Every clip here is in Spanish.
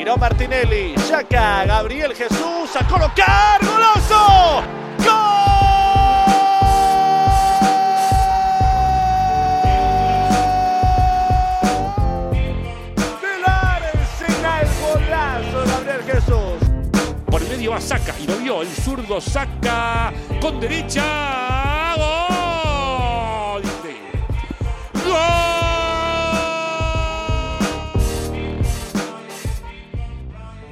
Giró Martinelli, Chaca, Gabriel Jesús a colocar, goloso. Por medio va Saca y lo vio el zurdo Saca con derecha. ¡Gol!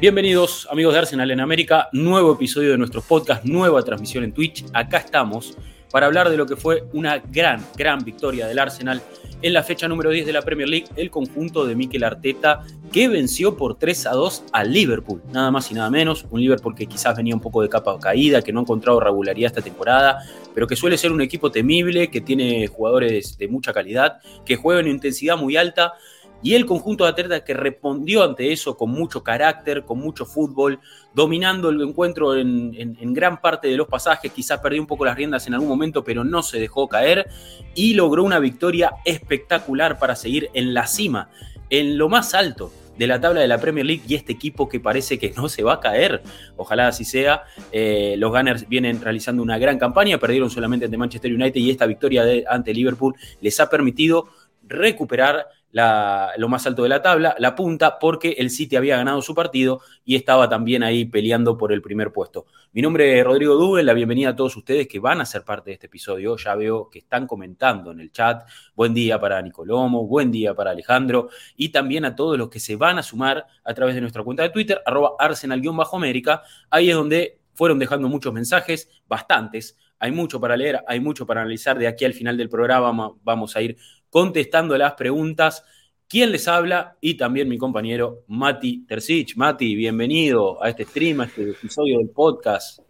Bienvenidos amigos de Arsenal en América, nuevo episodio de nuestro podcast, nueva transmisión en Twitch. Acá estamos para hablar de lo que fue una gran, gran victoria del Arsenal en la fecha número 10 de la Premier League, el conjunto de Mikel Arteta que venció por 3 a 2 al Liverpool, nada más y nada menos, un Liverpool que quizás venía un poco de capa caída, que no ha encontrado regularidad esta temporada, pero que suele ser un equipo temible, que tiene jugadores de mucha calidad, que juega en intensidad muy alta y el conjunto de Atleta que respondió ante eso con mucho carácter, con mucho fútbol, dominando el encuentro en, gran parte de los pasajes, quizás perdió un poco las riendas en algún momento, pero no se dejó caer y logró una victoria espectacular para seguir en la cima, en lo más alto de la tabla de la Premier League y este equipo que parece que no se va a caer. Ojalá así sea. Eh, los Gunners vienen realizando una gran campaña, perdieron solamente ante Manchester United y esta victoria de, ante Liverpool les ha permitido recuperar lo más alto de la tabla, la punta, porque el City había ganado su partido y estaba también ahí peleando por el primer puesto. Mi nombre es Rodrigo Duve, la bienvenida a todos ustedes que van a ser parte de este episodio. Ya veo que están comentando en el chat. Buen día para Nicolomo, buen día para Alejandro y también a todos los que se van a sumar a través de nuestra cuenta de Twitter, arroba arsenal-américa. Ahí es donde fueron dejando muchos mensajes, bastantes. Hay mucho para leer, hay mucho para analizar. De aquí al final del programa vamos a ir contestando las preguntas. ¿Quién les habla? Y también mi compañero Mati Tercich. Mati, bienvenido a este stream, a este episodio del podcast.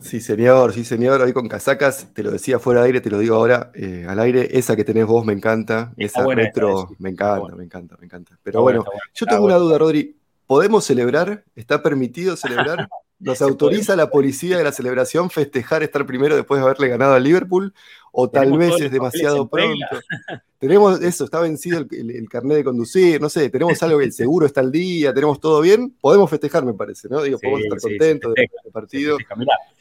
Sí, señor, sí, señor. Hoy con casacas, te lo decía fuera de aire, te lo digo ahora eh, al aire. Esa que tenés vos me encanta. esa retro, me encanta, me encanta, me encanta. Pero bueno, yo tengo una duda, Rodri. ¿Podemos celebrar? ¿Está permitido celebrar? ¿Nos autoriza la policía de la celebración festejar estar primero después de haberle ganado al Liverpool? ¿O tal vez es demasiado pronto? Tenemos eso, está vencido el, carnet de conducir, no sé, tenemos algo el seguro está al día, tenemos todo bien, podemos festejar, me parece, ¿no? Digo, podemos estar contentos de este partido.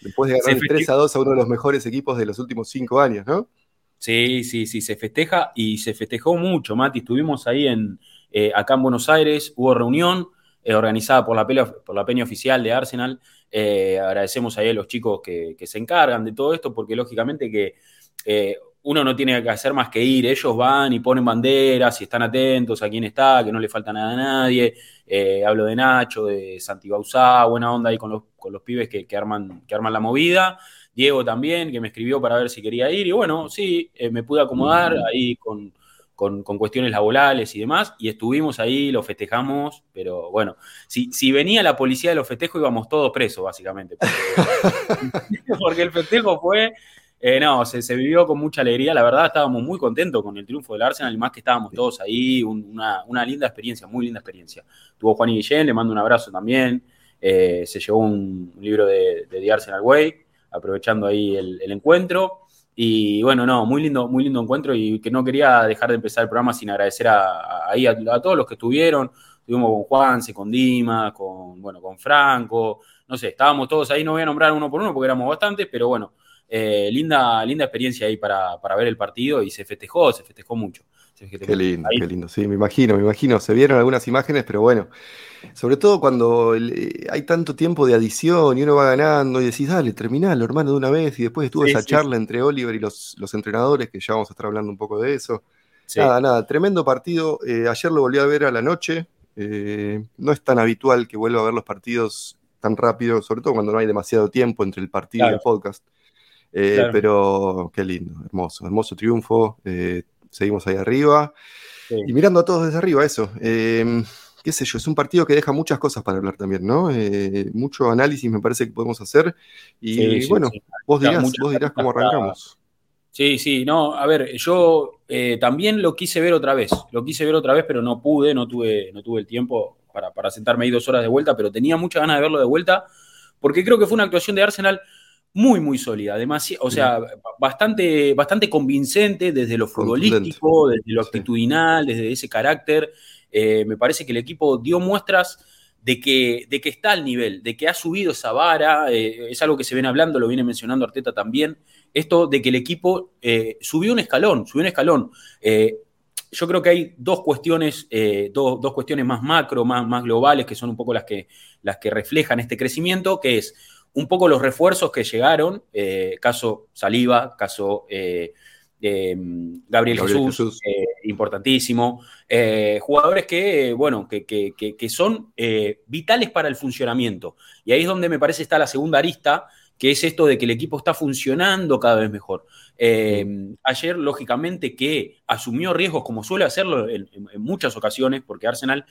Después de ganar 3 a 2 a uno de los mejores equipos de los últimos cinco años, ¿no? Sí, sí, sí, se festeja y se festejó mucho, Mati. Estuvimos ahí en, eh, acá en Buenos Aires, hubo reunión eh, organizada por la, por la peña oficial de Arsenal. Eh, agradecemos ahí a los chicos que, que, se encargan de todo esto, porque lógicamente que uno no tiene que hacer más que ir, ellos van y ponen banderas y están atentos a quién está, que no le falta nada a nadie. Eh, hablo de Nacho, de Santi Bausá, buena onda ahí con los, con los pibes que, arman, que arman la movida. Diego también, que me escribió para ver si quería ir. Y bueno, sí, eh, me pude acomodar ahí con, cuestiones laborales y demás. Y estuvimos ahí, lo festejamos. Pero bueno, si, si venía la policía de los festejos, íbamos todos presos, básicamente. porque el festejo fue eh, no, se, vivió con mucha alegría. La verdad, estábamos muy contentos con el triunfo del Arsenal y más que estábamos todos ahí. una, linda experiencia, muy linda experiencia. Tuvo Juan y Guillén, le mando un abrazo también. Eh, se llevó un, libro de, de, The Arsenal Way, aprovechando ahí el, encuentro. Y bueno, no, muy lindo, muy lindo encuentro y que no quería dejar de empezar el programa sin agradecer a, a, todos los que estuvieron. Estuvimos con Juanse, con Dima, con, bueno, con Franco, no sé, estábamos todos ahí, no voy a nombrar uno por uno porque éramos bastantes, pero bueno, eh, linda, linda experiencia ahí para, ver el partido y se festejó, se festejó mucho. Qué lindo, qué lindo, sí, me imagino, me imagino. Se vieron algunas imágenes, pero bueno, sobre todo cuando eh, hay tanto tiempo de adición y uno va ganando y decís, dale, terminalo, hermano, de una vez. Y después estuvo esa charla entre Oliver y los, los, entrenadores, que ya vamos a estar hablando un poco de eso. Nada, nada, tremendo partido. Eh, ayer lo volví a ver a la noche. no es tan habitual que vuelva a ver los partidos tan rápido, sobre todo cuando no hay demasiado tiempo entre el partido y el podcast. Eh, pero qué lindo, hermoso, hermoso triunfo. Eh, seguimos ahí arriba. Y mirando a todos desde arriba, eso. Em, qué sé yo, es un partido que deja muchas cosas para hablar también, ¿no? Eh, mucho análisis me parece que podemos hacer. Y bueno, vos dirás, vos dirás cómo arrancamos. Sí, sí, no, a ver, yo también lo quise ver otra vez, lo quise ver otra vez, pero no pude, no tuve, no tuve el tiempo para, para sentarme ahí dos horas de vuelta, pero tenía muchas ganas de verlo de vuelta, porque creo que fue una actuación de Arsenal muy, muy sólida, o sea, bastante, bastante convincente desde lo futbolístico, desde lo actitudinal, desde ese carácter. Eh, me parece que el equipo dio muestras de que, de que está al nivel, de que ha subido esa vara, eh, es algo que se viene hablando, lo viene mencionando Arteta también, esto de que el equipo eh, subió un escalón, subió un escalón. Yo creo que hay dos cuestiones, dos, dos, cuestiones más macro, más, más globales, que son un poco las que, las que reflejan este crecimiento, que es un poco los refuerzos que llegaron, caso Saliva, caso Gabriel, Jesús, importantísimo. Eh, jugadores que, bueno, que, que, son eh, vitales para el funcionamiento. Y ahí es donde me parece está la segunda arista, que es esto de que el equipo está funcionando cada vez mejor. Eh, ayer, lógicamente, que asumió riesgos, como suele hacerlo en, muchas ocasiones, porque Arsenal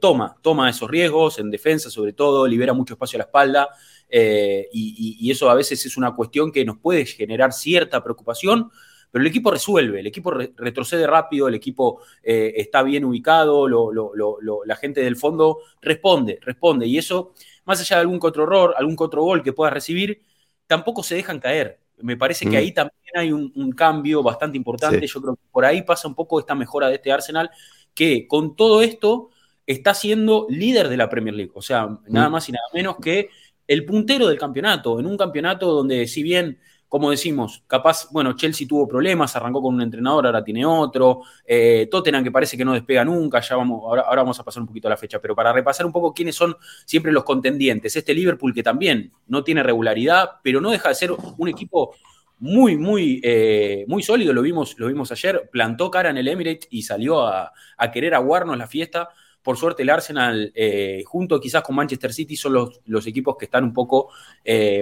toma, toma esos riesgos, en defensa sobre todo, libera mucho espacio a la espalda, y, y, eso a veces es una cuestión que nos puede generar cierta preocupación, pero el equipo resuelve, el equipo retrocede rápido, el equipo eh, está bien ubicado, la gente del fondo responde, responde. Y eso, más allá de algún otro error, algún otro gol que pueda recibir, tampoco se dejan caer. Me parece que mm. ahí también hay un, cambio bastante importante. Yo creo que por ahí pasa un poco esta mejora de este Arsenal, que con todo esto está siendo líder de la Premier League. O sea, nada mm. más y nada menos que el puntero del campeonato, en un campeonato donde si bien como decimos, capaz, bueno, Chelsea tuvo problemas, arrancó con un entrenador, ahora tiene otro, eh, Tottenham que parece que no despega nunca, ya vamos, ahora, vamos a pasar un poquito a la fecha, pero para repasar un poco quiénes son siempre los contendientes, este Liverpool que también no tiene regularidad, pero no deja de ser un equipo muy, muy, eh, muy sólido, lo vimos, lo vimos ayer, plantó cara en el Emirates y salió a, querer aguarnos la fiesta. Por suerte el Arsenal, eh, junto quizás con Manchester City, son los, los equipos que están un poco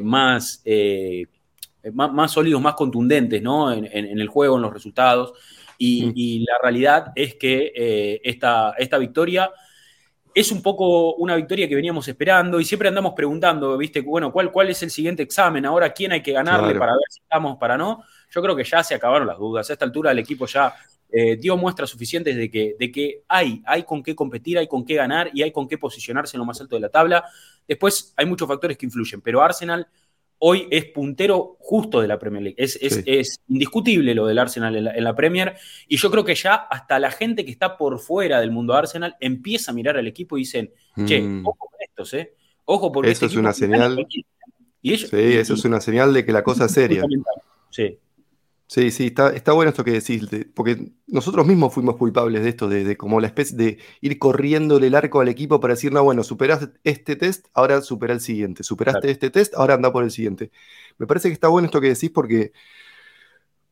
más eh, más, sólidos, más contundentes ¿no? en, el juego, en los resultados. Y, mm. la realidad es que eh, esta, esta victoria es un poco una victoria que veníamos esperando y siempre andamos preguntando, ¿viste? Bueno, ¿cuál, cuál es el siguiente examen? Ahora, ¿quién hay que ganarle para ver si estamos, para no? Yo creo que ya se acabaron las dudas. A esta altura el equipo ya eh, dio muestras suficientes de que, de que hay, hay con qué competir, hay con qué ganar y hay con qué posicionarse en lo más alto de la tabla. Después hay muchos factores que influyen, pero Arsenal hoy es puntero justo de la Premier League. Es, indiscutible lo del Arsenal en la, Premier. Y yo creo que ya hasta la gente que está por fuera del mundo Arsenal empieza a mirar al equipo y dicen, che, mm. ojo con estos, ¿eh? Ojo porque... Eso este es una señal. sí, eso es una señal de que la cosa es seria. Sí. Sí, sí, está, está bueno esto que decís, porque nosotros mismos fuimos culpables de esto, de, como la especie de ir corriéndole el arco al equipo para decir, no, bueno, superaste este test, ahora supera el siguiente, superaste este test, ahora anda por el siguiente. Me parece que está bueno esto que decís porque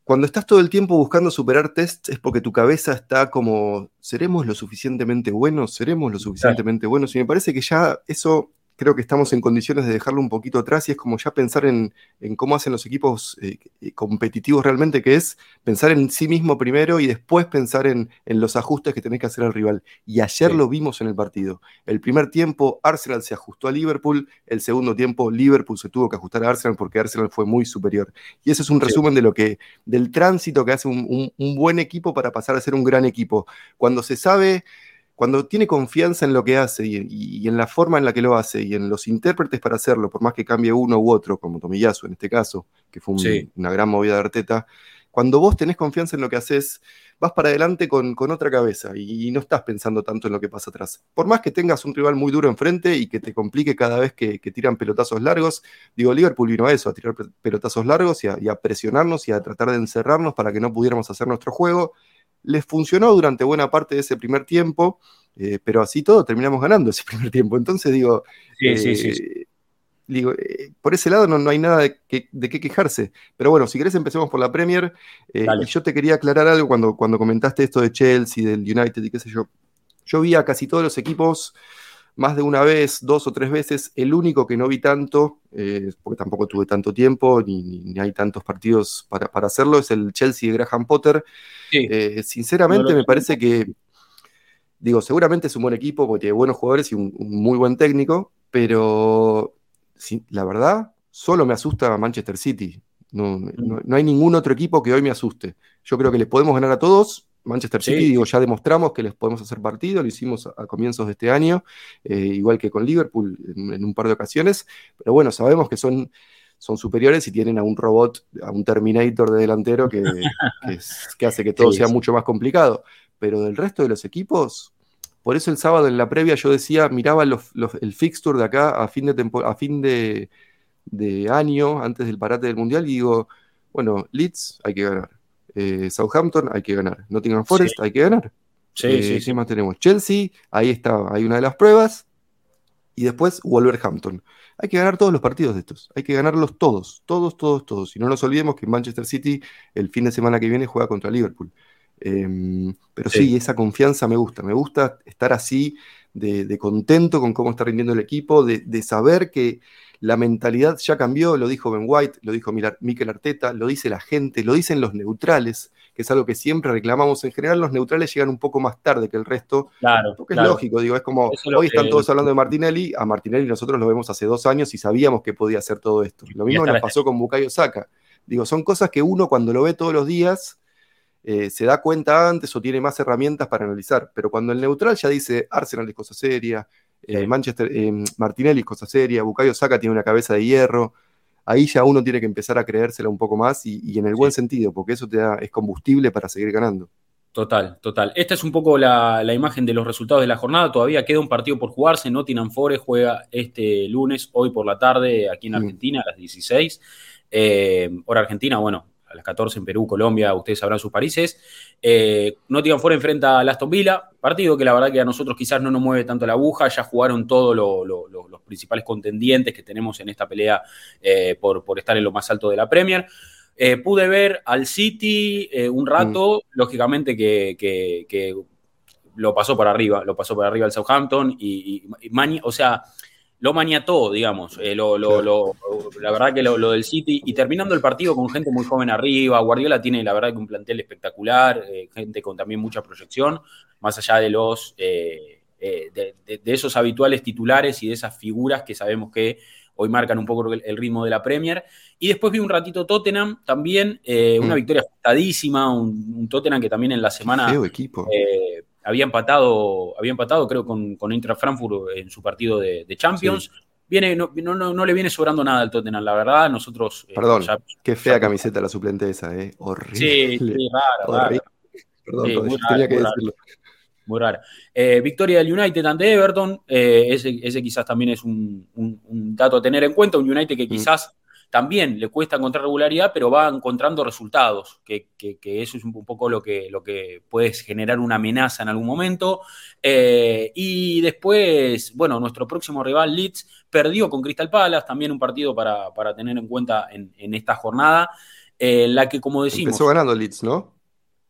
cuando estás todo el tiempo buscando superar tests es porque tu cabeza está como, ¿seremos lo suficientemente buenos? ¿Seremos lo suficientemente buenos? Y me parece que ya eso creo que estamos en condiciones de dejarlo un poquito atrás y es como ya pensar en, cómo hacen los equipos eh, eh, competitivos realmente, que es pensar en sí mismo primero y después pensar en, los ajustes que tenés que hacer al rival. Y ayer lo vimos en el partido. El primer tiempo Arsenal se ajustó a Liverpool, el segundo tiempo Liverpool se tuvo que ajustar a Arsenal porque Arsenal fue muy superior. Y ese es un resumen de lo que, del tránsito que hace un buen equipo para pasar a ser un gran equipo. Cuando se sabe cuando tiene confianza en lo que hace y, en la forma en la que lo hace y en los intérpretes para hacerlo, por más que cambie uno u otro, como Tomiyasu en este caso, que fue una gran movida de Arteta, cuando vos tenés confianza en lo que haces, vas para adelante con, otra cabeza y, no estás pensando tanto en lo que pasa atrás. Por más que tengas un rival muy duro enfrente y que te complique cada vez que, tiran pelotazos largos, digo, Liverpool vino a eso, a tirar pelotazos largos y a, y a presionarnos y a tratar de encerrarnos para que no pudiéramos hacer nuestro juego les funcionó durante buena parte de ese primer tiempo, eh, pero así todo terminamos ganando ese primer tiempo. Entonces digo, eh, digo eh, por ese lado no, hay nada de, qué quejarse. Pero bueno, si querés empecemos por la Premier. y yo te quería aclarar algo cuando, cuando comentaste esto de Chelsea, del United y qué sé yo. Yo vi a casi todos los equipos más de una vez, dos o tres veces. El único que no vi tanto, porque tampoco tuve tanto tiempo, ni, hay tantos partidos para, para, hacerlo, es el Chelsea de Graham Potter. Eh, sinceramente me parece que, digo, seguramente es un buen equipo porque tiene buenos jugadores y un, muy buen técnico, pero la verdad, solo me asusta Manchester City. Mm. No, hay ningún otro equipo que hoy me asuste. Yo creo que les podemos ganar a todos. Manchester City, digo, ya demostramos que les podemos hacer partido, lo hicimos a, comienzos de este año, eh, igual que con Liverpool en, un par de ocasiones, pero bueno, sabemos que son son superiores y tienen a un robot, a un Terminator de delantero que, que, hace que todo sea mucho más complicado. Pero del resto de los equipos, Por eso el sábado en la previa yo decía, miraba el fixture de acá a fin de, a fin de, año, antes del parate del Mundial, y digo, bueno, Leeds hay que ganar. Eh, Southampton hay que ganar. Nottingham Forest hay que ganar. Sí, eh, sí, más tenemos? Chelsea, ahí está, hay una de las pruebas. Y después Wolverhampton. Hay que ganar todos los partidos de estos. Hay que ganarlos todos, todos, todos, todos. Y no nos olvidemos que Manchester City el fin de semana que viene juega contra Liverpool. Em, pero sí. esa confianza me gusta. Me gusta estar así, de, contento con cómo está rindiendo el equipo, de, saber que la mentalidad ya cambió. Lo dijo Ben White, lo dijo Mikel Arteta, lo dice la gente, lo dicen los neutrales que es algo que siempre reclamamos. En general, los neutrales llegan un poco más tarde que el resto. Claro. Porque es lógico, digo, es como hoy están todos hablando de Martinelli, a Martinelli nosotros lo vemos hace dos años y sabíamos que podía hacer todo esto. Lo mismo nos pasó con Bukayo Saka. Digo, son cosas que uno cuando lo ve todos los días eh, se da cuenta antes o tiene más herramientas para analizar. Pero cuando el neutral ya dice Arsenal es cosa seria, eh, Manchester, eh, Martinelli es cosa seria, Bukayo Saka tiene una cabeza de hierro, ahí ya uno tiene que empezar a creérsela un poco más y, en el buen sentido, porque eso te da, es combustible para seguir ganando. Total, total. Esta es un poco la, imagen de los resultados de la jornada. Todavía queda un partido por jugarse. Nottingham Forest juega este lunes, hoy por la tarde, aquí en Argentina, a las 16. Eh, hora Argentina, bueno, a las 14 en Perú, Colombia, ustedes sabrán sus países. Eh, Nottingham Forest enfrenta a Aston Villa, partido que la verdad que a nosotros quizás no nos mueve tanto la aguja, ya jugaron todos los principales contendientes que tenemos en esta pelea eh, por, por, estar en lo más alto de la Premier. Eh, pude ver al City eh, un rato, mm. lógicamente que, lo pasó por arriba, lo pasó por arriba el Southampton y, y o sea, lo maniató, digamos. Eh, la verdad que lo, del City. Y terminando el partido con gente muy joven arriba. Guardiola tiene, la verdad, que un plantel espectacular. Eh, gente con también mucha proyección. Más allá de los. Eh, de, esos habituales titulares y de esas figuras que sabemos que hoy marcan un poco el, ritmo de la Premier. Y después vi un ratito Tottenham también. Una mm. victoria ajustadísima. Un, Tottenham que también en la semana. equipo había empatado, había empatado creo con, con Intra Frankfurt en su partido de, Champions. Viene, no, no, le viene sobrando nada al Tottenham, la verdad. Nosotros. Eh, Perdón, qué fea camiseta la suplente esa, ¿eh? Horrible. Sí, sí rara, Perdón, tenía que decirlo. Muy rara. Eh, victoria del United ante Everton. Eh, ese, quizás también es un, dato a tener en cuenta. Un United que mm. También le cuesta encontrar regularidad, pero va encontrando resultados, que, eso es un poco lo que, lo que puede generar una amenaza en algún momento. Eh, y después, bueno, nuestro próximo rival, Leeds, perdió con Crystal Palace, también un partido para, tener en cuenta en, esta jornada, en la que, como decimos... Empezó ganando Leeds, ¿no?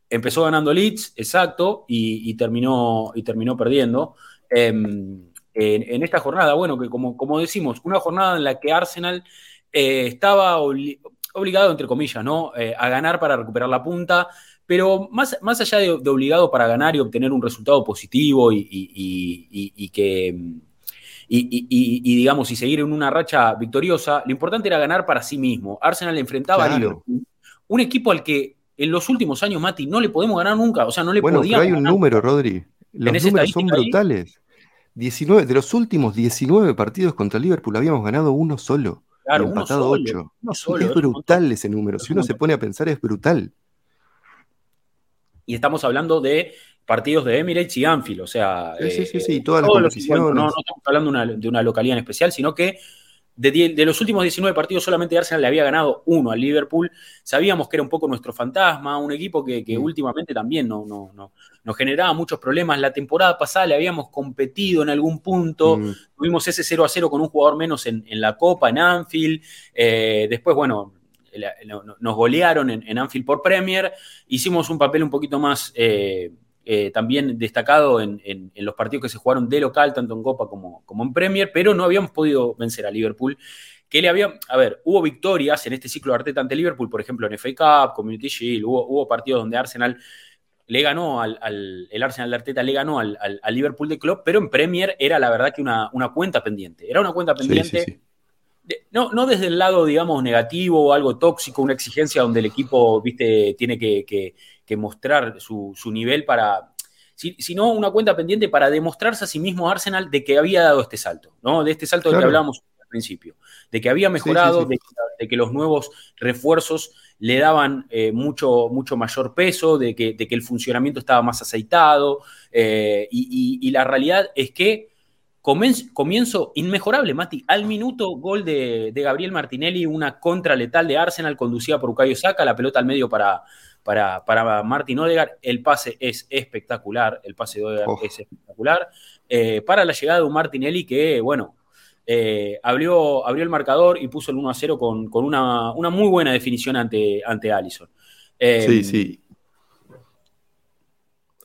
Empezó ganando Leeds, exacto, y, terminó, y terminó perdiendo. Em, en, esta jornada, bueno, que como, como decimos, una jornada en la que Arsenal eh, estaba obligado, entre comillas, ¿no? Eh, a ganar para recuperar la punta, pero más, más allá de, obligado para ganar y obtener un resultado positivo y, que... Y, digamos, y seguir en una racha victoriosa, lo importante era ganar para sí mismo. Arsenal enfrentaba a Liverpool, un equipo al que en los últimos años, Mati, no le podemos ganar nunca. O sea, no le bueno, pero hay un número, Rodri. Los números son brutales. 19, de los últimos 19 partidos contra Liverpool habíamos ganado uno solo. Claro, empatado 8. es brutal ese número. Si uno se pone a pensar, es brutal. Y estamos hablando de partidos de Emirates y Anfield, o sea. Sí, sí, sí, eh, todas las competiciones. no, no, estamos hablando de una, localidad en especial, sino que de, los últimos 19 partidos solamente Arsenal le había ganado uno al Liverpool. Sabíamos que era un poco nuestro fantasma, un equipo que, mm. últimamente también no, no, no, nos generaba muchos problemas. La temporada pasada le habíamos competido en algún punto, mm. tuvimos ese 0 a 0 con un jugador menos en, la Copa, en Anfield. Eh, después, bueno, nos golearon en, Anfield por Premier. Hicimos un papel un poquito más... Eh, eh, también destacado en, los partidos que se jugaron de local, tanto en Copa como, como en Premier, pero no habíamos podido vencer a Liverpool. Que le había, a ver, hubo victorias en este ciclo de Arteta ante Liverpool, por ejemplo, en FA Cup, Community Shield, hubo, partidos donde Arsenal le ganó al, el Arsenal de Arteta le ganó al, Liverpool de Klopp, pero en Premier era la verdad que una, cuenta pendiente. Era una cuenta pendiente. No, no desde el lado, digamos, negativo o algo tóxico, una exigencia donde el equipo, viste, tiene que, mostrar su, nivel para, sino una cuenta pendiente para demostrarse a sí mismo Arsenal de que había dado este salto, ¿no? De este salto del que hablábamos al principio, de que había mejorado, De, que los nuevos refuerzos le daban eh, mucho, mucho mayor peso, de que, de que, el funcionamiento estaba más aceitado, eh, y, la realidad es que comienzo, inmejorable, Mati. Al minuto, gol de, Gabriel Martinelli, una contra letal de Arsenal conducida por Ucayo Saca, la pelota al medio para, para, para Martin Odegaard. El pase es espectacular, el pase de Odegaard oh. es espectacular. Eh, para la llegada de un Martinelli que, bueno, eh, abrió, abrió, el marcador y puso el 1 a 0 con, una, muy buena definición ante, ante Allison. Eh, sí, sí.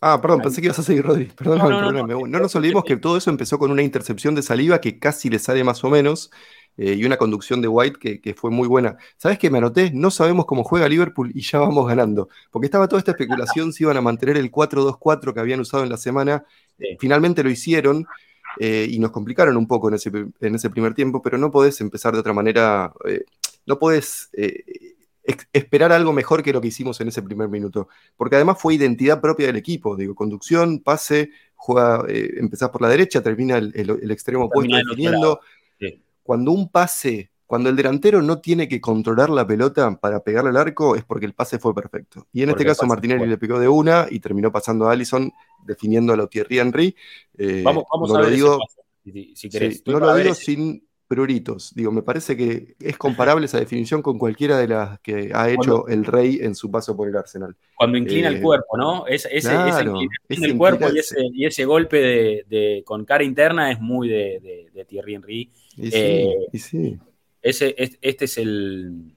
Ah, perdón, pensé que ibas a seguir, Rodri. Perdón, no, no, nos olvidemos que todo eso empezó con una intercepción de saliva que casi le sale más o menos eh, y una conducción de White que, fue muy buena. ¿Sabes qué me anoté? No sabemos cómo juega Liverpool y ya vamos ganando. Porque estaba toda esta especulación si iban a mantener el 4-2-4 que habían usado en la semana. Finalmente lo hicieron. Eh, y nos complicaron un poco en ese, en ese, primer tiempo, pero no podés empezar de otra manera, eh, no podés esperar algo mejor que lo que hicimos en ese primer minuto, porque además fue identidad propia del equipo, digo, conducción, pase, juega, eh, empezás por la derecha, termina el, extremo opuesto definiendo. Cuando un pase, cuando el delantero no tiene que controlar la pelota para pegarle al arco, es porque el pase fue perfecto. Y en este caso Martinelli le pegó de una y terminó pasando a Allison definiendo a la Thierry Henry. Eh, vamos, a ver digo, si, no lo digo sin pruritos. Digo, me parece que es comparable esa definición con cualquiera de las que ha hecho el Rey en su paso por el Arsenal. Cuando inclina el eh, cuerpo, ¿no? ese, esa inclinación del cuerpo y ese, golpe de, con cara interna es muy de, Thierry Henry. Y sí, eh, sí. Ese, este es el.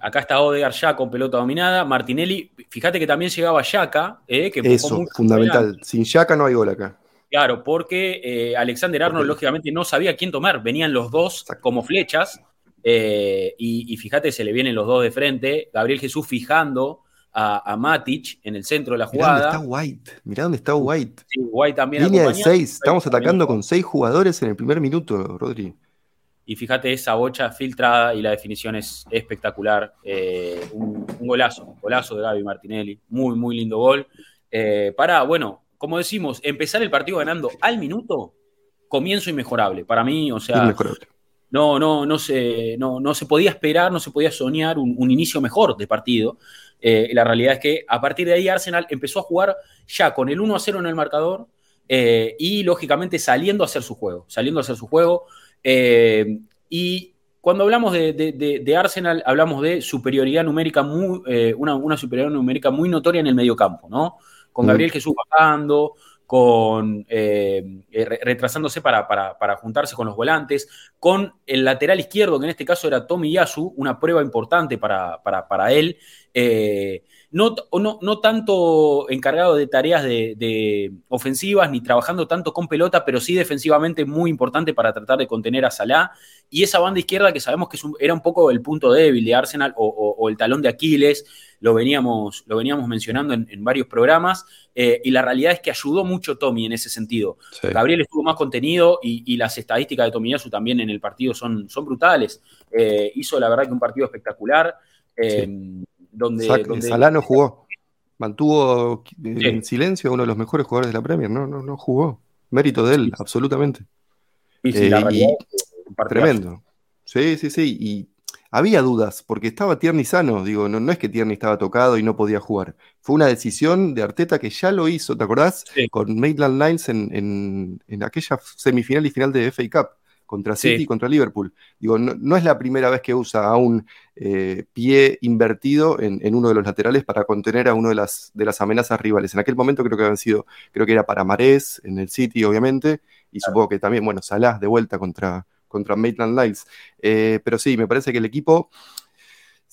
Acá está Odegar ya con pelota dominada. Martinelli, fíjate que también llegaba Yaka. Eh, que Eso, fundamental. Sin Yaka no hay gol acá. Claro, porque eh, Alexander Arnold, lógicamente, no sabía quién tomar. Venían los dos como flechas. Eh, y, fíjate, se le vienen los dos de frente. Gabriel Jesús fijando a, Matic en el centro de la jugada. Mirá dónde está White. Mirá dónde está White. Sí, White también. Línea de seis. Estamos atacando con seis jugadores en el primer minuto, Rodri. Y fíjate esa bocha filtrada y la definición es espectacular. Eh, un, golazo, un golazo de Gaby Martinelli. Muy, muy lindo gol. para, bueno, como decimos, empezar el partido ganando al minuto, comienzo inmejorable. Para mí, o sea, no, no, no, se, no, no se podía esperar, no se podía soñar un, inicio mejor de partido. Eh, la realidad es que a partir de ahí Arsenal empezó a jugar ya con el 1 a 0 en el marcador eh, y lógicamente saliendo a hacer su juego, saliendo a hacer su juego. Eh, y cuando hablamos de, Arsenal, hablamos de superioridad numérica, muy, una, una, superioridad numérica muy notoria en el medio campo, ¿no? Con Gabriel Jesús bajando, con eh, eh, retrasándose para, para, juntarse con los volantes, con el lateral izquierdo, que en este caso era Tommy Yasu, una prueba importante para, para él. Eh, no, no, no, tanto encargado de tareas de, ofensivas ni trabajando tanto con pelota, pero sí defensivamente muy importante para tratar de contener a Salah. Y esa banda izquierda que sabemos que era un poco el punto débil de Arsenal o el talón de Aquiles lo veníamos, lo veníamos mencionando en, varios programas, eh, y la realidad es que ayudó mucho Tommy en ese sentido. Gabriel estuvo más contenido y, las estadísticas de Tomiyasu también en el partido son, son brutales. Eh, hizo la verdad que un partido espectacular. Eh, donde, Salah no jugó. Mantuvo en silencio a uno de los mejores jugadores de la Premier. No, no, no jugó. Mérito de él, absolutamente. Y, la realidad, tremendo. Sí, sí, sí. Y había dudas, porque estaba Tierney sano, digo, no, no es que Tierney estaba tocado y no podía jugar. Fue una decisión de Arteta que ya lo hizo, ¿te acordás? Con Maitland Lines en, aquella semifinal y final de FA Cup, contra City y contra Liverpool. Digo, no, es la primera vez que usa a un eh, pie invertido en, uno de los laterales para contener a uno de las, de las amenazas rivales. En aquel momento creo que habían sido, creo que era para Marés, en el City, obviamente, y supongo que también, bueno, Salah de vuelta contra, contra Maitland Lights. Eh, pero sí, me parece que el equipo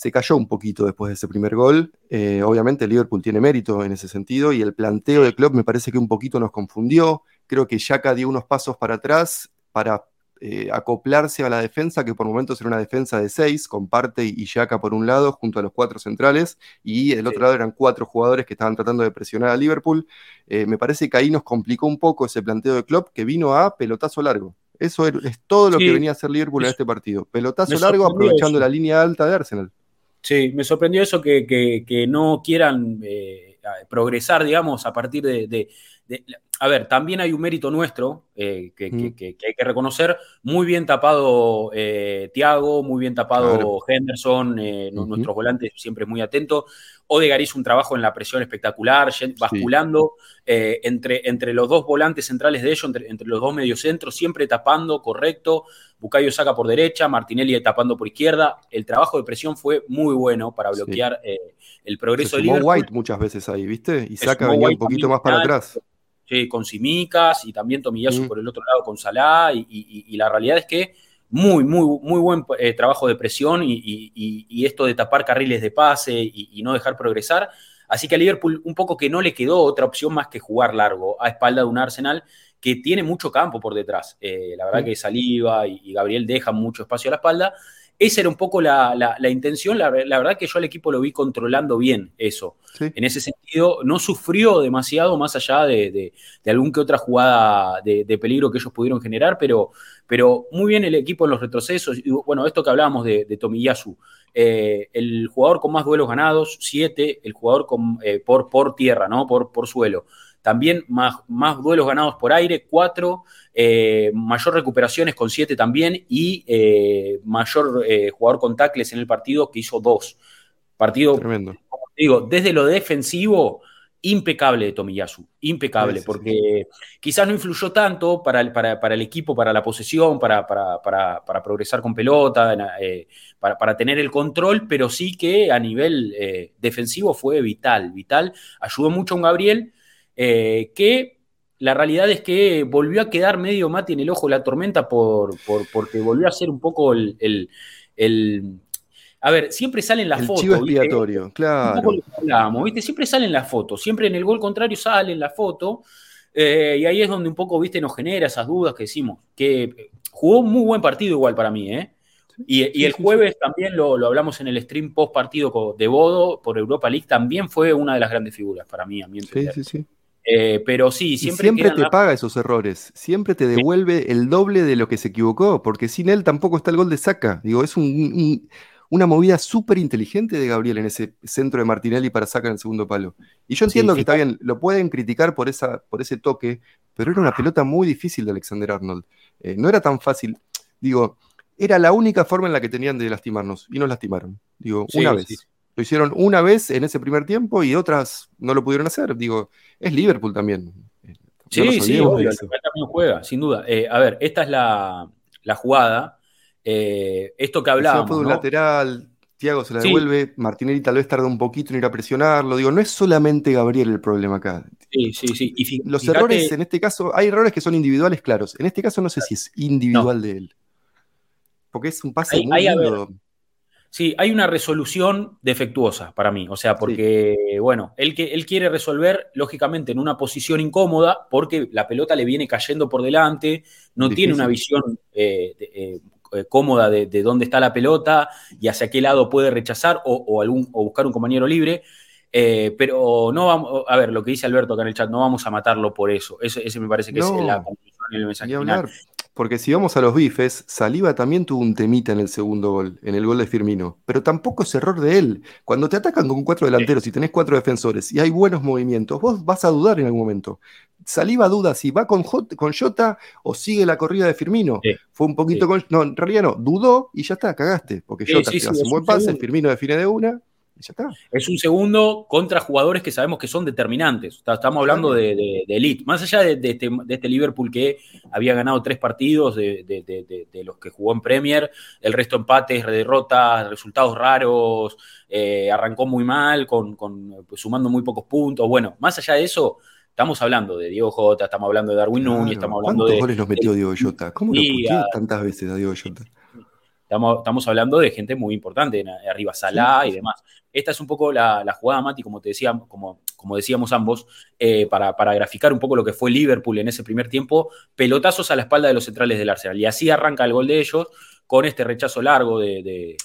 se cayó un poquito después de ese primer gol. Eh, obviamente Liverpool tiene mérito en ese sentido y el planteo de club me parece que un poquito nos confundió. Creo que Yaka dio unos pasos para atrás para eh, acoplarse a la defensa, que por momentos era una defensa de seis, con Parte y Yaka por un lado, junto a los cuatro centrales, y el otro lado eran cuatro jugadores que estaban tratando de presionar a Liverpool. me parece que ahí nos complicó un poco ese planteo de club que vino a pelotazo largo. Eso es todo lo que venía a hacer Liverpool en este partido. Pelotazo largo aprovechando la línea alta de Arsenal. Sí, me sorprendió eso que, no quieran eh, progresar, digamos, a partir de, a ver, también hay un mérito nuestro eh, que, hay que reconocer. Muy bien tapado eh, Tiago, muy bien tapado Henderson, eh, nuestros volantes siempre muy atentos. Odegaard hizo un trabajo en la presión espectacular, basculando entre, entre los dos volantes centrales de ellos, entre, los dos mediocentros, siempre tapando, correcto. Bucayo saca por derecha, Martinelli tapando por izquierda. El trabajo de presión fue muy bueno para bloquear el progreso de Liverpool. White muchas veces ahí, ¿viste? Y saca un poquito más para atrás con Simicas y también Tomiyasu mm. por el otro lado con Salah. Y, la realidad es que muy, muy, muy buen eh, trabajo de presión y, esto de tapar carriles de pase y, no dejar progresar. Así que a Liverpool un poco que no le quedó otra opción más que jugar largo a espalda de un Arsenal que tiene mucho campo por detrás. Eh, la verdad mm. que Saliva y, Gabriel dejan mucho espacio a la espalda. Esa era un poco la, intención. La, verdad que yo al equipo lo vi controlando bien eso. En ese sentido, no sufrió demasiado más allá de, algún que otra jugada de, peligro que ellos pudieron generar, pero, pero muy bien el equipo en los retrocesos. Y, bueno, esto que hablábamos de, Tomiyasu. Eh, el jugador con más duelos ganados, siete, el jugador con, eh, por, por tierra, ¿no? Por, por suelo. También más, más duelos ganados por aire, cuatro. Eh, mayor recuperaciones con 7 también y eh, mayor eh, jugador con tacles en el partido que hizo 2. Partido, Tremendo. digo, desde lo defensivo, impecable de Tomiyasu, impecable, porque quizás no influyó tanto para el, para, el, equipo, para la posesión, para, para progresar con pelota, para, tener el control, pero sí que a nivel defensivo fue vital, vital. Ayudó mucho a un Gabriel que la realidad es que volvió a quedar medio Mati en el ojo de la tormenta por, porque volvió a ser un poco el, a ver, siempre salen las fotos. Chivo expiatorio, claro. ¿viste? Siempre salen las fotos, siempre en el gol contrario sale la foto. Eh, y ahí es donde un poco, viste, nos genera esas dudas que decimos. Que jugó un muy buen partido igual para mí, ¿eh? Y, el jueves también lo, lo, hablamos en el stream post partido de Bodo por Europa League, también fue una de las grandes figuras para mí, a mi Sí, sí, sí. Eh, pero sí, siempre. siempre te paga esos errores. Siempre te devuelve el doble de lo que se equivocó, porque sin él tampoco está el gol de saca. Digo, es una movida súper inteligente de Gabriel en ese centro de Martinelli para sacar en el segundo palo. Y yo entiendo que está bien, lo pueden criticar por, esa, por ese toque, pero era una pelota muy difícil de Alexander Arnold. Eh, no era tan fácil. Digo, era la única forma en la que tenían de lastimarnos y nos lastimaron. Digo, una vez. Lo hicieron una vez en ese primer tiempo y otras no lo pudieron hacer. Digo, es Liverpool también. Sí, sí, obvio, también juega, sin duda. Eh, a ver, esta es la, jugada. Eh, esto que hablábamos. Fue de un lateral, Tiago se la devuelve, Martinelli tal vez tarda un poquito en ir a presionarlo. Digo, no es solamente Gabriel el problema acá. Sí, sí, sí. Y Los errores en este caso, hay errores que son individuales, claros. En este caso no sé si es individual de él. Porque es un pase muy lindo. Sí, hay una resolución defectuosa para mí, o sea, porque, bueno, él, que, él quiere resolver, lógicamente, en una posición incómoda, porque la pelota le viene cayendo por delante, no tiene una visión eh, eh, eh, cómoda de, dónde está la pelota y hacia qué lado puede rechazar o, algún, o buscar un compañero libre. pero no vamos, a ver, lo que dice Alberto acá en el chat, no vamos a matarlo por eso. Ese, me parece que es la conclusión y el mensaje final. Porque si vamos a los bifes, Saliba también tuvo un temita en el segundo gol, en el gol de Firmino. Pero tampoco es error de él. Cuando te atacan con cuatro delanteros y tenés cuatro defensores y hay buenos movimientos, vos vas a dudar en algún momento. Saliba duda si va con, con Jota o sigue la corrida de Firmino. Fue un poquito con. No, en realidad no, dudó y ya está, cagaste. Porque Jota hace un buen pase, Firmino define de una es un segundo contra jugadores que sabemos que son determinantes. Estamos hablando de, elite. Más allá este, de, este, Liverpool que había ganado tres partidos de, los que jugó en Premier, el resto empates, derrotas, resultados raros, eh, arrancó muy mal, con, pues, sumando muy pocos puntos. Bueno, más allá de eso, estamos hablando de Diego Jota, estamos hablando de Darwin Núñez, estamos hablando de. ¿Cuántos goles nos metió Diego Jota? ¿Cómo lo tantas veces a Diego Jota? Estamos, hablando de gente muy importante, arriba Salah y demás. Esta es un poco la, jugada, Mati, como te decía, como, como decíamos ambos, eh, para, graficar un poco lo que fue Liverpool en ese primer tiempo, pelotazos a la espalda de los centrales del Arsenal. Y así arranca el gol de ellos con este rechazo largo de...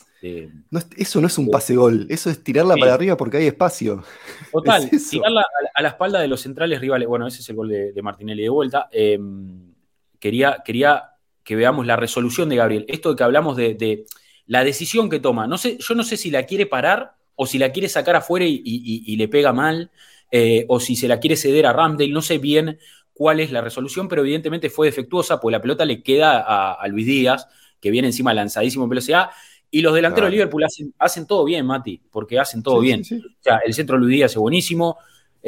eso no es un pase gol, eso es tirarla para arriba porque hay espacio. Total, tirarla a, la espalda de los centrales rivales. Bueno, ese es el gol de, Martinelli de vuelta. Em, quería, quería que veamos la resolución de Gabriel. Esto de que hablamos de, la decisión que toma. No sé, yo no sé si la quiere parar o si la quiere sacar afuera y, le pega mal, eh, o si se la quiere ceder a Ramdale, no sé bien cuál es la resolución, pero evidentemente fue defectuosa, porque la pelota le queda a, Luis Díaz, que viene encima lanzadísimo en velocidad, y los delanteros de Liverpool hacen, todo bien, Mati, porque hacen todo bien. O sea, el centro de Luis Díaz es buenísimo,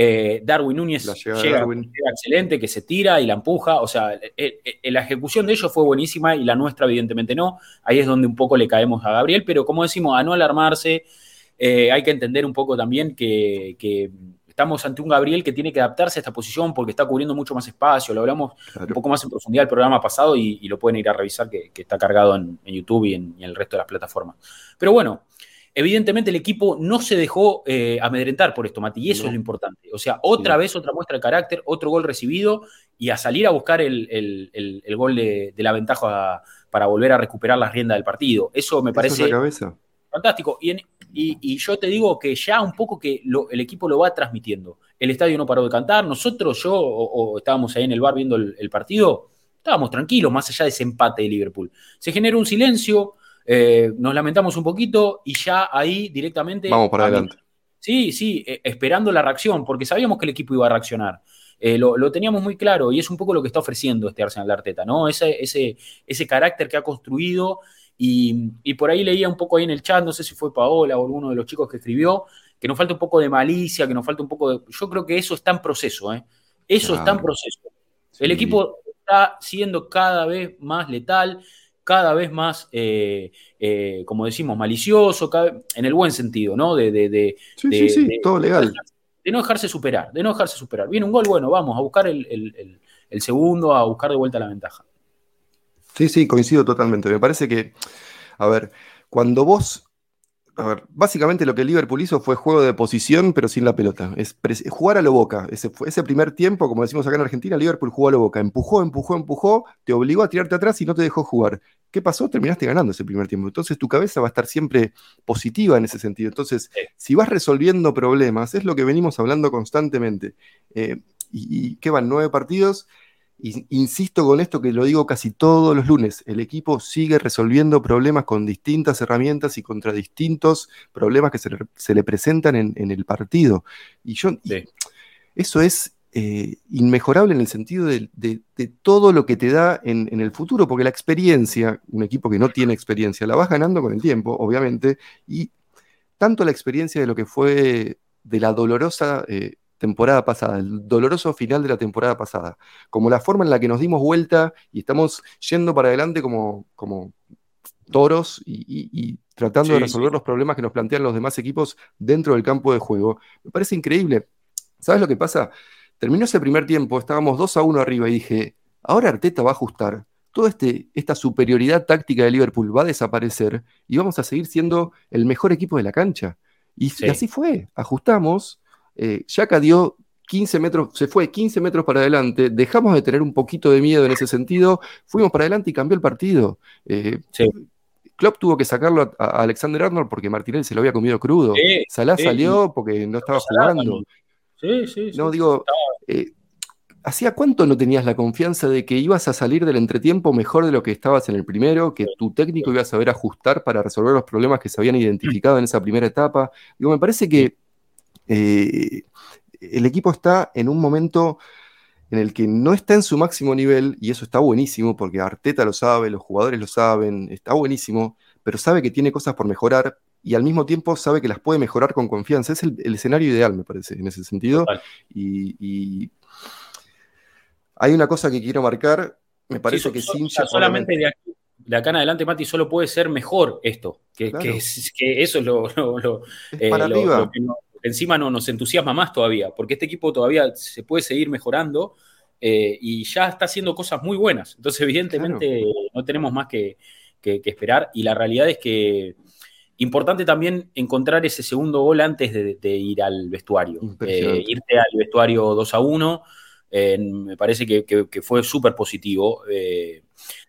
eh, Darwin Núñez llega, excelente, que se tira y la empuja. O sea, eh, eh, la ejecución de ellos fue buenísima y la nuestra, evidentemente, no. Ahí es donde un poco le caemos a Gabriel, pero como decimos, a no alarmarse, hay que entender un poco también que, estamos ante un Gabriel que tiene que adaptarse a esta posición porque está cubriendo mucho más espacio. Lo hablamos un poco más en profundidad el programa pasado y, lo pueden ir a revisar, que, está cargado en, YouTube y en, y en el resto de las plataformas. Pero bueno, Evidentemente el equipo no se dejó eh, amedrentar por esto, Mati, y eso es lo importante. O sea, otra vez otra muestra de carácter, otro gol recibido y a salir a buscar el, gol de, la ventaja para volver a recuperar las riendas del partido. Eso me parece fantástico. Y, yo te digo que ya un poco que el equipo lo va transmitiendo. El estadio no paró de cantar, nosotros, yo, o, estábamos ahí en el bar viendo el partido, estábamos tranquilos, más allá de ese empate de Liverpool. Se generó un silencio, eh, nos lamentamos un poquito y ya ahí directamente. Vamos para adelante. Sí, sí, eh, esperando la reacción, porque sabíamos que el equipo iba a reaccionar. Eh, lo, teníamos muy claro y es un poco lo que está ofreciendo este Arsenal de Arteta, ¿no? Ese, ese, ese carácter que ha construido y, por ahí leía un poco ahí en el chat, no sé si fue Paola o alguno de los chicos que escribió, que nos falta un poco de malicia, que nos falta un poco de... Yo creo que eso está en proceso, ¿eh? Eso está en proceso. El equipo está siendo cada vez más letal, cada vez más, eh, eh, como decimos, malicioso, en el buen sentido, ¿no? De, de, sí, sí, sí, todo legal. De no dejarse superar, de no dejarse superar. Viene un gol, bueno, vamos a buscar el, segundo, a buscar de vuelta la ventaja. Sí, sí, coincido totalmente. Me parece que, a ver, cuando vos a ver, básicamente lo que Liverpool hizo fue juego de posición, pero sin la pelota. Es jugar a lo boca. Ese, ese primer tiempo, como decimos acá en Argentina, Liverpool jugó a lo boca. Empujó, empujó, empujó, te obligó a tirarte atrás y no te dejó jugar. ¿Qué pasó? Terminaste ganando ese primer tiempo. Entonces tu cabeza va a estar siempre positiva en ese sentido. Entonces, si vas resolviendo problemas, es lo que venimos hablando constantemente. Eh, y, y qué van? Nueve partidos insisto con esto que lo digo casi todos los lunes, el equipo sigue resolviendo problemas con distintas herramientas y contra distintos problemas que se le, presentan en, el partido. Y yo, eso es eh, inmejorable en el sentido de, todo lo que te da en, el futuro, porque la experiencia, un equipo que no tiene experiencia, la vas ganando con el tiempo, obviamente, y tanto la experiencia de lo que fue de la dolorosa eh, temporada pasada, el doloroso final de la temporada pasada, como la forma en la que nos dimos vuelta y estamos yendo para adelante como, como toros y, tratando de resolver los problemas que nos plantean los demás equipos dentro del campo de juego. Me parece increíble. ¿Sabes lo que pasa? Terminó ese primer tiempo, estábamos 2 a 1 arriba y dije, ahora Arteta va a ajustar. Toda este, esta superioridad táctica de Liverpool va a desaparecer y vamos a seguir siendo el mejor equipo de la cancha. y así fue, ajustamos, eh, dio 15 metros, se fue 15 metros para adelante, dejamos de tener un poquito de miedo en ese sentido, fuimos para adelante y cambió el partido. Eh, Klopp tuvo que sacarlo a, Alexander Arnold porque Martinelli se lo había comido crudo. Salah salió porque no estaba jugando. Sí, sí, No, digo, eh, ¿hacía cuánto no tenías la confianza de que ibas a salir del entretiempo mejor de lo que estabas en el primero, que tu técnico iba a saber ajustar para resolver los problemas que se habían identificado en esa primera etapa? Digo, me parece que eh, el equipo está en un momento en el que no está en su máximo nivel, y eso está buenísimo, porque Arteta lo sabe, los jugadores lo saben, está buenísimo, pero sabe que tiene cosas por mejorar y al mismo tiempo sabe que las puede mejorar con confianza. Es el, escenario ideal, me parece, en ese sentido. Y, hay una cosa que quiero marcar, me parece que sin solamente de, acá en adelante, Mati, solo puede ser mejor esto, que, eso es lo, eh, para arriba encima no nos entusiasma más todavía, porque este equipo todavía se puede seguir mejorando eh, y ya está haciendo cosas muy buenas. Entonces, evidentemente, no tenemos más que, esperar. Y la realidad es que importante también encontrar ese segundo gol antes de, ir al vestuario. Eh, irte al vestuario 2 a 1, me parece que, fue súper positivo. Eh,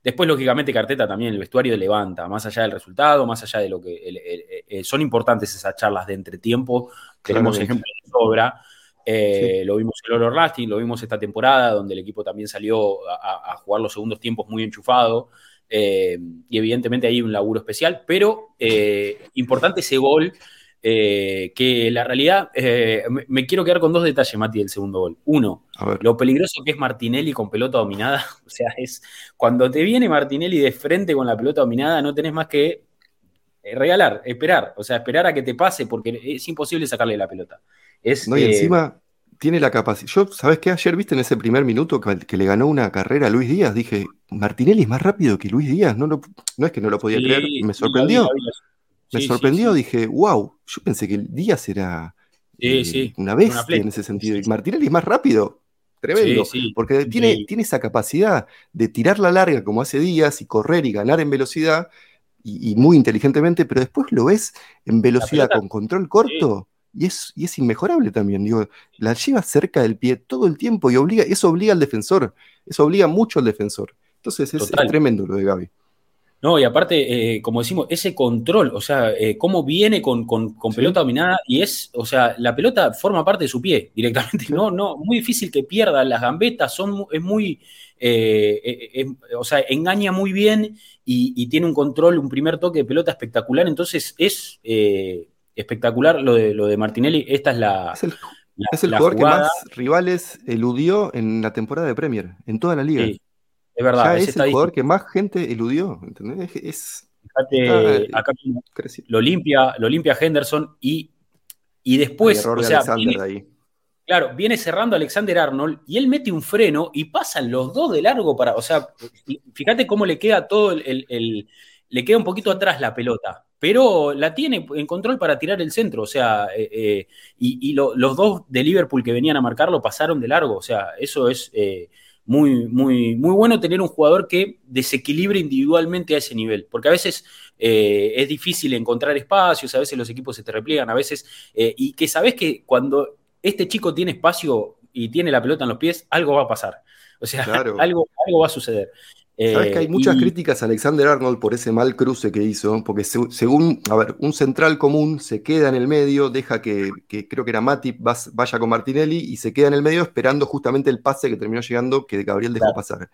después, lógicamente, Carteta también el vestuario levanta, más allá del resultado, más allá de lo que... son importantes esas charlas de entretiempo tenemos ejemplos de sobra. Eh, lo vimos en Oro Lasting, lo vimos esta temporada, donde el equipo también salió a, jugar los segundos tiempos muy enchufado. Eh, y evidentemente hay un laburo especial, pero importante ese gol eh, que la realidad, eh, me, quiero quedar con dos detalles, Mati, del segundo gol. Uno, lo peligroso que es Martinelli con pelota dominada. O sea, es cuando te viene Martinelli de frente con la pelota dominada, no tenés más que eh, regalar, esperar. O sea, esperar a que te pase porque es imposible sacarle la pelota. Es, no, y encima tiene la capacidad. Yo, ¿sabes qué? Ayer viste en ese primer minuto que, le ganó una carrera a Luis Díaz. Dije, Martinelli es más rápido que Luis Díaz. No, no, es que no lo podía creer, me sorprendió. Me sorprendió, dije, wow, yo pensé que Díaz era eh, una bestia en ese sentido. Y Martinelli es más rápido. Tremendo. porque tiene, tiene esa capacidad de tirar la larga como hace Díaz y correr y ganar en velocidad. Y, muy inteligentemente, pero después lo ves en velocidad con control corto y es, y es inmejorable también. Digo, la lleva cerca del pie todo el tiempo y obliga, eso obliga al defensor, eso obliga mucho al defensor. Entonces es, tremendo lo de Gaby. No, y aparte, eh, como decimos, ese control, o sea, eh, cómo viene con, pelota dominada y es, o sea, la pelota forma parte de su pie directamente. No, no, muy difícil que pierda. Las gambetas son, es muy, eh, o sea, engaña muy bien y, y, tiene un control, un primer toque de pelota espectacular. Entonces es espectacular lo de, lo de Martinelli. Esta es la. Es el, jugador que más rivales eludió en la temporada de Premier, en toda la liga. Es verdad. es el jugador que más gente eludió. ¿entendés? Es, Fíjate, acá lo limpia, lo limpia Henderson y, y después. o sea, viene, Claro, viene cerrando Alexander Arnold y él mete un freno y pasan los dos de largo para. O sea, fíjate cómo le queda todo el le queda un poquito atrás la pelota pero la tiene en control para tirar el centro, o sea, eh, eh, y, los dos de Liverpool que venían a marcarlo pasaron de largo, o sea, eso es eh, muy, muy, muy bueno tener un jugador que desequilibre individualmente a ese nivel, porque a veces es difícil encontrar espacios, a veces los equipos se te repliegan, a veces, y que sabes que cuando este chico tiene espacio y tiene la pelota en los pies, algo va a pasar. O sea, algo, algo va a suceder. Sabes que hay eh, muchas críticas a Alexander Arnold por ese mal cruce que hizo, porque según, a ver, un central común se queda en el medio, deja que, creo que era Matip vaya con Martinelli y se queda en el medio esperando justamente el pase que terminó llegando que Gabriel dejó pasar.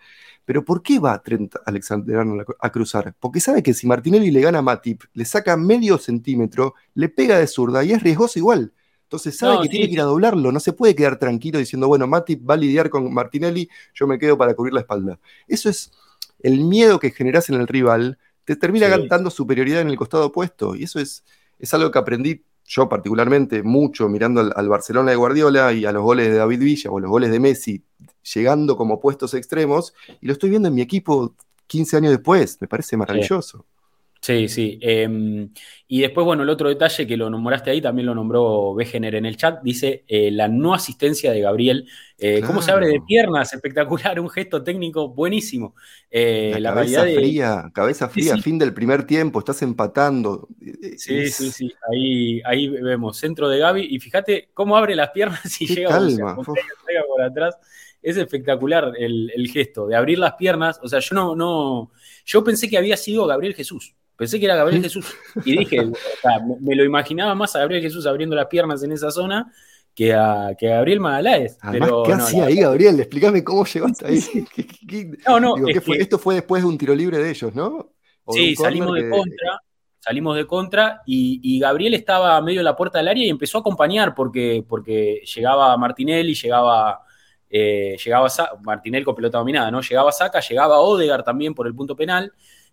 Pero ¿por qué va Trent Alexander Arnold a, cruzar? Porque sabe que si Martinelli le gana a Matip, le saca medio centímetro, le pega de zurda y es riesgoso igual. Entonces sabe que tiene que ir a doblarlo, no se puede quedar tranquilo diciendo, bueno, Matip va a lidiar con Martinelli, yo me quedo para cubrir la espalda. Eso es el miedo que generas en el rival te termina dando superioridad en el costado opuesto. Y eso es, es algo que aprendí yo particularmente mucho mirando al, Barcelona de Guardiola y a los goles de David Villa o los goles de Messi llegando como puestos extremos. Y lo estoy viendo en mi equipo 15 años después. Me parece maravilloso. Sí, sí. Em, y después, bueno, el otro detalle que lo nombraste ahí, también lo nombró Wegener en el chat, dice eh, la no asistencia de Gabriel. Eh, ¿Cómo se abre de piernas? Espectacular, un gesto técnico buenísimo. Eh, la, cabeza fría, cabeza fría, fin del primer tiempo, estás empatando. Sí, sí, sí. Ahí, ahí vemos, centro de Gaby, y fíjate cómo abre las piernas y llega calma. por atrás. Es espectacular el, el, gesto de abrir las piernas. O sea, yo no, no, yo pensé que había sido Gabriel Jesús. Pensé que era Gabriel Jesús. Y dije, o sea, me, lo imaginaba más a Gabriel Jesús abriendo las piernas en esa zona que a, que Gabriel Magaláes. pero, ¿qué hacía ahí, Gabriel? Explícame cómo llegó hasta ahí. no, no. esto fue después de un tiro libre de ellos, ¿no? sí, salimos de contra. Salimos de contra y, Gabriel estaba medio en la puerta del área y empezó a acompañar porque, porque llegaba Martinelli, llegaba, eh, llegaba Martinelli con pelota dominada, ¿no? Llegaba Saca, llegaba Odegar también por el punto penal.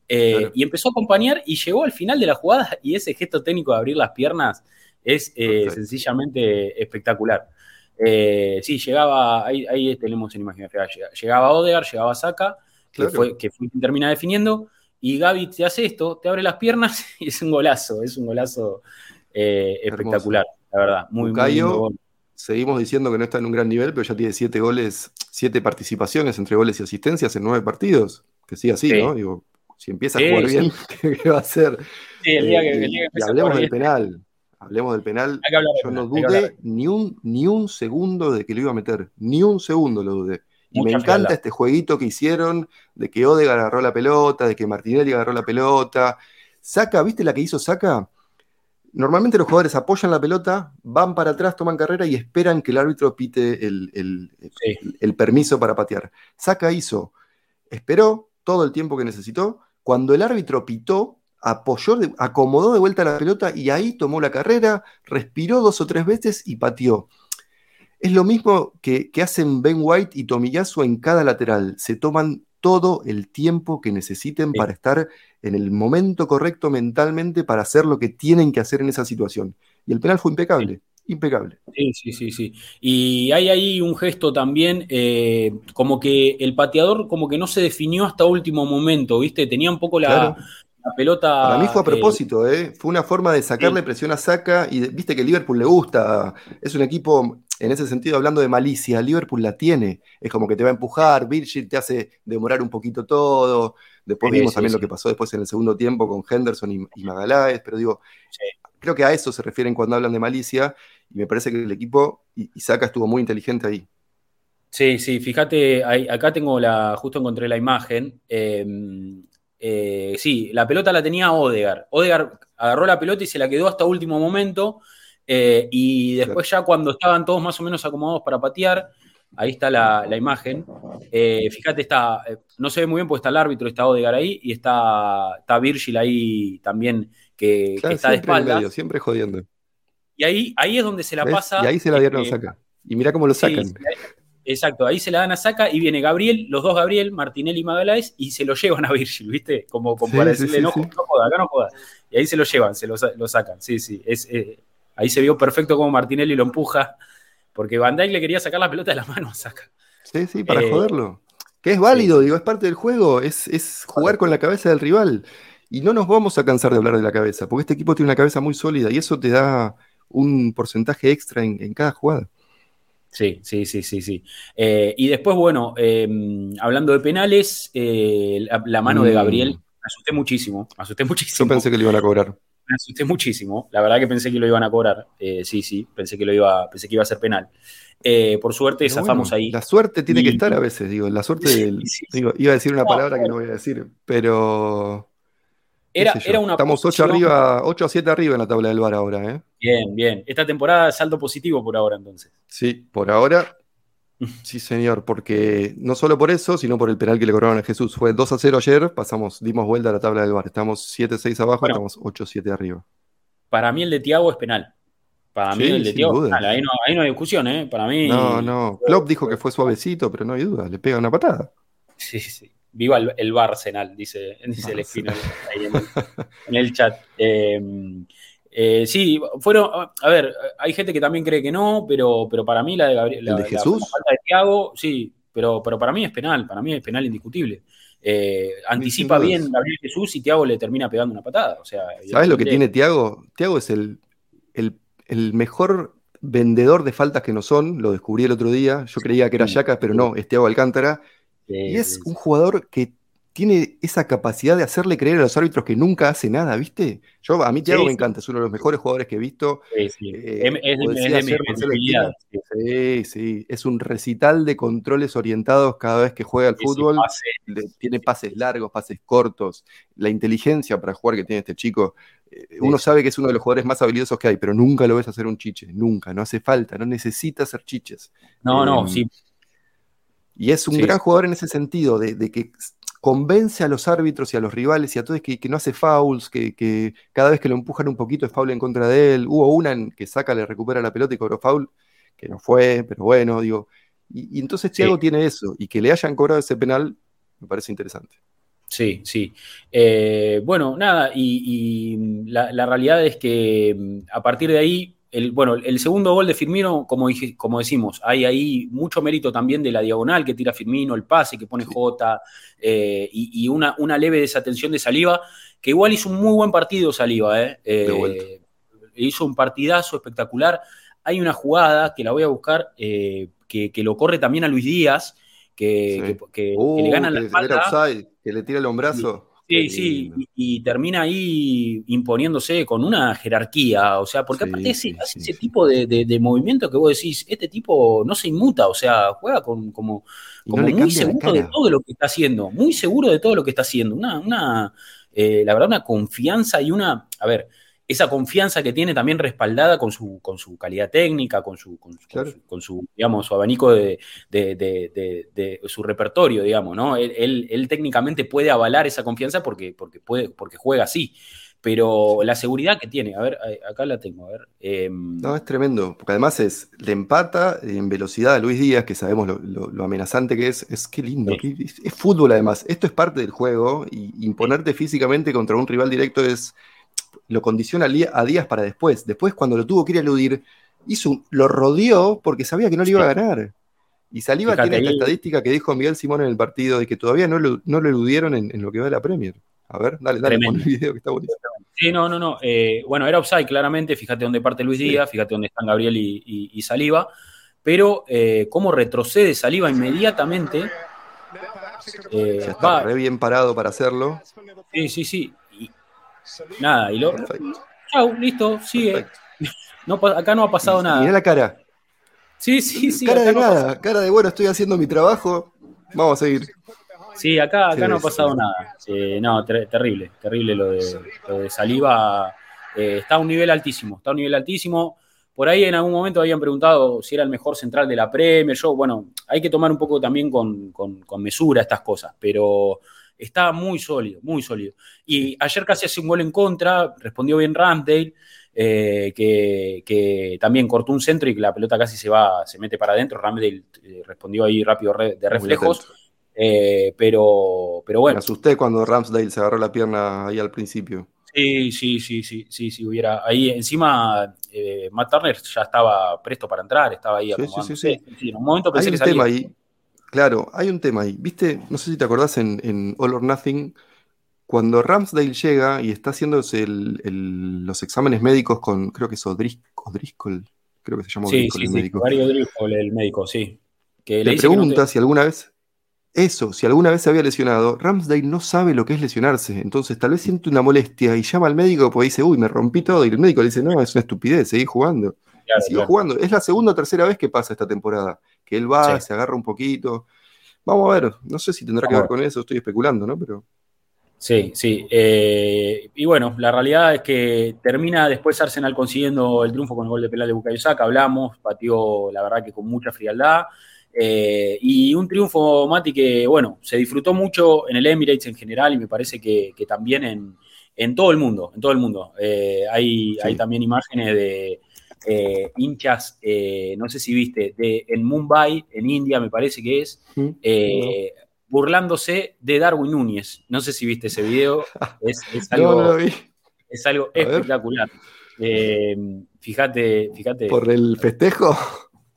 Eh, y empezó a acompañar y llegó al final de la jugada y ese gesto técnico de abrir las piernas es eh, sencillamente espectacular. Eh, sí, llegaba, ahí, tenemos en imagen, llegaba Odegar, llegaba Saca, que, fue, que fue quien termina definiendo, y Gaby te hace esto, te abre las piernas y es un golazo, es un golazo espectacular, la verdad. Muy, muy seguimos diciendo que no está en un gran nivel, pero ya tiene siete goles, siete participaciones entre goles y asistencias en nueve partidos. Que siga así, ¿no? Digo, si empieza a jugar bien, ¿qué va a hacer? Sí, el día que, eh, y hablemos del penal. Hablemos del penal. Yo no dudé ni un, ni un segundo de que lo iba a meter. Ni un segundo lo dudé. Y me encanta este jueguito que hicieron de que Odegaard agarró la pelota, de que Martinelli agarró la pelota. Saca, ¿viste la que hizo Saca? Normalmente los jugadores apoyan la pelota, van para atrás, toman carrera y esperan que el árbitro pite el, el permiso para patear. Saca hizo, esperó todo el tiempo que necesitó, cuando el árbitro pitó, apoyó, acomodó de vuelta la pelota y ahí tomó la carrera, respiró dos o tres veces y pateó. Es lo mismo que, hacen Ben White y Tomiyasu en cada lateral. Se toman todo el tiempo que necesiten para estar en el momento correcto mentalmente para hacer lo que tienen que hacer en esa situación. Y el penal fue impecable impecable. Sí, sí, sí, sí. Y hay ahí un gesto también, eh, como que el pateador como que no se definió hasta último momento, ¿viste? Tenía un poco la, pelota... Para mí fue a eh, propósito, ¿eh? Fue una forma de sacarle presión a Saca y viste que Liverpool le gusta, es un equipo, en ese sentido, hablando de malicia, Liverpool la tiene, es como que te va a empujar, Virgil te hace demorar un poquito todo, después vimos también lo que pasó después en el segundo tiempo con Henderson y, y Magaláes, pero digo, creo que a eso se refieren cuando hablan de malicia, y me parece que el equipo, Saca estuvo muy inteligente ahí. Sí, sí, fíjate, acá tengo la, justo encontré la imagen. Em, eh, sí, la pelota la tenía Odegar. Odegar agarró la pelota y se la quedó hasta último momento. Eh, y después ya cuando estaban todos más o menos acomodados para patear, ahí está la, imagen. Eh, fíjate, está, no se ve muy bien porque está el árbitro, está Odegar ahí y está, está Virgil ahí también que, está de espaldas. siempre jodiendo. Y ahí, ahí es donde se la pasa. Y ahí se la dieron a Saca. Y mira cómo lo sacan. exacto, ahí se la dan a Saca y viene Gabriel, los dos Gabriel, Martinelli y Magaláes, y se lo llevan a Virgil, ¿viste? Como, para decirle, no, no joda, acá no joda. Y ahí se lo llevan, se lo, sacan. Sí, sí. Es, eh, ahí se vio perfecto como Martinelli lo empuja, porque Van Dijk le quería sacar la pelota de la mano a Saca. Sí, sí, para eh, joderlo. Que es válido, digo, es parte del juego, es, es jugar con la cabeza del rival. Y no nos vamos a cansar de hablar de la cabeza, porque este equipo tiene una cabeza muy sólida y eso te da un porcentaje extra en, cada jugada. Sí, sí, sí, sí, sí. Eh, y después, bueno, em, hablando de penales, eh, la, mano de mm. Gabriel, me asusté muchísimo, me asusté muchísimo. Yo pensé que lo iban a cobrar. Me asusté muchísimo, la verdad que pensé que lo iban a cobrar. Eh, sí, sí, pensé que lo iba, pensé que iba a ser penal. por suerte zafamos ahí. La suerte tiene que estar a veces, digo, la suerte del, iba a decir una palabra que no voy a decir, pero era, una Estamos 8 arriba, 8 a 7 arriba en la tabla del bar ahora, ¿eh? Bien, bien. Esta temporada es saldo positivo por ahora, entonces. Sí, por ahora. Sí, señor, porque no solo por eso, sino por el penal que le cobraron a Jesús. Fue 2 a 0 ayer, pasamos, dimos vuelta a la tabla del bar. Estamos 7 6 abajo, estamos 8 7 arriba. Para mí el de Tiago es penal. Para mí el de Tiago Ahí no, ahí no hay discusión, ¿eh? Para mí. No, no. Klopp dijo que fue suavecito, pero no hay duda, le pega una patada. Sí, sí. Viva el, el dice, dice el Espino ahí en el, chat. Em, eh, sí, fueron, a ver, hay gente que también cree que no, pero, pero para mí la de Gabriel, la, de Jesús? falta de Thiago, sí, pero, pero para mí es penal, para mí es penal indiscutible. Eh, anticipa bien Gabriel Jesús y Thiago le termina pegando una patada. O sea, ¿Sabes lo que tiene Thiago? Thiago es el, el, mejor vendedor de faltas que no son, lo descubrí el otro día. Yo creía que era Yacas, pero no, es Thiago Alcántara y es un jugador que tiene esa capacidad de hacerle creer a los árbitros que nunca hace nada, ¿viste? Yo, a mí Thiago me encanta, es uno de los mejores jugadores que he visto. Sí, sí. Eh, es, de, Sí, sí. Es un recital de controles orientados cada vez que juega al fútbol. tiene pases largos, pases cortos. La inteligencia para jugar que tiene este chico. Eh, uno sabe que es uno de los jugadores más habilidosos que hay, pero nunca lo ves hacer un chiche. Nunca. No hace falta, no necesita hacer chiches. No, no, em, sí y es un gran jugador en ese sentido, de, que convence a los árbitros y a los rivales y a todos que, no hace fouls, que, cada vez que lo empujan un poquito es foul en contra de él. Hubo una en que saca, le recupera la pelota y cobró foul, que no fue, pero bueno, digo. Y, entonces Thiago tiene eso, y que le hayan cobrado ese penal me parece interesante. Sí, sí. Eh, bueno, nada, y, la, realidad es que mm, a partir de ahí el, bueno, el segundo gol de Firmino, como, como decimos, hay ahí mucho mérito también de la diagonal que tira Firmino, el pase que pone Jota eh, y, una, una, leve desatención de Saliva, que igual hizo un muy buen partido Saliva, eh. eh hizo un partidazo espectacular. Hay una jugada que la voy a buscar, eh, que, lo corre también a Luis Díaz, que, le uh, ganan la espalda. que le tira el hombrazo. Sí, sí, y, termina ahí imponiéndose con una jerarquía, o sea, porque aparte ese, ese tipo de, movimiento que vos decís, este tipo no se inmuta, o sea, juega con, como, muy seguro de todo lo que está haciendo, muy seguro de todo lo que está haciendo, una, una eh, la verdad, una confianza y una, a ver, esa confianza que tiene también respaldada con su, con su calidad técnica, con su, con, su, digamos, su abanico de, su repertorio, digamos, ¿no? Él, técnicamente puede avalar esa confianza porque, porque, puede, porque juega así. Pero la seguridad que tiene, a ver, acá la tengo, a ver. Em, no, es tremendo, porque además es, le empata en velocidad a Luis Díaz, que sabemos lo, amenazante que es, es que lindo, es, fútbol además, esto es parte del juego, y imponerte físicamente contra un rival directo es, lo condiciona a Díaz para después, después cuando lo tuvo que ir a eludir, hizo, lo rodeó porque sabía que no le iba a ganar. Y Saliba tiene esta estadística que dijo Miguel Simón en el partido de que todavía no lo, no lo eludieron en, lo que va de la Premier. A ver, dale, dale, pon el video que está bonito. Sí, no, no, no. Eh, bueno, era offside claramente, fíjate dónde parte Luis Díaz, fíjate dónde están Gabriel y, Saliba, pero eh, cómo retrocede Saliba inmediatamente. Eh, está re bien parado para hacerlo. Sí, sí, sí. Nada, y lo. Chau, listo, sigue. No, acá no ha pasado nada. Mirá la cara. Sí, sí, sí. Cara de nada, cara de bueno, estoy haciendo mi trabajo. Vamos a seguir. Sí, acá, acá no ha pasado nada. no, terrible, terrible lo de, Saliva. Eh, está a un nivel altísimo, está a un nivel altísimo. Por ahí en algún momento habían preguntado si era el mejor central de la Premier. Yo, bueno, hay que tomar un poco también con, mesura estas cosas, pero está muy sólido, muy sólido. Y ayer casi hace un gol en contra, respondió bien Ramsdale, eh, que, también cortó un centro y que la pelota casi se va, se mete para adentro. Ramsdale eh, respondió ahí rápido de reflejos. Eh, pero, pero bueno. Me asusté cuando Ramsdale se agarró la pierna ahí al principio. Sí, sí, sí, sí, sí, sí, hubiera. Ahí encima eh, Matt Turner ya estaba presto para entrar, estaba ahí sí, sí, sí, En un momento pensé hay un tema ahí. Claro, hay un tema ahí. Viste, no sé si te acordás en, All or Nothing, cuando Ramsdale llega y está haciéndose los exámenes médicos con, creo que es O'Driscoll, creo que se llama O'Driscoll el médico. Mario O'Driscoll, el médico, sí. Que le, pregunta si alguna vez eso, si alguna vez se había lesionado, Ramsdale no sabe lo que es lesionarse. Entonces, tal vez siente una molestia y llama al médico porque dice, uy, me rompí todo. Y el médico le dice, no, es una estupidez, seguí jugando. y sigo jugando. Es la segunda o tercera vez que pasa esta temporada. Que él va, se agarra un poquito. Vamos a ver, no sé si tendrá que ver con eso, estoy especulando, ¿no? Pero. Sí, sí. Eh, y bueno, la realidad es que termina después Arsenal consiguiendo el triunfo con el gol de penal de Bukayo Saka. Hablamos, pateó la verdad que con mucha frialdad. Eh, y un triunfo, Mati, que bueno, se disfrutó mucho en el Emirates en general y me parece que, también en, todo el mundo, en todo el mundo. Eh, hay, hay, también imágenes de eh, hinchas, no sé si viste, de, en Mumbai, en India, me parece que es, burlándose de Darwin Núñez. No sé si viste ese video, es, algo, Es algo espectacular. fíjate, fíjate. ¿Por el festejo?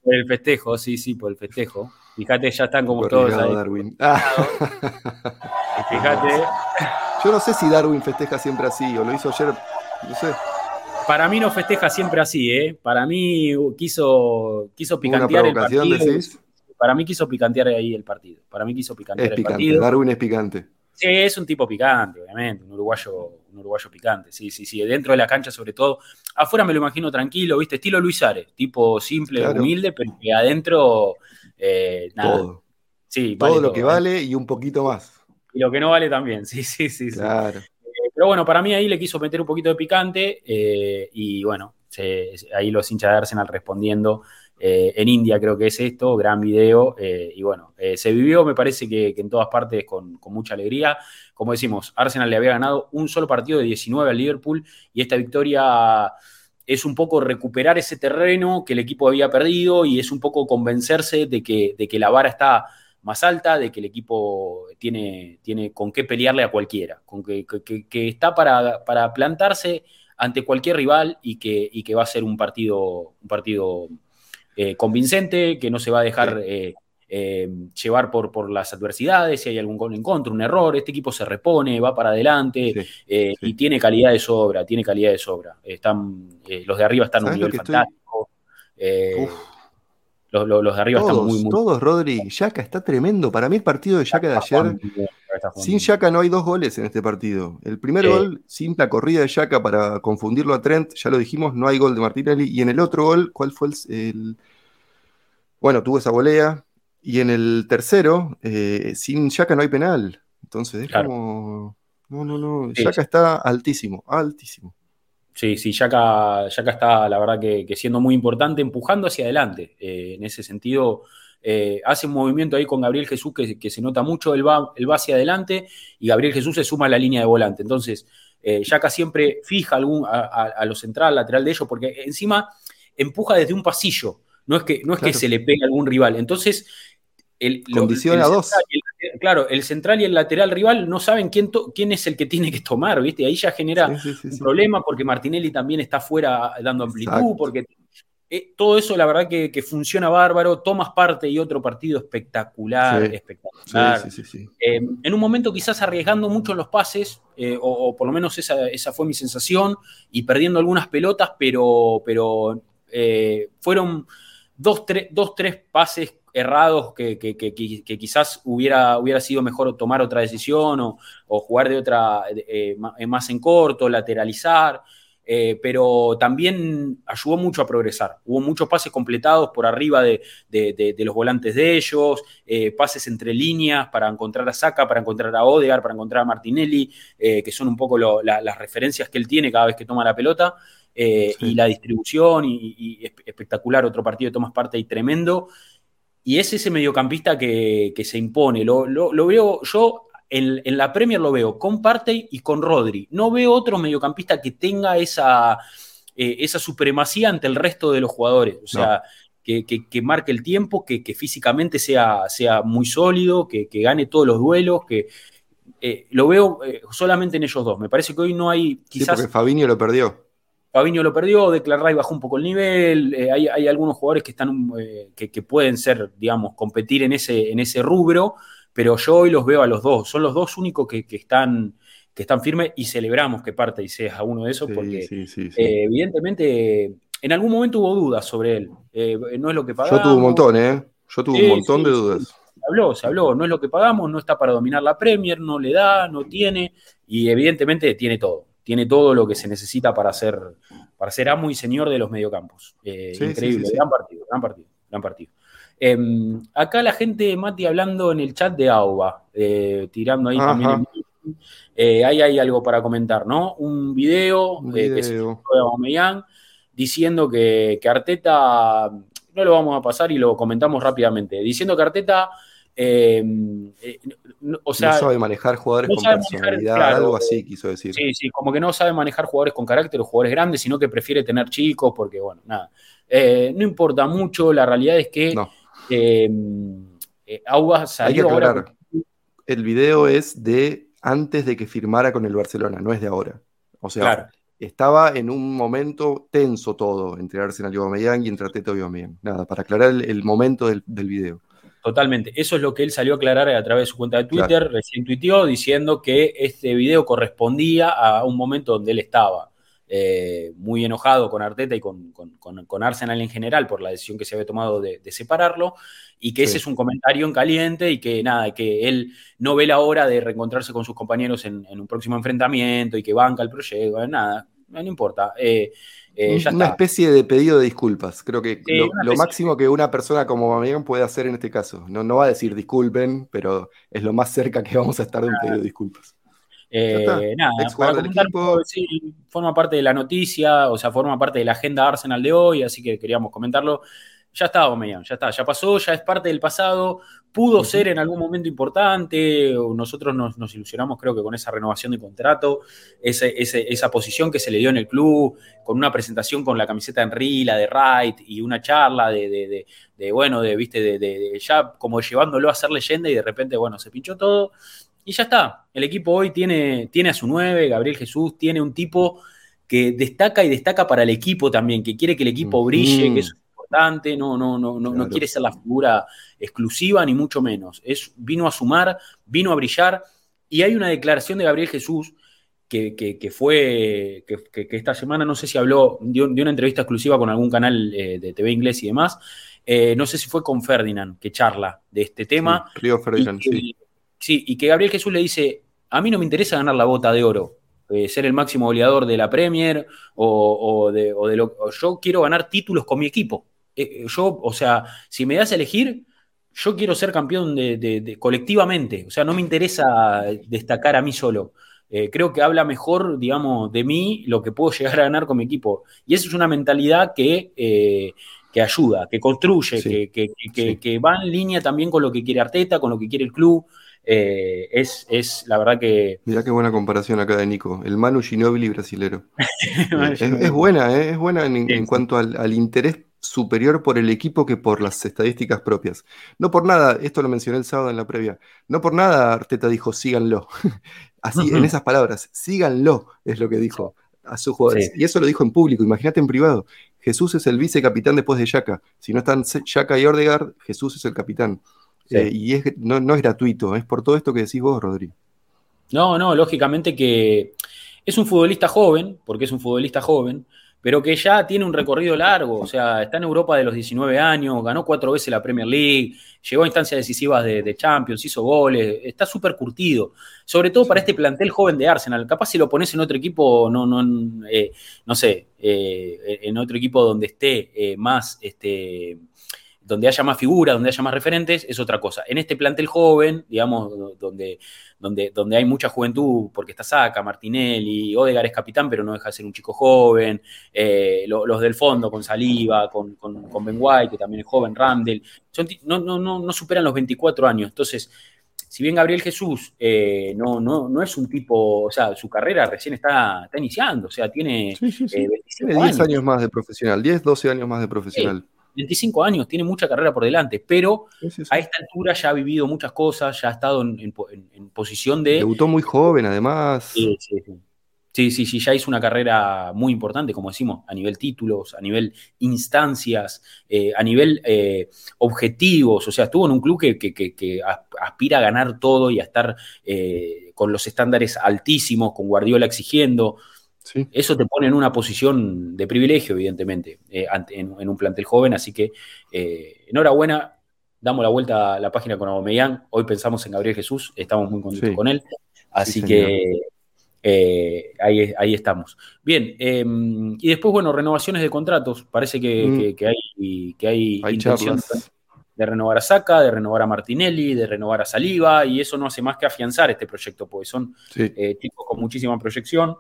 Por el festejo, sí, sí, por el festejo. Fíjate, ya están como todos ahí. Darwin. Ah. Fíjate. Yo no sé si Darwin festeja siempre así, o lo hizo ayer, no sé. Para mí no festeja siempre así, ¿eh? Para mí quiso, quiso picantear el partido. Decís? Para mí quiso picantear ahí el partido. Para mí quiso picantear es el partido. Darwin es picante. Sí, es un tipo picante, obviamente, un uruguayo, un uruguayo picante, sí, sí, sí. Dentro de la cancha, sobre todo. Afuera me lo imagino tranquilo, ¿viste? Estilo Luis Ares, tipo simple, humilde, pero que adentro, eh, nada. Todo. Sí, todo lo que vale y un poquito más. Y lo que no vale también, sí, sí, sí. Claro. Eh, pero bueno, para mí ahí le quiso meter un poquito de picante eh, y bueno, ahí los hinchas de Arsenal respondiendo eh, en India creo que es esto, gran video. Eh, y bueno, se vivió, me parece que, en todas partes con, mucha alegría. Como decimos, Arsenal le había ganado un solo partido de 19 al Liverpool y esta victoria es un poco recuperar ese terreno que el equipo había perdido y es un poco convencerse de que, de que la vara está más alta, de que el equipo tiene, tiene con qué pelearle a cualquiera, con que, está para, para, plantarse ante cualquier rival y que, y que va a ser un partido, un partido eh, convincente, que no se va a dejar eh, eh, llevar por, por las adversidades, si hay algún gol en contra, un error, este equipo se repone, va para adelante y tiene calidad de sobra, tiene calidad de sobra. Están, los de arriba están a un nivel fantástico. Los, de arriba están muy, muy. Todos, Rodri. Yaka está tremendo. Para mí, el partido de Yaka de ayer. Sin Yaka no hay dos goles en este partido. El primer gol, sin la corrida de Yaka para confundirlo a Trent, ya lo dijimos, no hay gol de Martinelli. Y en el otro gol, ¿cuál fue el. Bueno, tuvo esa volea. Y en el tercero, eh, sin Yaka no hay penal. Entonces es como. No, no, no. Yaka está altísimo, altísimo. Sí, sí, Yaka, está, la verdad, que, siendo muy importante, empujando hacia adelante. Eh, en ese sentido, eh, hace un movimiento ahí con Gabriel Jesús que, se nota mucho, él va, va, hacia adelante y Gabriel Jesús se suma a la línea de volante. Entonces, eh, Yaka siempre fija algún, a, lo central, lateral de ellos, porque encima empuja desde un pasillo, no es que, no es que se le pegue a algún rival. Entonces, el, Condiciona dos claro, el central y el lateral rival no saben quién, quién es el que tiene que tomar, ¿viste? Ahí ya genera un problema porque Martinelli también está fuera dando amplitud, porque eh, todo eso la verdad que, funciona bárbaro, tomas parte y otro partido espectacular, espectacular. Eh, en un momento quizás arriesgando mucho en los pases, eh, o, por lo menos esa, esa, fue mi sensación, y perdiendo algunas pelotas, pero, pero fueron dos, dos, tres pases errados que, quizás hubiera, hubiera sido mejor tomar otra decisión o, jugar de otra eh, eh, más en corto, lateralizar. Eh, pero también ayudó mucho a progresar. Hubo muchos pases completados por arriba de, los volantes de ellos, pases entre líneas para encontrar a Saca, para encontrar a Odegar, para encontrar a Martinelli, que son un poco las referencias que él tiene cada vez que toma la pelota. Y la distribución y, espectacular, otro partido de Tomás Parte y tremendo y es ese mediocampista que, se impone. Lo, veo yo en, la Premier lo veo con Partey y con Rodri. No veo otro mediocampista que tenga esa, eh, esa supremacía ante el resto de los jugadores. O sea, que, marque el tiempo, que, físicamente sea, sea, muy sólido, que, gane todos los duelos, que eh, lo veo eh, solamente en ellos dos. Me parece que hoy no hay quizás. Sí, porque Fabinho lo perdió. Fabinho lo perdió, Declan Rice bajó un poco el nivel, eh, hay, algunos jugadores que, están, eh, que, pueden ser, digamos, competir en ese, en ese rubro, pero yo hoy los veo a los dos, son los dos únicos que, están, que están firmes y celebramos que parte y sea uno de esos, porque eh, evidentemente en algún momento hubo dudas sobre él, no es lo que pagamos. Yo tuve un montón, ¿eh? Yo tuve un montón de dudas. Se habló, se habló, no es lo que pagamos, no está para dominar la Premier, no le da, no tiene, y evidentemente tiene todo tiene todo lo que se necesita para ser, para ser amo y señor de los mediocampos. Eh, increíble, gran partido, gran partido, gran partido. Em, acá la gente, Mati, hablando en el chat de AUBA, eh, tirando ahí también. Eh, ahí hay algo para comentar, ¿no? Un video, que se de Aubameyang diciendo que, que, Arteta, no lo vamos a pasar y lo comentamos rápidamente, diciendo que Arteta o sea, no sabe manejar jugadores con personalidad, algo así quiso decir. Sí, sí, como que no sabe manejar jugadores con carácter o jugadores grandes, sino que prefiere tener chicos, porque bueno, nada. Eh, no importa mucho, la realidad es que no. eh, eh salió ahora. El video es de antes de que firmara con el Barcelona, no es de ahora. O sea, estaba en un momento tenso todo entre Arsenal y Aubameyang y entre Arteta y Aubameyang. Nada, para aclarar el, momento del, del video. Totalmente. Eso es lo que él salió a aclarar a través de su cuenta de Twitter. Recién tuiteó diciendo que este video correspondía a un momento donde él estaba eh, muy enojado con Arteta y con, Arsenal en general por la decisión que se había tomado de, separarlo. Y que ese es un comentario en caliente y que nada, que él no ve la hora de reencontrarse con sus compañeros en, un próximo enfrentamiento y que banca el proyecto. Nada, no, importa. Eh, eh, una especie de pedido de disculpas. Creo que lo, máximo que una persona como Mamigan puede hacer en este caso. No, no va a decir disculpen, pero es lo más cerca que vamos a estar de un pedido de disculpas. Eh, nada, para comentar, forma parte de la noticia, o sea, forma parte de la agenda Arsenal de hoy, así que queríamos comentarlo ya está Aubameyang, ya está, ya pasó, ya es parte del pasado, pudo ser en algún momento importante, nosotros nos, ilusionamos creo que con esa renovación de contrato, esa posición que se le dio en el club, con una presentación con la camiseta de Henry, la de Wright y una charla de, bueno, de, viste, de, ya como llevándolo a ser leyenda y de repente, bueno, se pinchó todo y ya está. El equipo hoy tiene, tiene a su 9, Gabriel Jesús, tiene un tipo que destaca y destaca para el equipo también, que quiere que el equipo brille, que es no, no, no, no, no quiere ser la figura exclusiva ni mucho menos. Es, vino a sumar, vino a brillar y hay una declaración de Gabriel Jesús que, que, fue, que, esta semana no sé si habló, dio, una entrevista exclusiva con algún canal eh, de TV inglés y demás. Eh, no sé si fue con Ferdinand que charla de este tema. Sí, Ferdinand, sí. Sí, y que Gabriel Jesús le dice, a mí no me interesa ganar la bota de oro, eh, ser el máximo goleador de la Premier o, de, o de lo, yo quiero ganar títulos con mi equipo. Eh, yo, o sea, si me das a elegir, yo quiero ser campeón de, colectivamente. O sea, no me interesa destacar a mí solo. eh, creo que habla mejor, digamos, de mí lo que puedo llegar a ganar con mi equipo. Y eso es una mentalidad que, eh, que ayuda, que construye, que, que, va en línea también con lo que quiere Arteta, con lo que quiere el club. Eh, es, es, la verdad que. Mirá qué buena comparación acá de Nico. El Manu Ginóbili brasilero. es, buena, es buena en, cuanto al, interés superior por el equipo que por las estadísticas propias. No por nada, esto lo mencioné el sábado en la previa, no por nada Arteta dijo síganlo. Así, en esas palabras, síganlo, es lo que dijo a sus jugadores. Y eso lo dijo en público, imagínate en privado. Jesús es el vicecapitán después de Yaka. Si no están Yaka y Ordegaard, Jesús es el capitán. Eh, y es, no, no, es gratuito, es por todo esto que decís vos, Rodrigo. No, no, lógicamente que es un futbolista joven, porque es un futbolista joven, pero que ya tiene un recorrido largo, o sea, está en Europa de los 19 años, ganó cuatro veces la Premier League, llegó a instancias decisivas de, Champions, hizo goles, está súper curtido, sobre todo para este plantel joven de Arsenal. Capaz si lo pones en otro equipo, no, no, eh, no sé, eh, en otro equipo donde esté más, este, donde haya más figuras, donde haya más referentes, es otra cosa. En este plantel joven, digamos, donde, donde, donde hay mucha juventud, porque está Saca, Martinelli, Odegar es capitán, pero no deja de ser un chico joven, eh, los del fondo con Saliva, con, con, Ben White, que también es joven, Randall, no, no, no, superan los 24 años. Entonces, si bien Gabriel Jesús eh, no, no, no es un tipo, o sea, su carrera recién está, está iniciando, o sea, tiene, sí, eh, tiene 10 años. más de profesional, 10, 12 años más de profesional. 25 años, tiene mucha carrera por delante, pero a esta altura ya ha vivido muchas cosas, ya ha estado en, posición de... Debutó muy joven, además. Sí, sí, sí. Ya hizo una carrera muy importante, como decimos, a nivel títulos, a nivel instancias, eh, a nivel eh, objetivos. O sea, estuvo en un club que, aspira a ganar todo y a estar eh, con los estándares altísimos, con Guardiola exigiendo. Eso te pone en una posición de privilegio, evidentemente, eh, en, un plantel joven. Así que eh, enhorabuena, damos la vuelta a la página con Aubameyang. Hoy pensamos en Gabriel Jesús, estamos muy contentos con él. Así que eh, ahí, ahí, estamos. Bien, em, y después, bueno, renovaciones de contratos. Parece que, mm. hay, que hay, intención de renovar a Saca, de renovar a Martinelli, de renovar a Saliva, y eso no hace más que afianzar este proyecto, porque son chicos con muchísima proyección.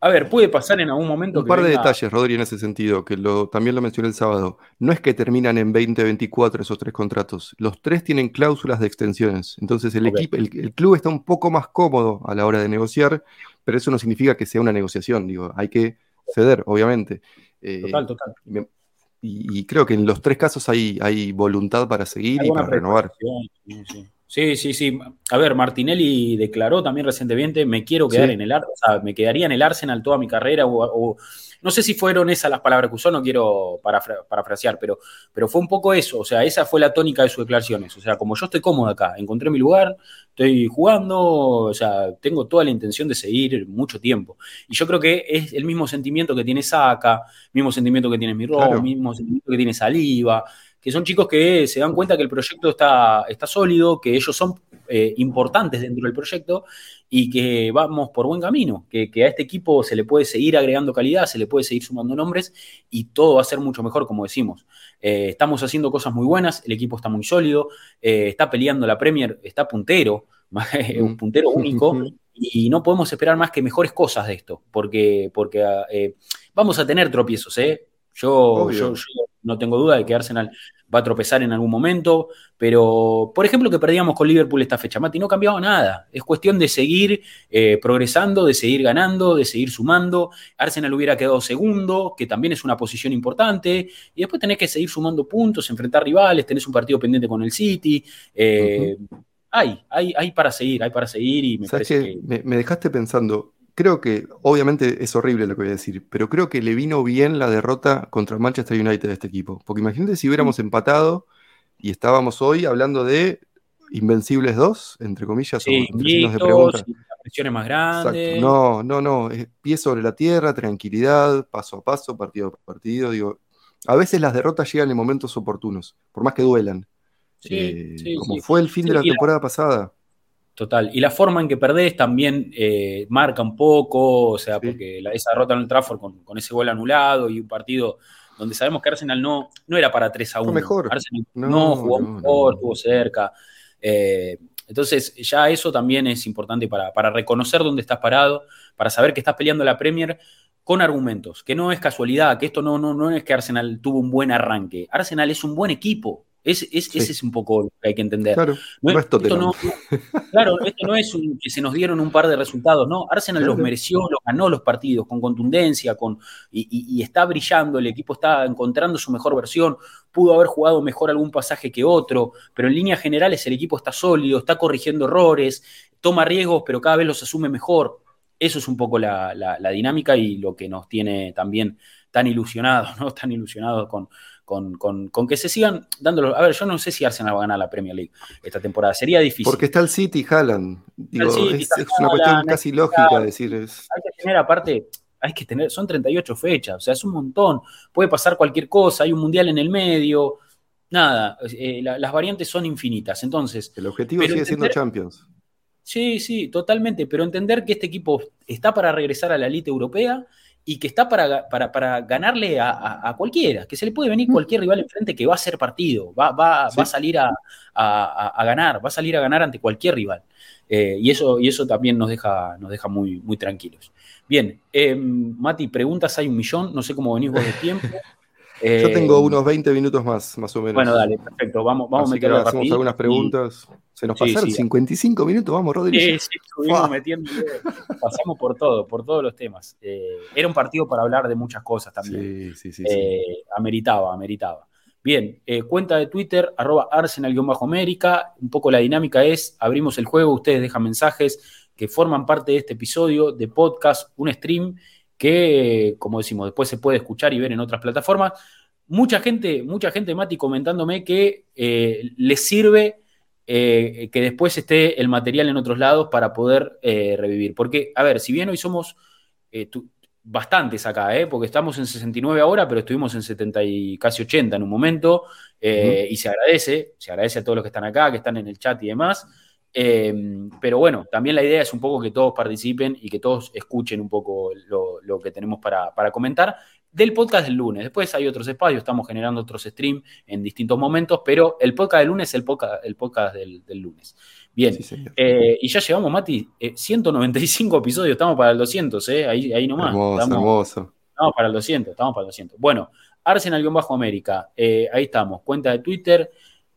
A ver, puede pasar en algún momento. Un par de detalles, Rodri, en ese sentido, que lo, también lo mencioné el sábado. No es que terminan en 2024 esos tres contratos. Los tres tienen cláusulas de extensiones. Entonces el, equipo, el, club está un poco más cómodo a la hora de negociar, pero eso no significa que sea una negociación. Digo, hay que ceder, obviamente. Eh, total, total. Y, creo que en los tres casos hay, hay voluntad para seguir y para renovar. Sí, Sí, sí, sí. A ver, Martinelli declaró también recientemente, me quiero quedar en el Arsenal, o sea, me quedaría en el Arsenal toda mi carrera, o, no sé si fueron esas las palabras que usó, no quiero parafrasear, pero, pero fue un poco eso, o sea, esa fue la tónica de sus declaraciones, o sea, como yo estoy cómodo acá, encontré mi lugar, estoy jugando, o sea, tengo toda la intención de seguir mucho tiempo. Y yo creo que es el mismo sentimiento que tiene Saka, mismo sentimiento que tiene Miró, mismo sentimiento que tiene Saliva, que son chicos que se dan cuenta que el proyecto está, está sólido, que ellos son eh, importantes dentro del proyecto y que vamos por buen camino, que, a este equipo se le puede seguir agregando calidad, se le puede seguir sumando nombres y todo va a ser mucho mejor, como decimos. Eh, estamos haciendo cosas muy buenas, el equipo está muy sólido, eh, está peleando la Premier, está puntero, un puntero único, y no podemos esperar más que mejores cosas de esto, porque, porque vamos a tener tropiezos, ¿eh? Yo, yo, no tengo duda de que Arsenal va a tropezar en algún momento, pero por ejemplo que perdíamos con Liverpool esta fecha, Mati, no ha cambiado nada. Es cuestión de seguir eh, progresando, de seguir ganando, de seguir sumando. Arsenal hubiera quedado segundo, que también es una posición importante, y después tenés que seguir sumando puntos, enfrentar rivales, tenés un partido pendiente con el City. Eh, hay, hay, hay para seguir, hay para seguir y me parece que... me dejaste pensando, creo que, obviamente es horrible lo que voy a decir, pero creo que le vino bien la derrota contra Manchester United de este equipo. Porque imagínate si hubiéramos empatado y estábamos hoy hablando de Invencibles 2, entre comillas, sí, o de pregunta. presiones más grandes. No, no, no. pie sobre la tierra, tranquilidad, paso a paso, partido a partido. Digo, a veces las derrotas llegan en momentos oportunos, por más que duelan. Sí, eh, como fue el fin de la temporada pasada. Total. Y la forma en que perdés también eh, marca un poco, o sea, porque la, esa derrota en el Trafford con, ese gol anulado y un partido donde sabemos que Arsenal no, no era para 3 a 1. mejor. Arsenal no, jugó mejor, estuvo cerca. Eh, Entonces, ya eso también es importante para, para reconocer dónde estás parado, para saber que estás peleando la Premier con argumentos, que no es casualidad, que esto no, no, no es que Arsenal tuvo un buen arranque. Arsenal es un buen equipo. Es, Ese es un poco lo que hay que entender. Claro, no, es esto no, claro, esto no es que se nos dieron un par de resultados, no. Arsenal los mereció, los ganó los partidos con contundencia, con, y, está brillando, el equipo está encontrando su mejor versión, pudo haber jugado mejor algún pasaje que otro, pero en líneas generales el equipo está sólido, está corrigiendo errores, toma riesgos, pero cada vez los asume mejor. Eso es un poco la, dinámica y lo que nos tiene también tan ilusionados, ¿no? Tan ilusionados con, con, que se sigan dándolo. A ver, yo no sé si Arsenal va a ganar la Premier League esta temporada. Sería difícil. Porque está el City Haaland. es, una cuestión casi lógica decir. Hay que tener aparte. Hay que tener, son 38 fechas, o sea, es un montón. Puede pasar cualquier cosa, hay un mundial en el medio. Nada, eh, las variantes son infinitas. Entonces. El objetivo sigue siendo Champions. Sí, sí, totalmente. Pero entender que este equipo está para regresar a la elite europea y que está para, para, ganarle a, cualquiera, que se le puede venir cualquier rival enfrente que va a ser partido, va, va, va a salir a, ganar, va a salir a ganar ante cualquier rival. Eh, y, eso, y eso también nos deja, nos deja muy, muy tranquilos. Bien, em, Mati, preguntas hay un millón, no sé cómo venís vos de tiempo. Yo tengo em, unos 20 minutos más, más o menos. Bueno, dale, perfecto. Vamos, vamos a meterlo Hacemos algunas preguntas. Se nos pasaron 55 minutos, vamos, Rodríguez. Sí, sí, estuvimos metiendo, pasamos por todo, por todos los temas. Eh, era un partido para hablar de muchas cosas también. Sí, sí, sí. Eh, ameritaba, ameritaba. Bien, eh, cuenta de Twitter, arroba arsenal-américa. Un poco la dinámica es, abrimos el juego, ustedes dejan mensajes que forman parte de este episodio de podcast, un stream que, como decimos, después se puede escuchar y ver en otras plataformas. Mucha gente, mucha gente, Mati, comentándome que les sirve eh, que después esté el material en otros lados para poder eh, revivir. Porque, a ver, si bien hoy somos eh, bastantes acá, porque estamos en 69 ahora, pero estuvimos en 70 y casi 80 en un momento, y se agradece, se agradece a todos los que están acá, que están en el chat y demás. Pero bueno, también la idea es un poco que todos participen y que todos escuchen un poco lo, que tenemos para, para comentar del podcast del lunes. Después hay otros espacios, estamos generando otros streams en distintos momentos, pero el podcast del lunes es el podcast, el podcast del, lunes. Bien, eh, y ya llegamos, Mati, 195 eh, episodios, estamos para el 200, ¿eh? ahí, ahí nomás. Hermoso, estamos, hermoso. Estamos para el 200, estamos para el 200. Bueno, Arsenal-América, ahí estamos, cuenta de Twitter.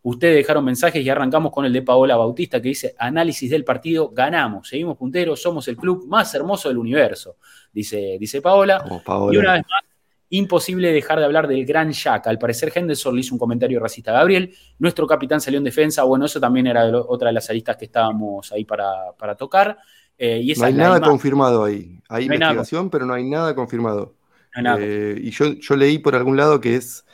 Ustedes dejaron mensajes y arrancamos con el de Paola Bautista que dice, análisis del partido, ganamos, seguimos punteros, somos el club más hermoso del universo, dice, dice Paola. Paola. Y una vez más, Imposible dejar de hablar del gran Jack. Al parecer, Henderson le hizo un comentario racista a Gabriel. Nuestro capitán salió en defensa. Bueno, eso también era otra de las aristas que estábamos ahí para, tocar. Eh, y no hay nada confirmado ahí. Hay investigación, pero no hay nada confirmado. Eh, y yo, yo leí por algún lado que es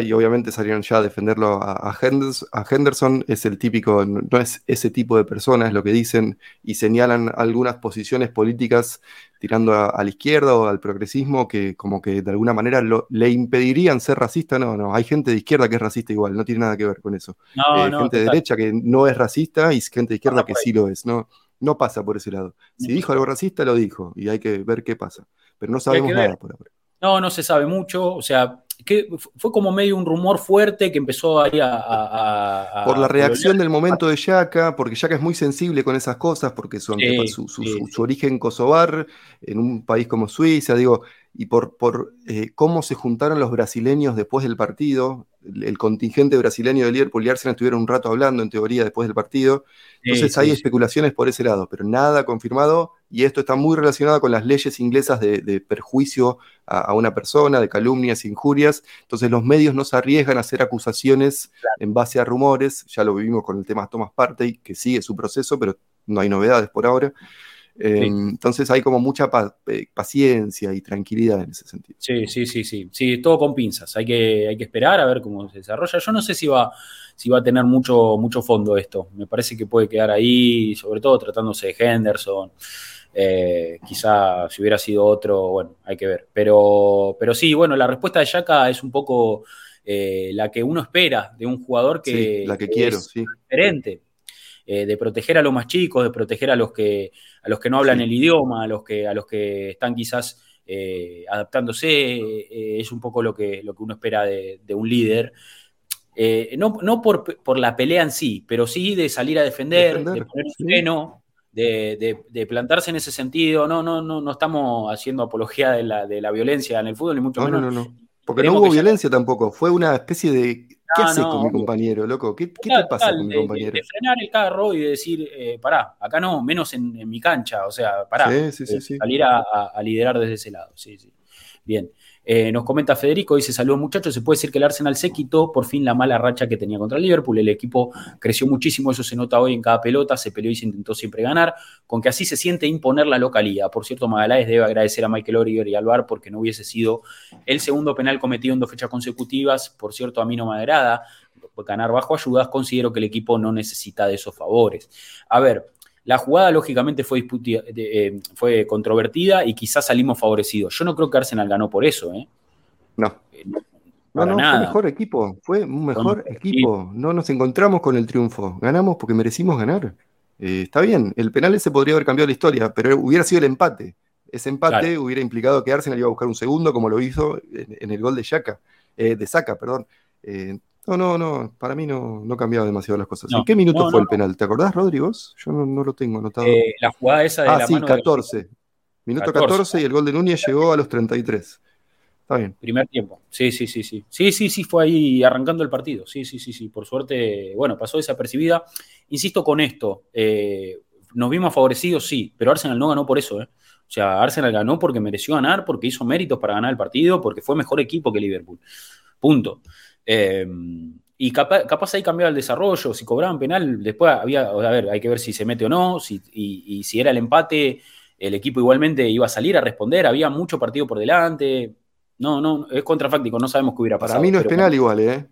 y obviamente salieron ya a defenderlo a, Henderson, es el típico, no es ese tipo de persona, es lo que dicen, y señalan algunas posiciones políticas tirando a, la izquierda o al progresismo que como que de alguna manera le impedirían ser racista. No, no, hay gente de izquierda que es racista igual, no tiene nada que ver con eso. No, eh, gente de derecha que no es racista y gente de izquierda que sí lo es, no, no pasa por ese lado. Si dijo algo racista, lo dijo, y hay que ver qué pasa. Pero no sabemos nada por ahora. No, no se sabe mucho, o sea, que fue como medio un rumor fuerte que empezó ahí a... Por la reacción del momento de Yaka, porque Yaka es muy sensible con esas cosas, porque su, su, origen kosovar en un país como Suiza, digo, y por, por eh, cómo se juntaron los brasileños después del partido, el, contingente brasileño de Liverpool y Arsenal estuvieron un rato hablando en teoría después del partido, entonces hay especulaciones por ese lado, pero nada confirmado, y esto está muy relacionado con las leyes inglesas de, perjuicio a, una persona, de calumnias, injurias. Entonces los medios no se arriesgan a hacer acusaciones en base a rumores. Ya lo vivimos con el tema Thomas Partey, que sigue su proceso, pero no hay novedades por ahora. Em, entonces hay como mucha eh, paciencia y tranquilidad en ese sentido. Sí, sí, sí, sí. Sí, todo con pinzas. Hay que, hay que esperar a ver cómo se desarrolla. Yo no sé si va, si va a tener mucho, mucho fondo esto. Me parece que puede quedar ahí, sobre todo tratándose de Henderson. Eh, quizá si hubiera sido otro, bueno, hay que ver. Pero, pero sí, bueno, la respuesta de Yaka es un poco eh, la que uno espera de un jugador que, la que, quiero, es diferente. Eh, de proteger a los más chicos, de proteger a los que, a los que no hablan el idioma, a los que, a los que están quizás adaptándose, es un poco lo que, lo que uno espera de, un líder. eh, no, no por, por, la pelea en sí, pero sí de salir a defender, de poner freno, de, plantarse en ese sentido. No, no, no, no estamos haciendo apología de la, de la violencia en el fútbol, ni mucho menos. No, no, no. Porque no hubo violencia tampoco, fue una especie de. ¿Qué haces con mi compañero, loco? ¿Qué, te pasa con mi compañero? De, frenar el carro y de decir, eh, pará, acá no, menos en, mi cancha, o sea, pará. Sí, sí, sí, salir a, a, liderar desde ese lado, sí, sí. Bien. Eh, nos comenta Federico, dice, saludos muchachos, se puede decir que el Arsenal se quitó por fin la mala racha que tenía contra el Liverpool, el equipo creció muchísimo, eso se nota hoy en cada pelota, se peleó y se intentó siempre ganar, con que así se siente imponer la localidad. Por cierto, Magaláes debe agradecer a Michael Origer y al VAR porque no hubiese sido el segundo penal cometido en dos fechas consecutivas, por cierto, a mí no me agrada, ganar bajo ayudas, considero que el equipo no necesita de esos favores. A ver, la jugada, lógicamente, fue, eh, fue controvertida y quizás salimos favorecidos. Yo no creo que Arsenal ganó por eso, ¿eh? No. Eh, no, no, fue mejor equipo, fue un mejor equipo. No nos encontramos con el triunfo. Ganamos porque merecimos ganar. Eh, está bien, el penal ese podría haber cambiado la historia, pero hubiera sido el empate. Ese empate hubiera implicado que Arsenal iba a buscar un segundo, como lo hizo en, el gol de Shaka, de Saka, perdón. No, no, no, para mí no, no cambiaba demasiado las cosas. ¿En qué minuto fue el penal? ¿Te acordás, Rodrigo? Yo no, lo tengo anotado. Eh, la jugada esa de ah, la sí, 14. Minuto 14. y el gol de Núñez llegó a los 33. Está bien. Primer tiempo. Sí, sí, sí, sí. Sí, sí, sí, fue ahí arrancando el partido. Sí, sí, sí, sí. Por suerte, bueno, pasó desapercibida. Insisto con esto, eh, nos vimos favorecidos, sí, pero Arsenal no ganó por eso, ¿eh? O sea, Arsenal ganó porque mereció ganar, porque hizo méritos para ganar el partido, porque fue mejor equipo que Liverpool. Punto. Em, y capaz, ahí cambiaba el desarrollo, si cobraban penal, después había, a ver, hay que ver si se mete o no, si, y, si era el empate, el equipo igualmente iba a salir a responder, había mucho partido por delante. No, no, es contrafáctico, no sabemos qué hubiera pasado. Para mí no es penal igual, ¿eh?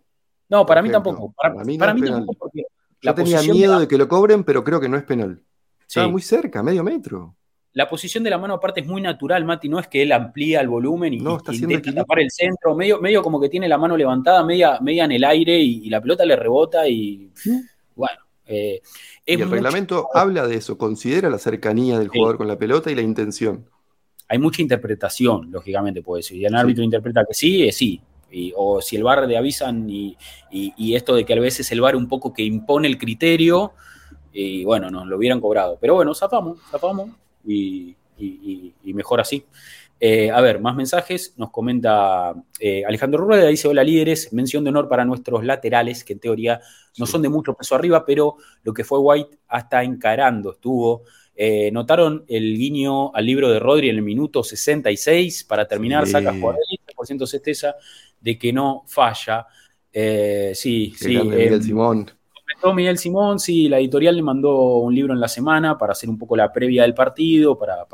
No, para mí tampoco. Para, mí, tampoco porque Yo tenía miedo de... que lo cobren, pero creo que no es penal. Estaba muy cerca, medio metro la posición de la mano aparte es muy natural, Mati, no es que él amplía el volumen y, intenta tapar el centro, medio, medio como que tiene la mano levantada, media, media en el aire y, la pelota le rebota y bueno. Eh, y el reglamento habla de eso, considera la cercanía del jugador con la pelota y la intención. Hay mucha interpretación, lógicamente, puede ser. Y el árbitro interpreta que sí, es sí. o si el VAR le avisan y, esto de que a veces el VAR un poco que impone el criterio, y bueno, nos lo hubieran cobrado. Pero bueno, zafamos, zafamos y, mejor así. Eh, a ver, más mensajes. Nos comenta eh, Alejandro Rueda, dice, hola líderes, mención de honor para nuestros laterales, que en teoría no son de mucho peso arriba, pero lo que fue White hasta encarando estuvo. Eh, notaron el guiño al libro de Rodri en el minuto 66 para terminar, saca por ciento certeza de que no falla. sí, sí. Simón. Miguel Simón, sí, la editorial le mandó un libro en la semana para hacer un poco la previa del partido, para,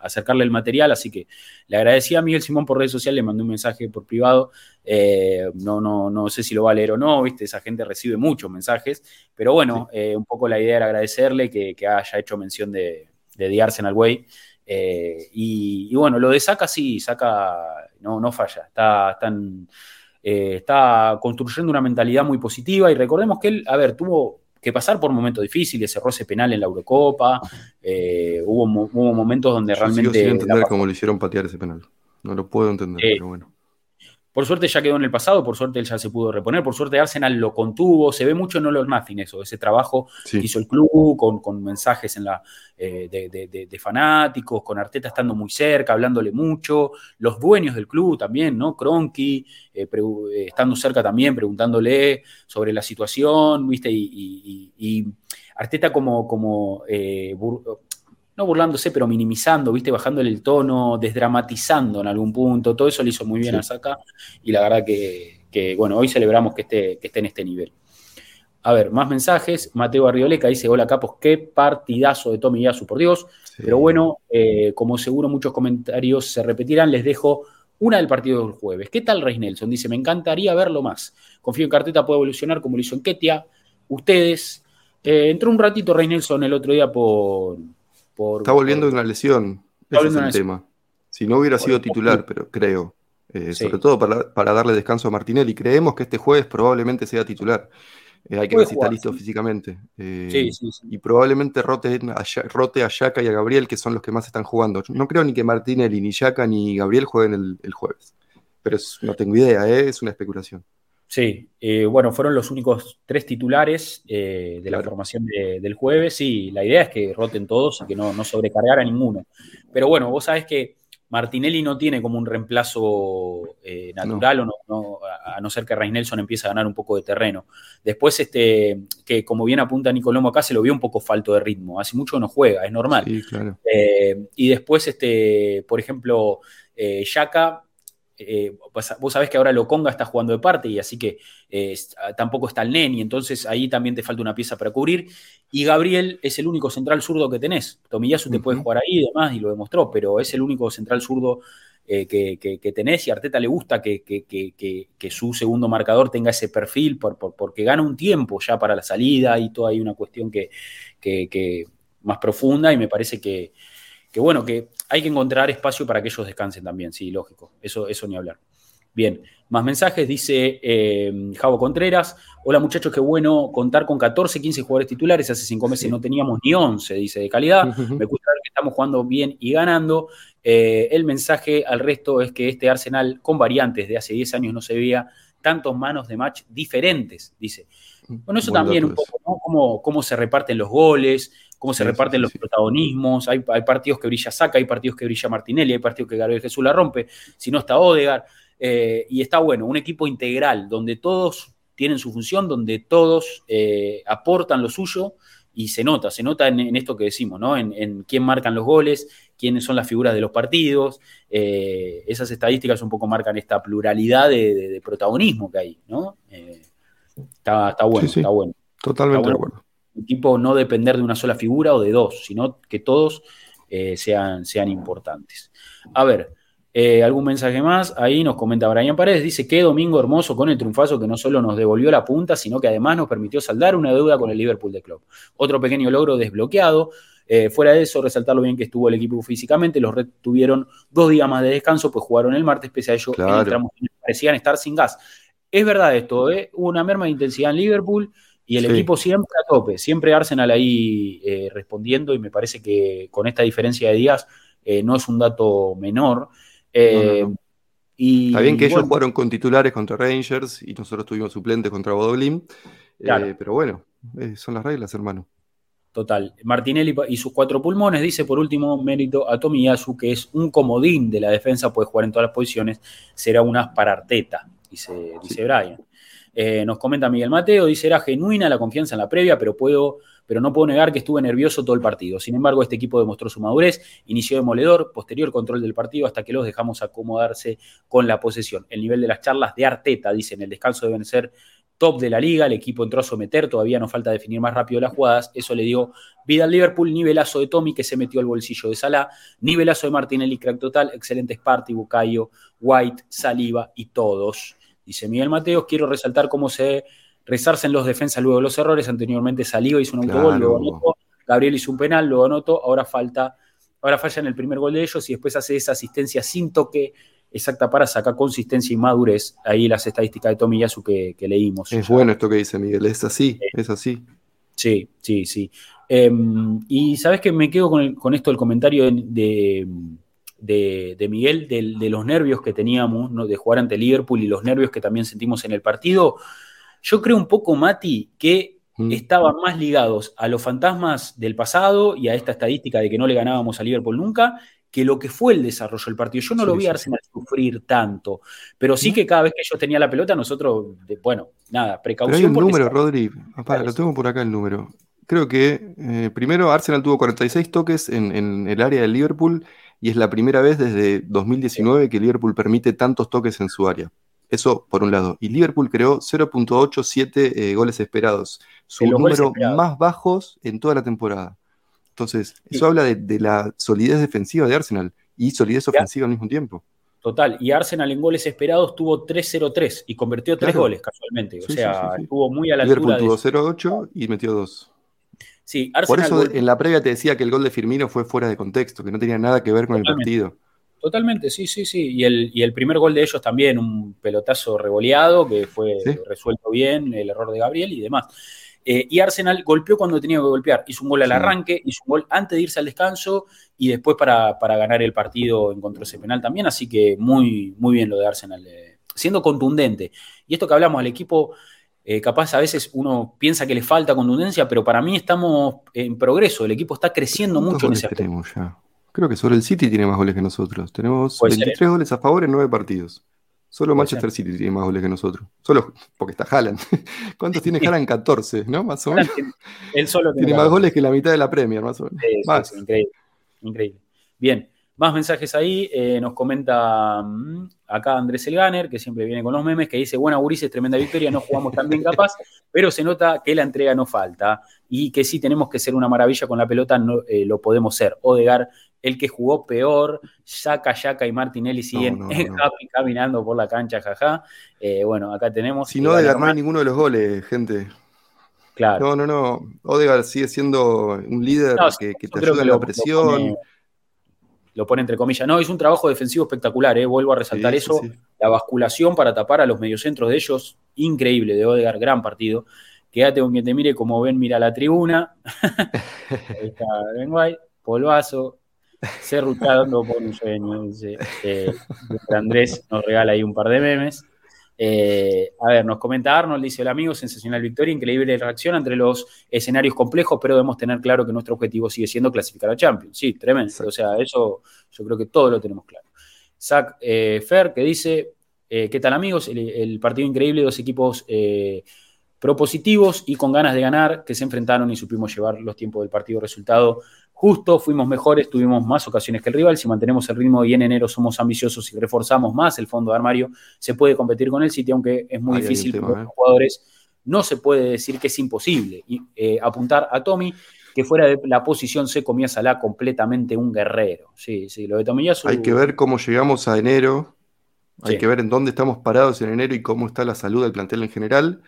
acercarle el material, así que le agradecí a Miguel Simón por redes sociales, le mandé un mensaje por privado, eh, no, no, no sé si lo va a leer o no, viste, esa gente recibe muchos mensajes, pero bueno, eh, un poco la idea era agradecerle que, haya hecho mención de, de The Arsenal Way, eh, y, bueno, lo de Saca sí, Saca no, no falla, está, tan eh, está construyendo una mentalidad muy positiva y recordemos que él, a ver, tuvo que pasar por momentos difíciles, cerró ese penal en la Eurocopa, eh, hubo, momentos donde realmente... Sigo entender cómo le hicieron patear ese penal, no lo puedo entender, pero bueno. Por suerte ya quedó en el pasado, por suerte él ya se pudo reponer, por suerte Arsenal lo contuvo, se ve mucho en All Nothing eso, ese trabajo que hizo el club con, mensajes en la, eh, de, fanáticos, con Arteta estando muy cerca, hablándole mucho, los dueños del club también, ¿no? Cronky, eh, eh, estando cerca también, preguntándole sobre la situación, ¿viste? Y, Arteta como, como no burlándose, pero minimizando, ¿viste? Bajándole el tono, desdramatizando en algún punto. Todo eso le hizo muy bien a Saka y la verdad que, bueno, hoy celebramos que esté, que esté en este nivel. A ver, más mensajes. Mateo Arrioleca dice: Hola capos, qué partidazo de Tommy Yasu, por Dios. Pero bueno, eh, como seguro muchos comentarios se repetirán, les dejo una del partido del jueves. ¿Qué tal Rey Nelson? Dice: Me encantaría verlo más. Confío en Carteta puede evolucionar como lo hizo en Ketia. Ustedes. Eh, entró un ratito Rey Nelson el otro día por, Está volviendo de una lesión. Ese es el tema. Si no hubiera sido titular, pero creo. Eh, sobre todo para, darle descanso a Martinelli. Creemos que este jueves probablemente sea titular. Eh, hay que ver si está listo físicamente. Eh, y probablemente rote a, rote a Yaka y a Gabriel, que son los que más están jugando. No creo ni que Martinelli, ni Yaka, ni Gabriel jueguen el, jueves. Pero no tengo idea, es una especulación. Sí, eh, bueno, fueron los únicos tres titulares eh, de la formación del jueves. Sí, la idea es que roten todos y que no, no sobrecargar a ninguno. Pero bueno, vos sabés que Martinelli no tiene como un reemplazo eh, natural, O a no ser que Rey Nelson empiece a ganar un poco de terreno. Después, este, que como bien apunta Nicolomo acá, se lo vio un poco falto de ritmo. Hace mucho no juega, es normal. Sí, claro. y después, este, por ejemplo, Yaka eh, vos sabés que ahora Loconga está jugando de parte y así que eh, tampoco está el Neni, entonces ahí también te falta una pieza para cubrir. Y Gabriel es el único central zurdo que tenés. Tomiyasu te puede jugar ahí y demás, y lo demostró, pero es el único central zurdo eh, que, tenés y a Arteta le gusta que, que, su segundo marcador tenga ese perfil porque gana un tiempo ya para la salida y toda hay una cuestión que, más profunda y me parece que, que bueno, que hay que encontrar espacio para que ellos descansen también, sí, lógico, eso, eso ni hablar. Bien, más mensajes, dice eh, Javo Contreras. Hola muchachos, qué bueno contar con 14, 15 jugadores titulares. Hace cinco meses no teníamos ni 11, dice, de calidad. Me gusta ver que estamos jugando bien y ganando. Eh, el mensaje al resto es que este Arsenal con variantes de hace 10 años no se veía tantos manos de match diferentes, dice. Bueno, eso también un poco, ¿no? Cómo, cómo se reparten los goles, cómo se reparten los protagonismos. Hay, partidos que brilla Saca, hay partidos que brilla Martinelli, hay partidos que Gabriel Jesús la rompe, si no está Odegar. Eh, y está bueno, un equipo integral donde todos tienen su función, donde todos eh, aportan lo suyo y se nota, se nota en, esto que decimos, ¿no? En, quién marcan los goles, quiénes son las figuras de los partidos. Eh, esas estadísticas un poco marcan esta pluralidad de, protagonismo que hay, ¿no? está, bueno, está bueno. Totalmente de acuerdo tipo no depender de una sola figura o de dos, sino que todos eh, sean, sean importantes. A ver, eh, algún mensaje más. Ahí nos comenta Brian Paredes. Dice que domingo hermoso con el triunfazo que no solo nos devolvió la punta, sino que además nos permitió saldar una deuda con el Liverpool de Club. Otro pequeño logro desbloqueado. Eh, fuera de eso, resaltar lo bien que estuvo el equipo físicamente. Los Reds tuvieron dos días más de descanso, pues jugaron el martes, pese a ello parecían estar sin gas. Es verdad esto, hubo una merma de intensidad en Liverpool. Y el equipo siempre a tope, siempre Arsenal ahí eh, respondiendo y me parece que con esta diferencia de días eh, no es un dato menor. Eh, y, Está bien que ellos jugaron con titulares contra Rangers y nosotros tuvimos suplentes contra Bodoglim, pero bueno, son las reglas, hermano. Total. Martinelli y sus cuatro pulmones, dice por último mérito a Tomiyasu, que es un comodín de la defensa, puede jugar en todas las posiciones, será un as para Arteta, dice, dice Brian. Eh, nos comenta Miguel Mateo, dice, era genuina la confianza en la previa, pero, puedo, pero no puedo negar que estuve nervioso todo el partido. Sin embargo, este equipo demostró su madurez, inició demoledor, posterior control del partido hasta que los dejamos acomodarse con la posesión. El nivel de las charlas de Arteta, dice, en el descanso deben ser top de la liga, el equipo entró a someter, todavía nos falta definir más rápido las jugadas, eso le dio vida al Liverpool, nivelazo de Tommy que se metió al bolsillo de Salah, nivelazo de Martinelli, crack total, excelentes Party, Bucayo, White, Saliva y todos. Dice Miguel Mateos, quiero resaltar cómo se resarcen los defensas luego de los errores. Anteriormente Saliva hizo un autogol, luego anotó, Gabriel hizo un penal, luego anotó, ahora falta, ahora falla en el primer gol de ellos y después hace esa asistencia sin toque exacta para sacar consistencia y madurez. Ahí las estadísticas de Tommy Yasu que, leímos. Es bueno esto que dice Miguel, es así, es así. Sí, sí, sí. Em, y sabes que me quedo con, esto el comentario de de, Miguel, de, los nervios que teníamos ¿no? de jugar ante Liverpool y los nervios que también sentimos en el partido, yo creo un poco, Mati, que mm. estaban más ligados a los fantasmas del pasado y a esta estadística de que no le ganábamos a Liverpool nunca, que lo que fue el desarrollo del partido. Yo no lo vi a Arsenal sufrir tanto, pero sí que cada vez que ellos tenían la pelota, nosotros, de, nada, precaución. Pero hay un número, Rodri, lo tengo por acá el número. Creo que eh, primero Arsenal tuvo 46 toques en, en el área del Liverpool y es la primera vez desde 2019 que Liverpool permite tantos toques en su área. Eso por un lado. Y Liverpool creó 0.87 eh, goles esperados, su número más bajos en toda la temporada. Entonces, eso habla de, la solidez defensiva de Arsenal y solidez ofensiva al mismo tiempo. Total, y Arsenal en goles esperados tuvo 3-0-3 y convirtió tres goles casualmente. O sea, estuvo muy a la altura. Liverpool tuvo 0-8 y metió dos. Sí, Por eso en la previa te decía que el gol de Firmino fue fuera de contexto, que no tenía nada que ver con el partido. Totalmente, sí, sí, sí. Y el, y el, primer gol de ellos también, un pelotazo revoleado que fue resuelto bien, el error de Gabriel y demás. Eh, y Arsenal golpeó cuando tenía que golpear. Hizo un gol al arranque, hizo un gol antes de irse al descanso y después para, ganar el partido encontró ese penal también. Así que muy, muy bien lo de Arsenal siendo contundente. Y esto que hablamos, al equipo, eh, capaz a veces uno piensa que le falta contundencia, pero para mí estamos en progreso, el equipo está creciendo mucho en ese ya? Creo que solo el City tiene más goles que nosotros. Tenemos 23 goles a favor en 9 partidos. Solo Manchester City tiene más goles que nosotros. Solo porque está Haaland. ¿Cuántos tiene Haaland? 14, ¿no? Más o menos. Él solo tiene, más goles que la mitad de la Premier, más o menos. increíble. Increíble. Bien, más mensajes ahí. Eh, nos comenta mm, acá Andrés Elganer, que siempre viene con los memes, que dice: Buena, Urices, tremenda victoria, no jugamos tan bien capaz, pero se nota que la entrega no falta y que si tenemos que ser una maravilla con la pelota, no, eh, lo podemos ser. Odegar el que jugó peor, Yaka, Yaka y Martinelli siguen caminando por la cancha, jaja. Eh, bueno, acá tenemos. Si no, hay ninguno de los goles, gente. Claro. No, no, no. Odegaard sigue siendo un líder que, te ayuda en la presión. Lo pone, entre comillas. No, es un trabajo defensivo espectacular, eh. vuelvo a resaltar eso. La basculación para tapar a los mediocentros de ellos, increíble de Odegaard, gran partido. Quédate con quien te mire, como ven, mira la tribuna. Ahí está Ben polvazo, se dando por un sueño, dice eh, Andrés nos regala ahí un par de memes. Eh, a ver, nos comenta Arnold, dice el amigo, sensacional victoria, increíble reacción entre los escenarios complejos, pero debemos tener claro que nuestro objetivo sigue siendo clasificar a Champions. Sí, tremendo. O sea, eso yo creo que todo lo tenemos claro. Zach eh, Fer, que dice, ¿qué tal amigos? El, partido increíble, dos equipos propositivos y con ganas de ganar, que se enfrentaron y supimos llevar los tiempos del partido resultado justo, fuimos mejores, tuvimos más ocasiones que el rival. Si mantenemos el ritmo y en enero somos ambiciosos y reforzamos más el fondo de armario, se puede competir con el City, aunque es muy difícil para los ¿eh? jugadores. No se puede decir que es imposible y, eh, apuntar a Tommy, que fuera de la posición se comía Salah completamente un guerrero. Sí, sí, lo de Tomiyasu. Hay que ver cómo llegamos a enero. Hay que ver en dónde estamos parados en enero y cómo está la salud del plantel en general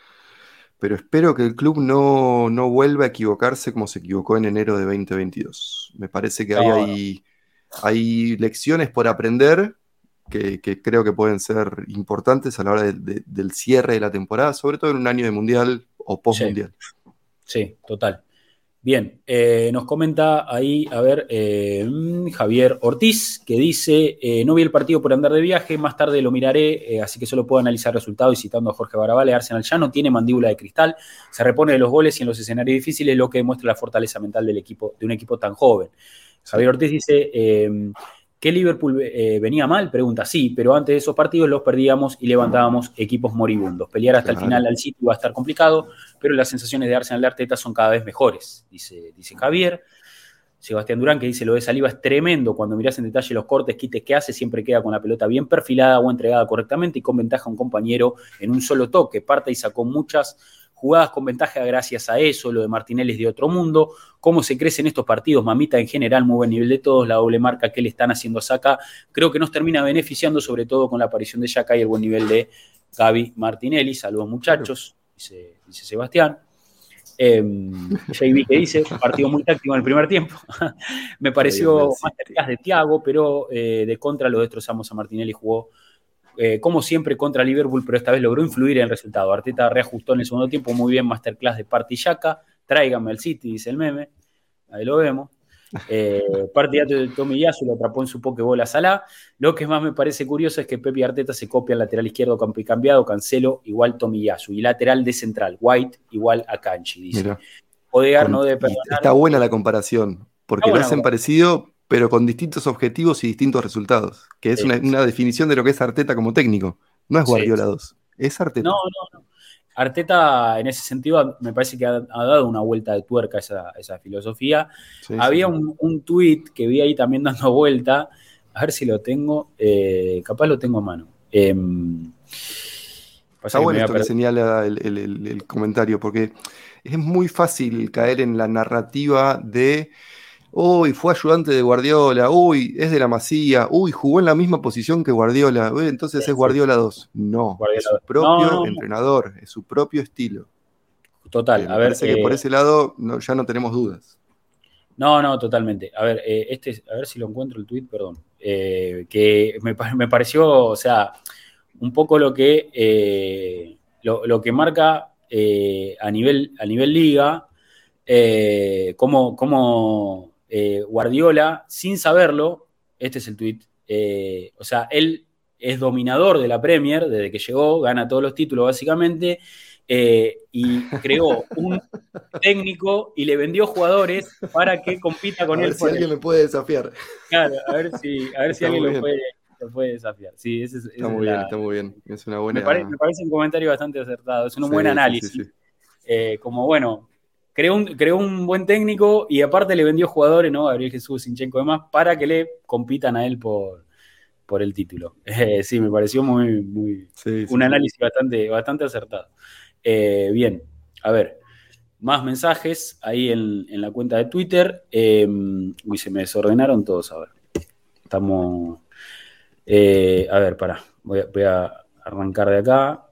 pero espero que el club no, vuelva a equivocarse como se equivocó en enero de 2022. Me parece que hay, hay, lecciones por aprender que, creo que pueden ser importantes a la hora del cierre de la temporada, sobre todo en un año de mundial o post-mundial. sí, total. Bien, eh, nos comenta ahí, a ver, eh, mm, Javier Ortiz, que dice, eh, no vi el partido por andar de viaje, más tarde lo miraré, así que solo puedo analizar resultados y citando a Jorge Barabale, Arsenal ya no tiene mandíbula de cristal, se repone de los goles y en los escenarios difíciles, lo que demuestra la fortaleza mental del equipo, de un equipo tan joven. Javier Ortiz dice, ¿Que Liverpool eh, venía mal? Pregunta, sí, pero antes de esos partidos los perdíamos y levantábamos equipos moribundos. Pelear hasta el final al sitio va a estar complicado, pero las sensaciones de Arsenal de Arteta son cada vez mejores, dice, dice Javier. Sebastián Durán, que dice, lo de Saliba es tremendo, cuando miras en detalle los cortes, quites que hace, siempre queda con la pelota bien perfilada o entregada correctamente y con ventaja a un compañero en un solo toque. Parte y sacó muchas jugadas con ventaja gracias a eso, lo de Martinelli es de otro mundo, cómo se crecen estos partidos, Mamita en general, muy buen nivel de todos, la doble marca que le están haciendo a Saca, creo que nos termina beneficiando sobre todo con la aparición de Yaka y el buen nivel de Gaby Martinelli, saludos muchachos, dice, Sebastián. Eh, JB que dice, partido muy táctico en el primer tiempo. Me pareció más cerca de Tiago, pero eh, de contra lo destrozamos a Martinelli, jugó eh, como siempre, contra Liverpool, pero esta vez logró influir en el resultado. Arteta reajustó en el segundo tiempo muy bien, masterclass de Partillaca. Tráigame al City, dice el meme. Ahí lo vemos. Eh, partidato de Tomiyasu lo atrapó en su pokebola Salah. Lo que más me parece curioso es que Pepe Arteta se copia al lateral izquierdo cambiado, Cancelo igual Tomiyasu y lateral de central, White igual a Canchi, dice. Odegar no debe perdonar. Está buena la comparación, porque lo hacen parecido, pero con distintos objetivos y distintos resultados, que es una, definición de lo que es Arteta como técnico. No es Guardiola 2, es Arteta. No, no, no. Arteta, en ese sentido, me parece que ha, dado una vuelta de tuerca a esa, filosofía. Había un, un tuit que vi ahí también dando vuelta, a ver si lo tengo, eh, capaz lo tengo a mano. Eh, Está bueno esto que señala el, el comentario, porque es muy fácil caer en la narrativa de uy, fue ayudante de Guardiola, uy, es de la Masía, uy, jugó en la misma posición que Guardiola, entonces es Guardiola 2. No, es su propio entrenador, es su propio estilo. Total, a ver. Parece que por ese lado ya no tenemos dudas. No, no, totalmente. A ver, eh, este, a ver si lo encuentro el tweet, perdón. Eh, que me, pareció, o sea, un poco lo que, eh, lo, que marca a, nivel, a nivel liga, cómo, cómo eh, Guardiola, sin saberlo, este es el tweet, eh, o sea, él es dominador de la Premier desde que llegó, gana todos los títulos básicamente, eh, y creó un técnico y le vendió jugadores para que compita con a él. Ver si alguien me puede desafiar. Claro, a ver si, a ver si alguien lo puede, lo puede, desafiar. Sí, ese está muy bien, está muy bien. Es una buena... me, parece, me, parece, un comentario bastante acertado, es un sí, buen análisis. Sí, sí, eh, como bueno, creó un, creó un buen técnico y aparte le vendió jugadores, ¿no? Gabriel Jesús, Sinchenko y demás, para que le compitan a él por, por el título. Eh, sí, me pareció muy, muy un análisis bastante, bastante acertado. Eh, bien, a ver, más mensajes ahí en, en la cuenta de Twitter. Eh, uy, se me desordenaron todos, a ver. Estamos... Eh, a ver, pará, voy a, voy a arrancar de acá.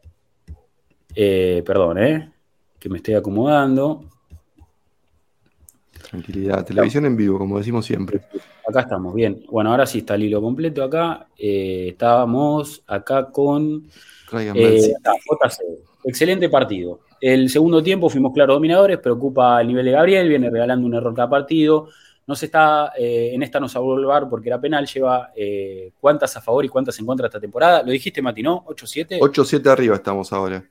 Perdón, ¿eh? Que me estoy acomodando. Tranquilidad, televisión en vivo, como decimos siempre. Acá estamos, bien. Bueno, ahora sí está el hilo completo acá. Eh, estábamos acá con eh, JC. Excelente partido. El segundo tiempo fuimos claros dominadores, preocupa el nivel de Gabriel, viene regalando un error cada partido. No se está, eh, en esta no se va a volver porque era penal, lleva eh, cuántas a favor y cuántas en contra esta temporada. ¿Lo dijiste, Mati, no? ¿8-7? 8-7 arriba estamos ahora.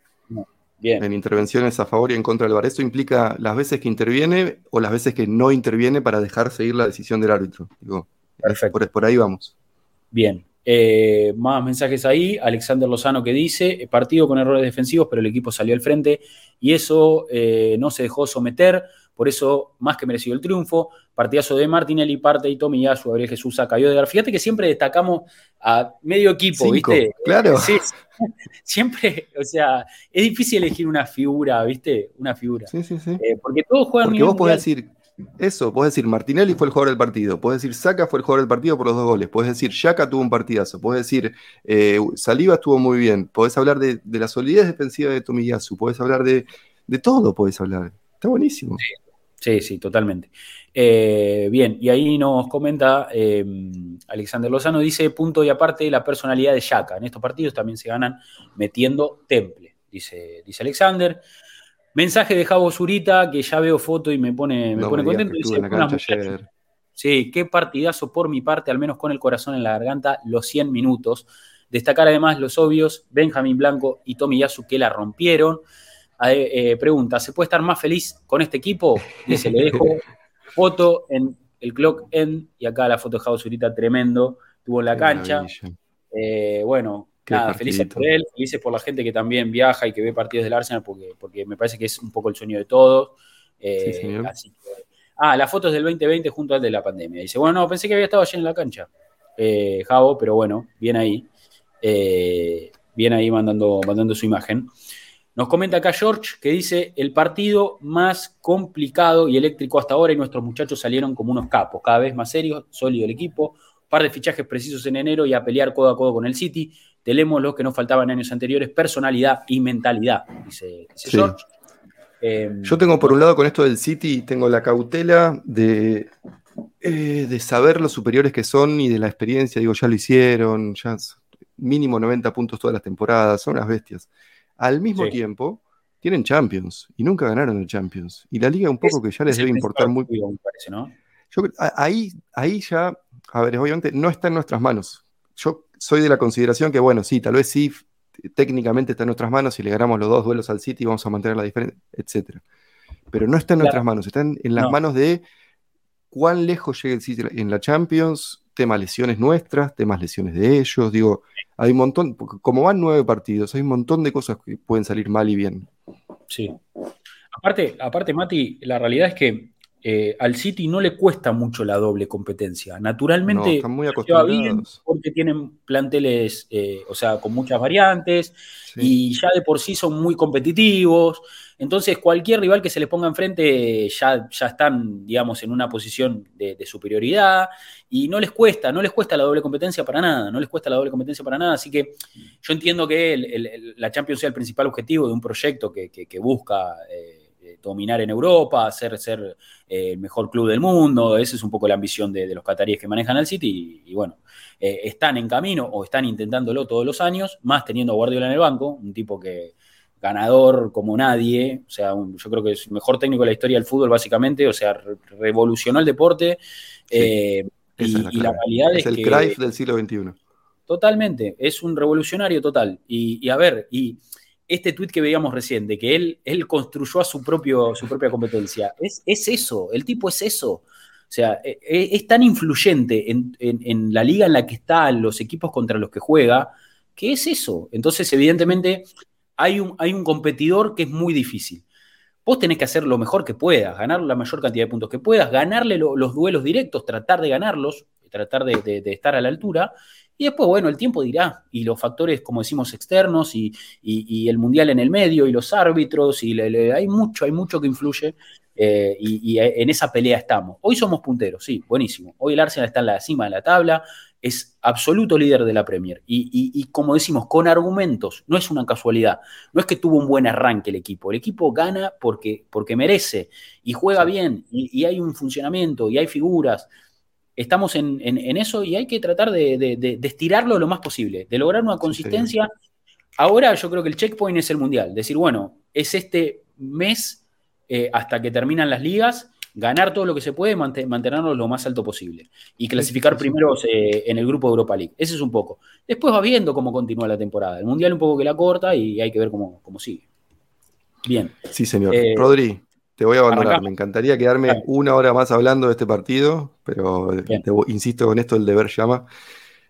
Bien. En intervenciones a favor y en contra del VAR. Eso implica las veces que interviene o las veces que no interviene para dejar seguir la decisión del árbitro. Digo, Perfecto. Por, por ahí vamos. Bien. Eh, más mensajes ahí. Alexander Lozano que dice: partido con errores defensivos, pero el equipo salió al frente y eso eh, no se dejó someter. Por eso, más que merecido el triunfo. Partidazo de Martinelli, Parte y Tomiyasu, Gabriel Jesús cayó de Gar. Fíjate que siempre destacamos a medio equipo, Cinco, ¿viste? Claro. Sí, siempre, o sea, es difícil elegir una figura, ¿viste? Una figura. Sí, sí, sí. Eh, porque todos juegan. Porque vos podés decir, eso, podés decir Martinelli fue el jugador del partido, podés decir Saca fue el jugador del partido por los dos goles, podés decir Yaka tuvo un partidazo, podés decir eh, Saliba estuvo muy bien, podés hablar de, de la solidez defensiva de Tomiyasu, podés hablar de, de todo, podés hablar. Está buenísimo. Sí, sí, sí totalmente. Eh, bien, y ahí nos comenta eh, Alexander Lozano, dice punto y aparte la personalidad de Yaka. En estos partidos también se ganan metiendo temple, dice, dice Alexander. Mensaje de Javo Zurita, que ya veo foto y me pone, me No pone me contento. Dice. Sí, qué partidazo por mi parte, al menos con el corazón en la garganta, los 100 minutos. Destacar además los obvios, Benjamín Blanco y Tomiyasu que la rompieron. Eh, pregunta, ¿se puede estar más feliz con este equipo? Dice, le dejo foto en el clock end y acá la foto de Javo Zurita tremendo, tuvo en la Qué cancha. Eh, bueno, Qué nada, felices por él, felices por la gente que también viaja y que ve partidos del Arsenal, porque, porque me parece que es un poco el sueño de todos. Eh, Sí, señor. así que- ah, la foto es del 2020 junto al de la pandemia. Dice, bueno, no, pensé que había estado allí en la cancha, eh, Javo, pero bueno, bien ahí. Eh, bien ahí mandando, mandando su imagen. Nos comenta acá George que dice el partido más complicado y eléctrico hasta ahora y nuestros muchachos salieron como unos capos, cada vez más serios, sólido el equipo, par de fichajes precisos en enero y a pelear codo a codo con el City. Tenemos lo que nos faltaban en años anteriores, personalidad y mentalidad, dice, dice Sí. George. Eh, Yo tengo por un lado con esto del City, tengo la cautela de, eh, de saber los superiores que son y de la experiencia. Digo, ya lo hicieron, ya mínimo 90 puntos todas las temporadas, son unas bestias. Al mismo Sí. tiempo, tienen Champions y nunca ganaron el Champions. Y la liga un poco que ya les debe importar muy. parece, ¿no? Yo ahí, ahí ya, a ver, obviamente no está en nuestras manos. Yo soy de la consideración que, bueno, sí, tal vez sí, técnicamente está en nuestras manos, si le ganamos los dos duelos al City vamos a mantener la diferencia, etc. Pero no está en Claro. nuestras manos, está en, en las No. manos de cuán lejos llega el City en la Champions, temas lesiones nuestras, temas lesiones de ellos, digo, hay un montón, como van nueve partidos, hay un montón de cosas que pueden salir mal y bien. Sí. Aparte, aparte, Mati, la realidad es que eh, al City no le cuesta mucho la doble competencia. No, Naturalmente están muy bien acostumbrados. porque tienen planteles, eh, o sea, con muchas variantes Sí. y ya de por sí son muy competitivos. Entonces, cualquier rival que se les ponga enfrente ya, ya están, digamos, en una posición de, superioridad y no les cuesta, no les cuesta la doble competencia para nada, no les cuesta la doble competencia para nada. Así que yo entiendo que la Champions sea el principal objetivo de un proyecto que, que- que busca eh, eh, dominar en Europa, ser, ser eh, el mejor club del mundo. Esa es un poco la ambición de, de los cataríes que manejan al City. Y, y bueno, eh, están en camino o están intentándolo todos los años, más teniendo a Guardiola en el banco, un tipo que ganador como nadie, o sea, un- yo creo que es el mejor técnico de la historia del fútbol básicamente, o sea, re- revolucionó el deporte. Sí. eh, y, la y la realidad es, Es el que... Cruyff del siglo XXI. totalmente. Es un revolucionario total. Y, a ver, y este tuit que veíamos recién, de que él, él construyó a su, propio, su propia competencia, es, es eso, el tipo es eso. O sea, e, e, es, tan influyente en, en, la liga en la que está, los equipos contra los que juega, que es eso. Entonces, evidentemente, hay un, hay un competidor que es muy difícil. Vos tenés que hacer lo mejor que puedas, ganar la mayor cantidad de puntos que puedas, ganarle los duelos directos, tratar de ganarlos, tratar de, estar a la altura. Y después, bueno, el tiempo dirá, y los factores, como decimos, externos, y, el mundial en el medio, y los árbitros, y hay mucho, hay mucho que influye, eh, y, y, en esa pelea estamos. Hoy somos punteros, sí, buenísimo. Hoy el Arsenal está en la cima de la tabla, es absoluto líder de la Premier. Y, como decimos, con argumentos, no es una casualidad. No es que tuvo un buen arranque el equipo. El equipo gana porque, porque merece y juega bien y, hay un funcionamiento y hay figuras. Estamos en, eso y hay que tratar de, estirarlo lo más posible, de lograr una consistencia. Ahora yo creo que el checkpoint es el mundial. Decir, bueno, es este mes eh, hasta que terminan las ligas ganar todo lo que se puede, mantenernos lo más alto posible y clasificar primero eh, en el grupo de Europa League. Ese es un poco. Después va viendo cómo continúa la temporada. El Mundial un poco que la corta y hay que ver cómo, cómo sigue. Bien. Sí, señor. Eh, Rodri, te voy a abandonar. Me encantaría quedarme una hora más hablando de este partido, pero insisto con esto, el deber llama.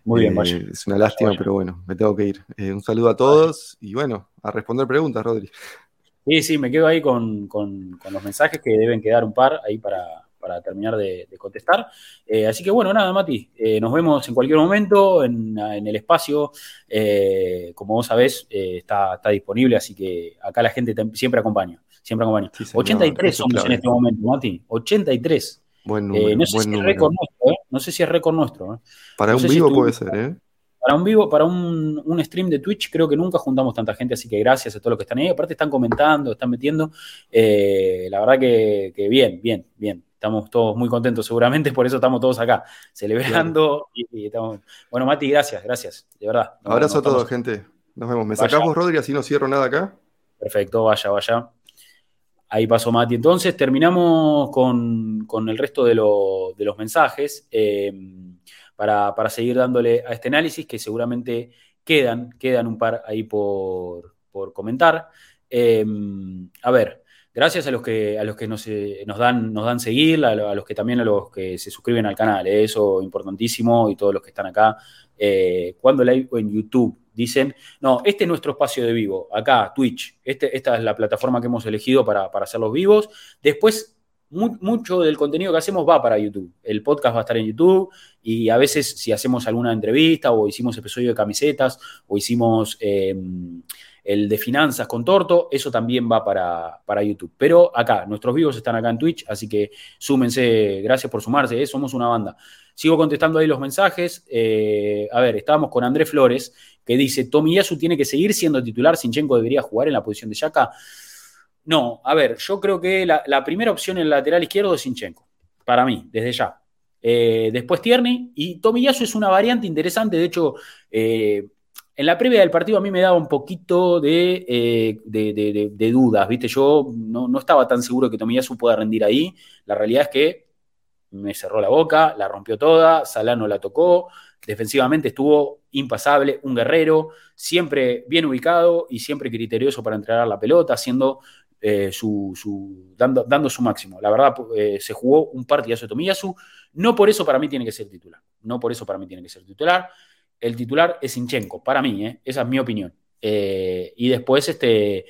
Muy bien, eh, Es una lástima, pero bueno, me tengo que ir. un saludo a todos y bueno, a responder preguntas, Rodri. Sí, sí, me quedo ahí con, los mensajes que deben quedar un par ahí para, terminar de, contestar. Eh, así que bueno, nada, Mati, eh, nos vemos en cualquier momento en, el espacio. Eh, como vos sabés, está, disponible, así que acá la gente siempre acompaña. Siempre acompaña. 83 somos en este momento, Mati. 83. Buen no, sé si es récord nuestro, no sé si es récord nuestro. Para un vivo puede ser, ¿eh? Para un vivo, para un, stream de Twitch, creo que nunca juntamos tanta gente, así que gracias a todos los que están ahí. Aparte están comentando, están metiendo. Eh, la verdad que, bien, bien, bien. Estamos todos muy contentos, seguramente, por eso estamos todos acá, celebrando. Y, estamos... Bueno, Mati, gracias, gracias, de verdad. Abrazo a todos, gente. Nos vemos. ¿Me sacamos, Rodri, así no cierro nada acá? Perfecto, vaya, vaya. Ahí pasó Mati. Entonces, terminamos con, el resto de, los mensajes. Eh, para, seguir dándole a este análisis, que seguramente quedan, quedan un par ahí por, comentar. Em, a ver, gracias a los que, a los que nos, eh, nos, dan, nos dan seguir, a, los que también a los que se suscriben al canal, eh, eso importantísimo, y todos los que están acá. Eh, cuando live en YouTube dicen, no, este es nuestro espacio de vivo, acá, Twitch, este, esta es la plataforma que hemos elegido para, para hacer los vivos. Después mucho del contenido que hacemos va para YouTube. El podcast va a estar en YouTube y a veces si hacemos alguna entrevista o hicimos episodio de camisetas o hicimos em, el de finanzas con Torto, eso también va para, para, YouTube. Pero acá, nuestros vivos están acá en Twitch, así que súmense, gracias por sumarse, ¿eh? somos una banda. Sigo contestando ahí los mensajes. Eh, a ver, estábamos con Andrés Flores, que dice, Tomiyasu tiene que seguir siendo titular, Sinchenko debería jugar en la posición de Yaka. No, a ver, yo creo que la, primera opción en el lateral izquierdo es Sinchenko, para mí, desde ya. Eh, después Tierney y Tomiyasu es una variante interesante, de hecho, eh, en la previa del partido a mí me daba un poquito de, eh, dudas, ¿viste? Yo no, estaba tan seguro que Tomiyasu pueda rendir ahí. La realidad es que me cerró la boca, la rompió toda, Salano la tocó, defensivamente estuvo impasable, un guerrero, siempre bien ubicado y siempre criterioso para entregar la pelota, haciendo eh, su, dando, su máximo. La verdad, eh, se jugó un partidazo de Tomiyasu. No por eso para mí tiene que ser titular. No por eso para mí tiene que ser titular. El titular es Sinchenko, para mí, eh, esa es mi opinión. y después, este,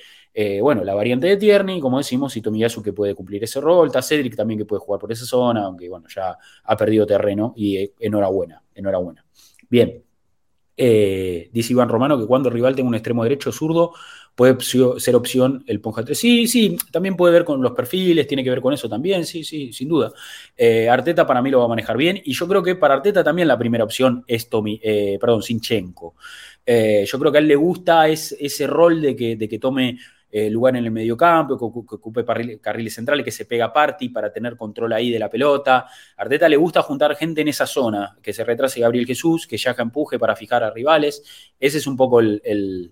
bueno, la variante de Tierney, como decimos, y Tomiyasu que puede cumplir ese rol. Está Cedric también que puede jugar por esa zona, aunque bueno, ya ha perdido terreno y enhorabuena, enhorabuena. Bien. dice Iván Romano que cuando el rival tenga un extremo derecho zurdo, puede ser opción el Ponja 3. Sí, sí, también puede ver con los perfiles, tiene que ver con eso también, sí, sí, sin duda. Eh, Arteta para mí lo va a manejar bien y yo creo que para Arteta también la primera opción es Tomi, eh, perdón, Sinchenko. Eh, yo creo que a él le gusta ese rol de que, de que tome lugar en el mediocampo, que, que ocupe carriles centrales, que se pega party para tener control ahí de la pelota. Arteta le gusta juntar gente en esa zona, que se retrase Gabriel Jesús, que ya empuje para fijar a rivales. Ese es un poco el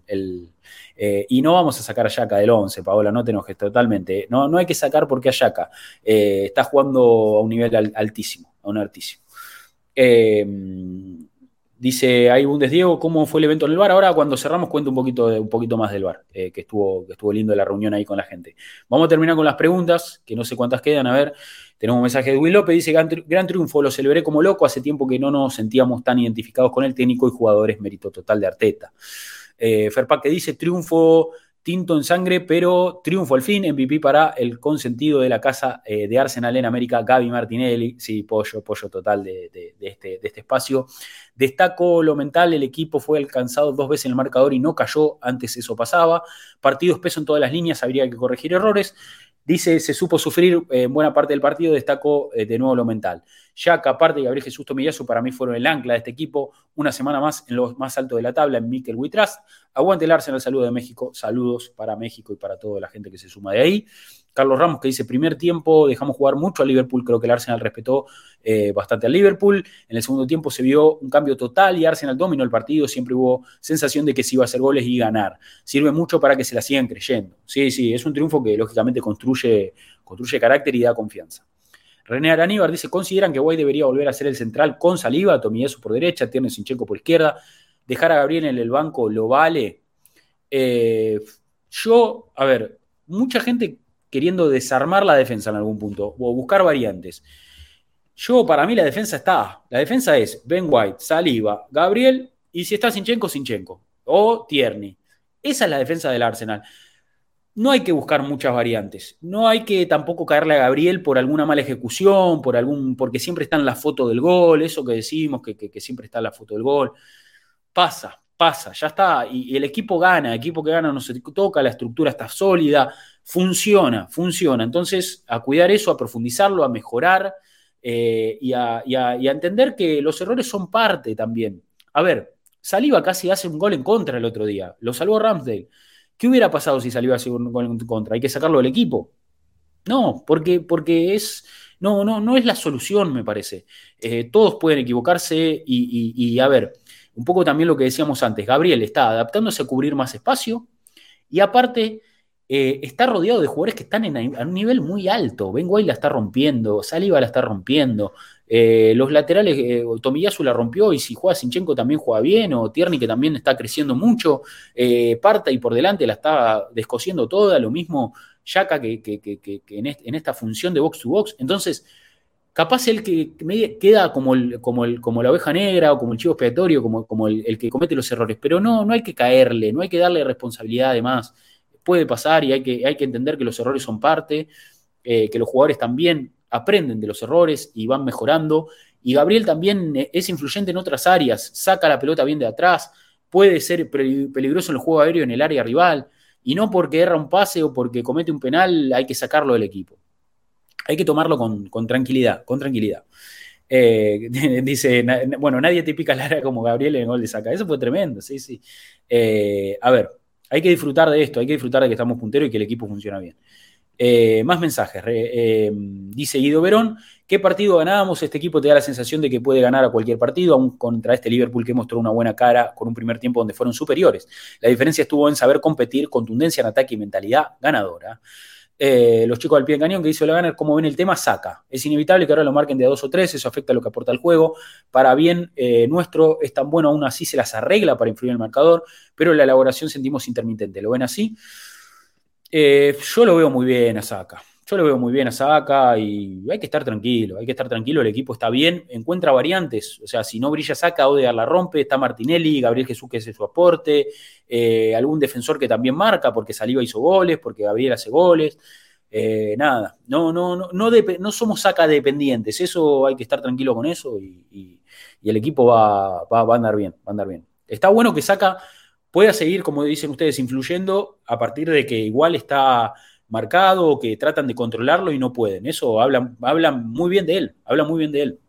eh, y no vamos a sacar a Yaka del 11, Paola, no te enojes totalmente. No, no hay que sacar porque a Yaka eh, está jugando a un nivel altísimo, a un altísimo. Eh, Dice ahí Bundes Diego, ¿cómo fue el evento en el bar? Ahora cuando cerramos cuento un poquito, un poquito más del bar, eh, que, estuvo, que estuvo lindo la reunión ahí con la gente. Vamos a terminar con las preguntas, que no sé cuántas quedan, a ver. Tenemos un mensaje de Will López, dice, gran triunfo, lo celebré como loco, hace tiempo que no nos sentíamos tan identificados con el técnico y jugadores, mérito total de Arteta. Eh, que dice, triunfo tinto en sangre, pero triunfo al fin, MVP para el consentido de la casa eh, de Arsenal en América, Gaby Martinelli, sí, pollo, pollo total de, este, de, este, espacio. Destaco lo mental, el equipo fue alcanzado dos veces en el marcador y no cayó, antes eso pasaba. Partidos peso en todas las líneas, habría que corregir errores. Dice, se supo sufrir en eh, buena parte del partido, destacó eh, de nuevo lo mental. Que aparte Gabriel Jesús Tomillazo para mí fueron el ancla de este equipo, una semana más en lo más alto de la tabla en Mikel Huitras. Aguante el Arsenal, saludo de México, saludos para México y para toda la gente que se suma de ahí. Carlos Ramos que dice, primer tiempo dejamos jugar mucho a Liverpool, creo que el Arsenal respetó eh, bastante al Liverpool. En el segundo tiempo se vio un cambio total y Arsenal dominó el partido, siempre hubo sensación de que se iba a hacer goles y ganar. Sirve mucho para que se la sigan creyendo. Sí, sí, es un triunfo que lógicamente construye, construye carácter y da confianza. René Araníbar dice, consideran que Guay debería volver a ser el central con Saliba, Tomieso por derecha, Tierno Sinchenko por izquierda, dejar a Gabriel en el banco lo vale. Eh, yo, a ver, mucha gente queriendo desarmar la defensa en algún punto o buscar variantes. Yo, para mí, la defensa está. La defensa es Ben White, Saliba, Gabriel y si está Sinchenko, Sinchenko o Tierney. Esa es la defensa del Arsenal. No hay que buscar muchas variantes. No hay que tampoco caerle a Gabriel por alguna mala ejecución, por algún, porque siempre está en la foto del gol, eso que decimos, que, siempre está en la foto del gol. Pasa, pasa, ya está. Y, y, el equipo gana, el equipo que gana no se toca, la estructura está sólida, funciona, funciona. Entonces, a cuidar eso, a profundizarlo, a mejorar eh, y, a, entender que los errores son parte también. A ver, Saliba casi hace un gol en contra el otro día, lo salvó Ramsdale. ¿Qué hubiera pasado si Saliba hace un gol en contra? ¿Hay que sacarlo del equipo? No, porque, porque es, no, no, no es la solución, me parece. Eh, todos pueden equivocarse y, a ver, un poco también lo que decíamos antes, Gabriel está adaptándose a cubrir más espacio y aparte eh, está rodeado de jugadores que están en, a un nivel muy alto. Ben la está rompiendo, Saliba la está rompiendo. Eh, los laterales, eh, Tomiyasu la rompió y si juega Sinchenko también juega bien, o Tierney que también está creciendo mucho, Parta y por delante la está descosiendo toda, lo mismo Yaka que, en, esta función de box to box. Entonces, capaz el que queda como, la oveja negra o como el chivo expiatorio, como, el, que comete los errores, pero no, no hay que caerle, no hay que darle responsabilidad además puede pasar y hay que, hay que entender que los errores son parte, eh, que los jugadores también aprenden de los errores y van mejorando. Y Gabriel también es influyente en otras áreas, saca la pelota bien de atrás, puede ser peligroso en el juego aéreo en el área rival, y no porque erra un pase o porque comete un penal hay que sacarlo del equipo. Hay que tomarlo con, tranquilidad, con tranquilidad. Eh, dice, bueno, nadie te pica la área como Gabriel en el gol de saca. Eso fue tremendo, sí, sí. Eh, a ver, hay que disfrutar de esto, hay que disfrutar de que estamos punteros y que el equipo funciona bien. Eh, más mensajes. Eh, dice Guido Verón, ¿qué partido ganábamos? Este equipo te da la sensación de que puede ganar a cualquier partido, aún contra este Liverpool que mostró una buena cara con un primer tiempo donde fueron superiores. La diferencia estuvo en saber competir, contundencia en ataque y mentalidad ganadora. Eh, los chicos del pie de cañón que hizo la ganar, como ven el tema, saca. Es inevitable que ahora lo marquen de a dos o tres, eso afecta a lo que aporta el juego. Para bien eh, nuestro, es tan bueno, aún así se las arregla para influir en el marcador, pero la elaboración sentimos intermitente. ¿Lo ven así? Eh, yo lo veo muy bien a Saca. Yo lo veo muy bien a Saca y hay que estar tranquilo, hay que estar tranquilo, el equipo está bien, encuentra variantes, o sea, si no brilla Saca, Odegar la rompe, está Martinelli, Gabriel Jesús que hace su aporte, eh, algún defensor que también marca porque Saliva hizo goles, porque Gabriel hace goles, eh, nada, no, no, no, no, somos Saca dependientes, eso hay que estar tranquilo con eso y, el equipo va, va, va, a andar bien, va a andar bien. Está bueno que Saca pueda seguir, como dicen ustedes, influyendo a partir de que igual está marcado o que tratan de controlarlo y no pueden. Eso hablan, hablan muy bien de él, hablan muy bien de él.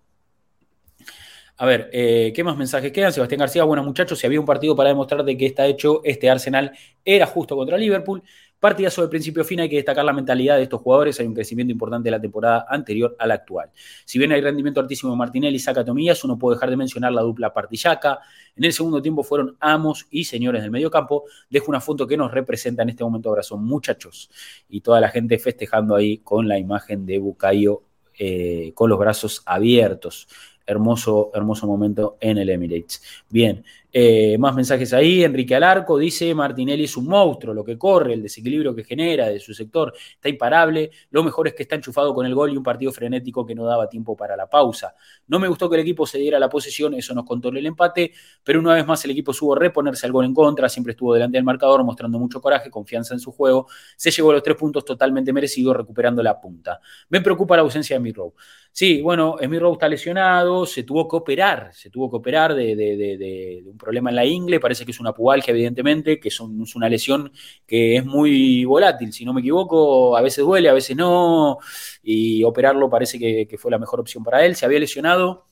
A ver, eh, ¿qué más mensajes quedan? Sebastián García, bueno muchachos, si había un partido para demostrar de qué está hecho este Arsenal, era justo contra Liverpool. Partidazo de principio a fin, hay que destacar la mentalidad de estos jugadores, hay un crecimiento importante de la temporada anterior a la actual. Si bien hay rendimiento altísimo de Martinelli y Saca Tomillas, uno puede dejar de mencionar la dupla Partillaca. En el segundo tiempo fueron amos y señores del mediocampo. Dejo una foto que nos representa en este momento ahora, son muchachos. Y toda la gente festejando ahí con la imagen de Bucayo eh, con los brazos abiertos. hermoso, hermoso momento en el Emirates. Bien, eh, más mensajes ahí. Enrique Alarco dice: Martinelli es un monstruo, lo que corre, el desequilibrio que genera de su sector está imparable. Lo mejor es que está enchufado con el gol y un partido frenético que no daba tiempo para la pausa. No me gustó que el equipo se diera la posesión, eso nos contó el empate, pero una vez más el equipo supo reponerse al gol en contra, siempre estuvo delante del marcador, mostrando mucho coraje, confianza en su juego. Se llevó los tres puntos totalmente merecidos, recuperando la punta. Me preocupa la ausencia de Mirrow. Sí, bueno, Smith Rowe está lesionado, se tuvo que operar, se tuvo que operar de, un problema en la ingle, parece que es una pubalgia evidentemente, que es, una lesión que es muy volátil, si no me equivoco, a veces duele, a veces no, y operarlo parece que, fue la mejor opción para él, se había lesionado.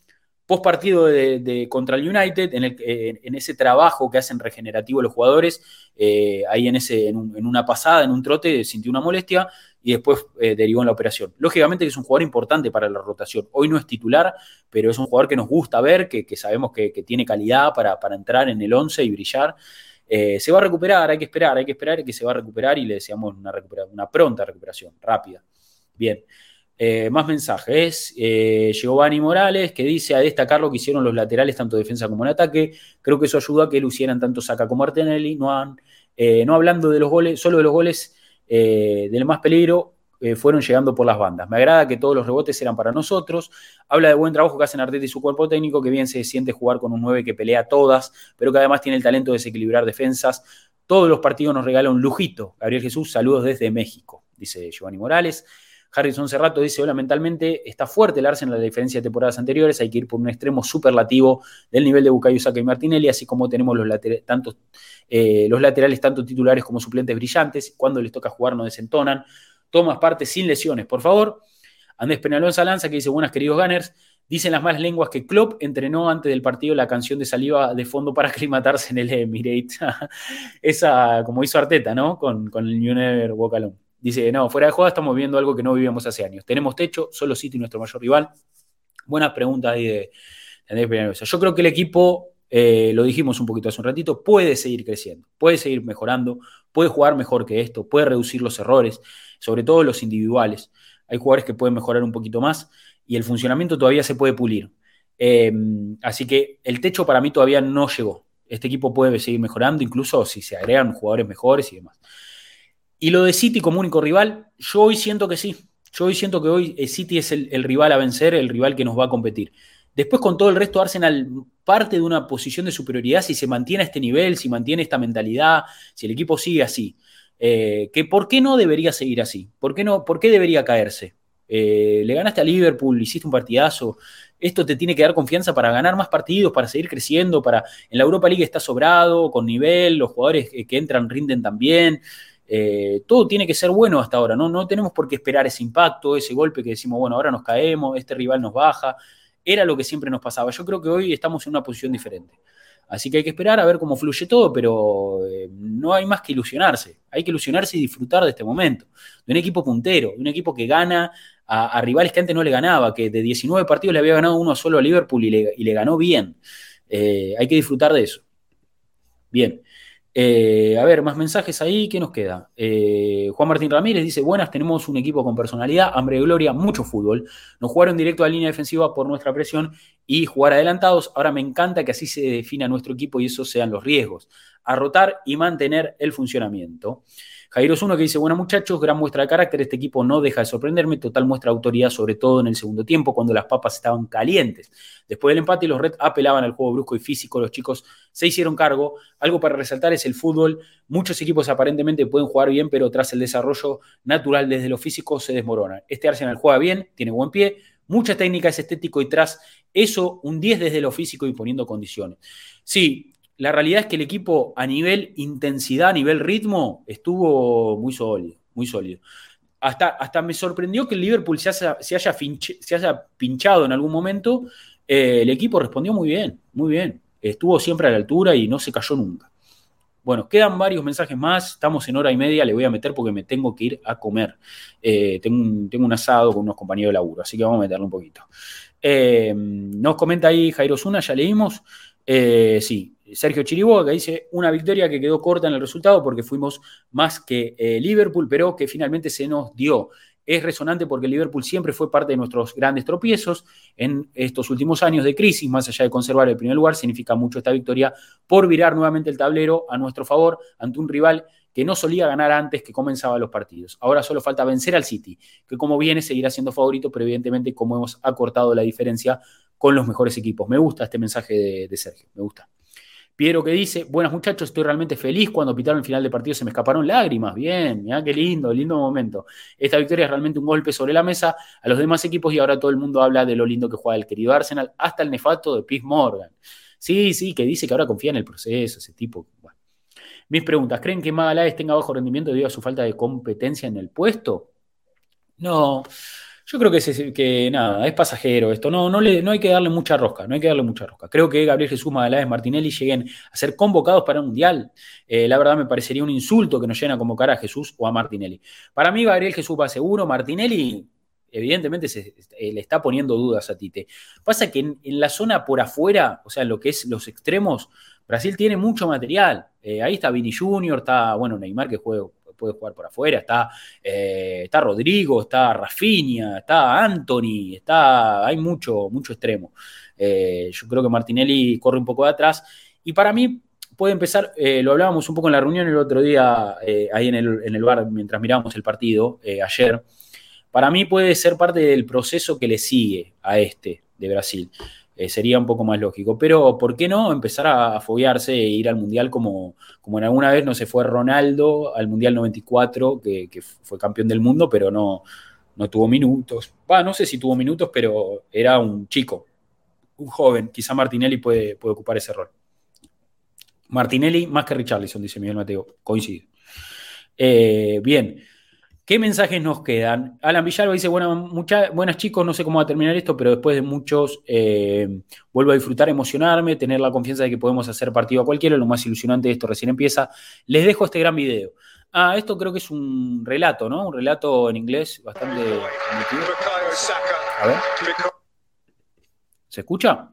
Post partido de, contra el United, en, ese trabajo que hacen regenerativo los jugadores, eh, ahí en, ese, en, una pasada, en un trote, sintió una molestia, y después eh, derivó en la operación. Lógicamente que es un jugador importante para la rotación. Hoy no es titular, pero es un jugador que nos gusta ver, que, sabemos que, tiene calidad para, entrar en el 11 y brillar. Eh, se va a recuperar, hay que esperar, hay que esperar que se va a recuperar y le deseamos una, una pronta recuperación, rápida. Bien. Eh, más mensajes. Giovanni Morales que dice a destacar lo que hicieron los laterales, tanto defensa como en ataque. Creo que eso ayudó a que lucieran tanto Saca como Artenelli. No, no hablando de los goles, solo de los goles, eh, del más peligro eh, fueron llegando por las bandas. Me agrada que todos los rebotes eran para nosotros. Habla de buen trabajo que hacen Arteta y su cuerpo técnico, que bien se siente jugar con un 9 que pelea todas, pero que además tiene el talento de desequilibrar defensas. Todos los partidos nos regalan un lujito. Gabriel Jesús, saludos desde México, dice Giovanni Morales. Harrison Cerrato dice, hola, mentalmente está fuerte el Arsenal a la diferencia de temporadas anteriores, hay que ir por un extremo superlativo del nivel de Bukayo Saka y Martinelli, así como tenemos los, tantos, eh, los laterales tanto titulares como suplentes brillantes, cuando les toca jugar no desentonan, tomas parte sin lesiones, por favor. Andrés Penalonza Lanza que dice, buenas queridos Gunners, Dicen las malas lenguas que Klopp entrenó antes del partido la canción de saliva de fondo para aclimatarse en el Emirates. Esa, como hizo Arteta, ¿no? Con, con el New Never Walk. Dice, no, fuera de joda estamos viendo algo que no vivíamos hace años. Tenemos techo, solo City nuestro mayor rival. Buena pregunta ahí de, Andrés Yo creo que el equipo, eh, lo dijimos un poquito hace un ratito, puede seguir creciendo, puede seguir mejorando, puede jugar mejor que esto, puede reducir los errores, sobre todo los individuales. Hay jugadores que pueden mejorar un poquito más y el funcionamiento todavía se puede pulir. Em, así que el techo para mí todavía no llegó. Este equipo puede seguir mejorando, incluso si se agregan jugadores mejores y demás. Y lo de City como único rival, yo hoy siento que sí. Yo hoy siento que hoy eh, City es el, rival a vencer, el rival que nos va a competir. Después con todo el resto, Arsenal parte de una posición de superioridad si se mantiene este nivel, si mantiene esta mentalidad, si el equipo sigue así. Eh, que ¿Por qué no debería seguir así? ¿Por qué, no, por qué debería caerse? Eh, le ganaste a Liverpool, hiciste un partidazo. Esto te tiene que dar confianza para ganar más partidos, para seguir creciendo, para en la Europa League está sobrado, con nivel, los jugadores que entran rinden también. Eh, todo tiene que ser bueno hasta ahora, ¿no? No tenemos por qué esperar ese impacto, ese golpe que decimos, bueno, ahora nos caemos, este rival nos baja. Era lo que siempre nos pasaba. Yo creo que hoy estamos en una posición diferente. Así que hay que esperar a ver cómo fluye todo, pero eh, no hay más que ilusionarse. Hay que ilusionarse y disfrutar de este momento. De un equipo puntero, de un equipo que gana a, rivales que antes no le ganaba, que de 19 partidos le había ganado uno solo a Liverpool y le, ganó bien. Eh, hay que disfrutar de eso. Bien. Eh, a ver, más mensajes ahí, ¿qué nos queda? Eh, Juan Martín Ramírez dice, buenas, tenemos un equipo con personalidad, hambre de gloria, mucho fútbol. Nos jugaron directo a línea defensiva por nuestra presión y jugar adelantados. Ahora me encanta que así se defina nuestro equipo y esos sean los riesgos. A rotar y mantener el funcionamiento. Jairo es uno que dice, bueno muchachos, gran muestra de carácter, este equipo no deja de sorprenderme, total muestra de autoridad, sobre todo en el segundo tiempo, cuando las papas estaban calientes. Después del empate, los Red apelaban al juego brusco y físico, los chicos se hicieron cargo. Algo para resaltar es el fútbol. Muchos equipos aparentemente pueden jugar bien, pero tras el desarrollo natural desde lo físico se desmoronan. Este Arsenal juega bien, tiene buen pie, mucha técnica, es estético y tras eso un 10 desde lo físico y poniendo condiciones. Sí, la realidad es que el equipo a nivel intensidad, a nivel ritmo, estuvo muy sólido, muy sólido. Hasta, hasta me sorprendió que el Liverpool se haya, se haya, se haya pinchado en algún momento. Eh, el equipo respondió muy bien, muy bien. Estuvo siempre a la altura y no se cayó nunca. Bueno, quedan varios mensajes más. Estamos en hora y media. Le voy a meter porque me tengo que ir a comer. Eh, tengo, un, tengo, un, asado con unos compañeros de laburo, así que vamos a meterle un poquito. Eh, nos comenta ahí Jairo Zuna, ya leímos. sí, Sergio Chiriboga, que dice una victoria que quedó corta en el resultado porque fuimos más que eh, Liverpool, pero que finalmente se nos dio. es resonante porque Liverpool siempre fue parte de nuestros grandes tropiezos. En estos últimos años de crisis, más allá de conservar el primer lugar, significa mucho esta victoria por virar nuevamente el tablero a nuestro favor ante un rival que no solía ganar antes que comenzaban los partidos. Ahora solo falta vencer al City, que como viene seguirá siendo favorito, pero evidentemente como hemos acortado la diferencia con los mejores equipos. Me gusta este mensaje de Sergio, me gusta. Piero que dice, buenas muchachos, estoy realmente feliz cuando pitaron el final del partido, se me escaparon lágrimas, bien, mirá qué lindo, lindo momento. Esta victoria es realmente un golpe sobre la mesa a los demás equipos y ahora todo el mundo habla de lo lindo que juega el querido Arsenal, hasta el nefato de Piz Morgan. Sí, sí, que dice que ahora confía en el proceso, ese tipo. Mis preguntas, ¿creen que Magaláes tenga bajo rendimiento debido a su falta de competencia en el puesto? No, yo creo que, es, que nada, es pasajero esto. No, no, le, no hay que darle mucha rosca, no hay que darle mucha rosca. Creo que Gabriel Jesús Magaláes Martinelli lleguen a ser convocados para un mundial. Eh, la verdad me parecería un insulto que nos lleguen a convocar a Jesús o a Martinelli. Para mí, Gabriel Jesús va seguro. Martinelli, evidentemente, se, eh, le está poniendo dudas a Tite. Pasa que en, la zona por afuera, o sea, lo que es los extremos, Brasil tiene mucho material. Eh, ahí está Vini Junior, está, bueno, Neymar que juega puede jugar por afuera, está, eh, está Rodrigo, está Rafinha, está Anthony, está, hay mucho, mucho extremo. Eh, yo creo que Martinelli corre un poco de atrás. Y para mí puede empezar, eh, lo hablábamos un poco en la reunión el otro día, ahí en el, en el, bar, mientras mirábamos el partido ayer, para mí puede ser parte del proceso que le sigue a este de Brasil eh, sería un poco más lógico. Pero, ¿por qué no empezar a, a foguearse e ir al Mundial como, como en alguna vez no se fue Ronaldo al Mundial 94, que, que fue campeón del mundo, pero no, no tuvo minutos? Va, no sé si tuvo minutos, pero era un chico, un joven. Quizá Martinelli puede, puede ocupar ese rol. Martinelli más que Richarlison, dice Miguel Mateo. Coincide. Eh, bien. ¿Qué mensajes nos quedan? Alan Villalba dice, bueno, mucha, buenas chicos, no sé cómo va a terminar esto, pero después de muchos eh, vuelvo a disfrutar, emocionarme, tener la confianza de que podemos hacer partido a cualquiera, lo más ilusionante de esto recién empieza. Les dejo este gran video. Ah, esto creo que es un relato, ¿no? Un relato en inglés bastante. A ver. ¿Se escucha?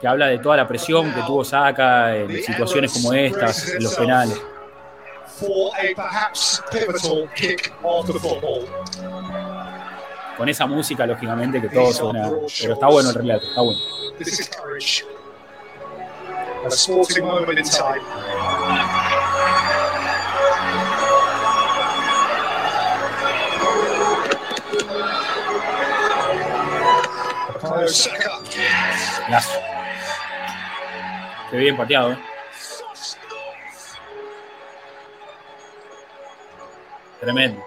Que habla de toda la presión que tuvo Saka en situaciones como estas, en los penales. Con esa música, lógicamente, que todo suena. Pero está bueno el relato, está bueno. A sporting moment in time. Lazo. Qué bien pateado, ¿eh? Tremendo.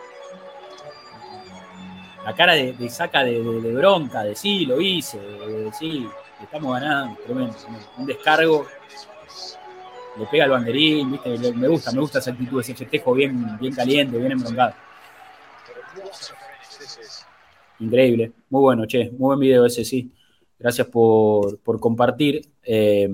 La cara de, de saca de, de, de, bronca, de sí, lo hice, de, sí, estamos ganando, tremendo. Un descargo, le pega el banderín, ¿viste? me gusta, me gusta esa actitud, ese festejo bien, bien caliente, bien embroncado. Increíble, muy bueno, che, muy buen video ese, sí. Gracias por, por compartir. Eh,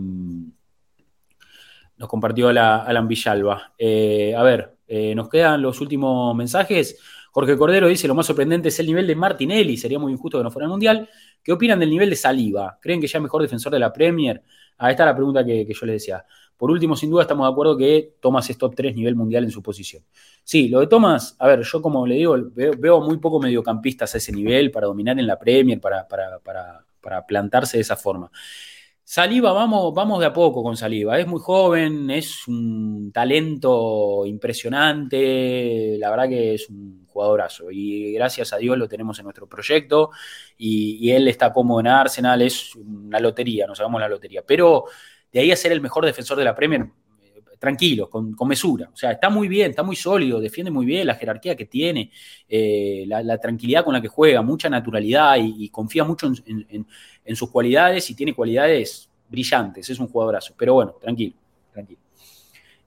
nos compartió la, Alan Villalba. Eh, a ver, eh, nos quedan los últimos mensajes. Jorge Cordero dice, lo más sorprendente es el nivel de Martinelli, sería muy injusto que no fuera el Mundial. ¿Qué opinan del nivel de Saliba? ¿Creen que ya es mejor defensor de la Premier? Ahí está la pregunta que, que yo les decía. Por último, sin duda estamos de acuerdo que Thomas es top 3 nivel mundial en su posición. Sí, lo de Thomas, a ver, yo como le digo, veo, muy poco mediocampistas a ese nivel para dominar en la Premier, para, para, para, para plantarse de esa forma. Saliba, vamos, vamos de a poco con Saliba. Es muy joven, es un talento impresionante, la verdad que es un jugadorazo y gracias a Dios lo tenemos en nuestro proyecto y, y él está cómodo en Arsenal, es una lotería, nos hagamos la lotería. Pero de ahí a ser el mejor defensor de la Premier, eh, tranquilo, con, con, mesura. O sea, está muy bien, está muy sólido, defiende muy bien la jerarquía que tiene, eh, la, tranquilidad con la que juega, mucha naturalidad y, confía mucho en, sus cualidades y tiene cualidades brillantes. Es un jugadorazo. Pero bueno, tranquilo, tranquilo.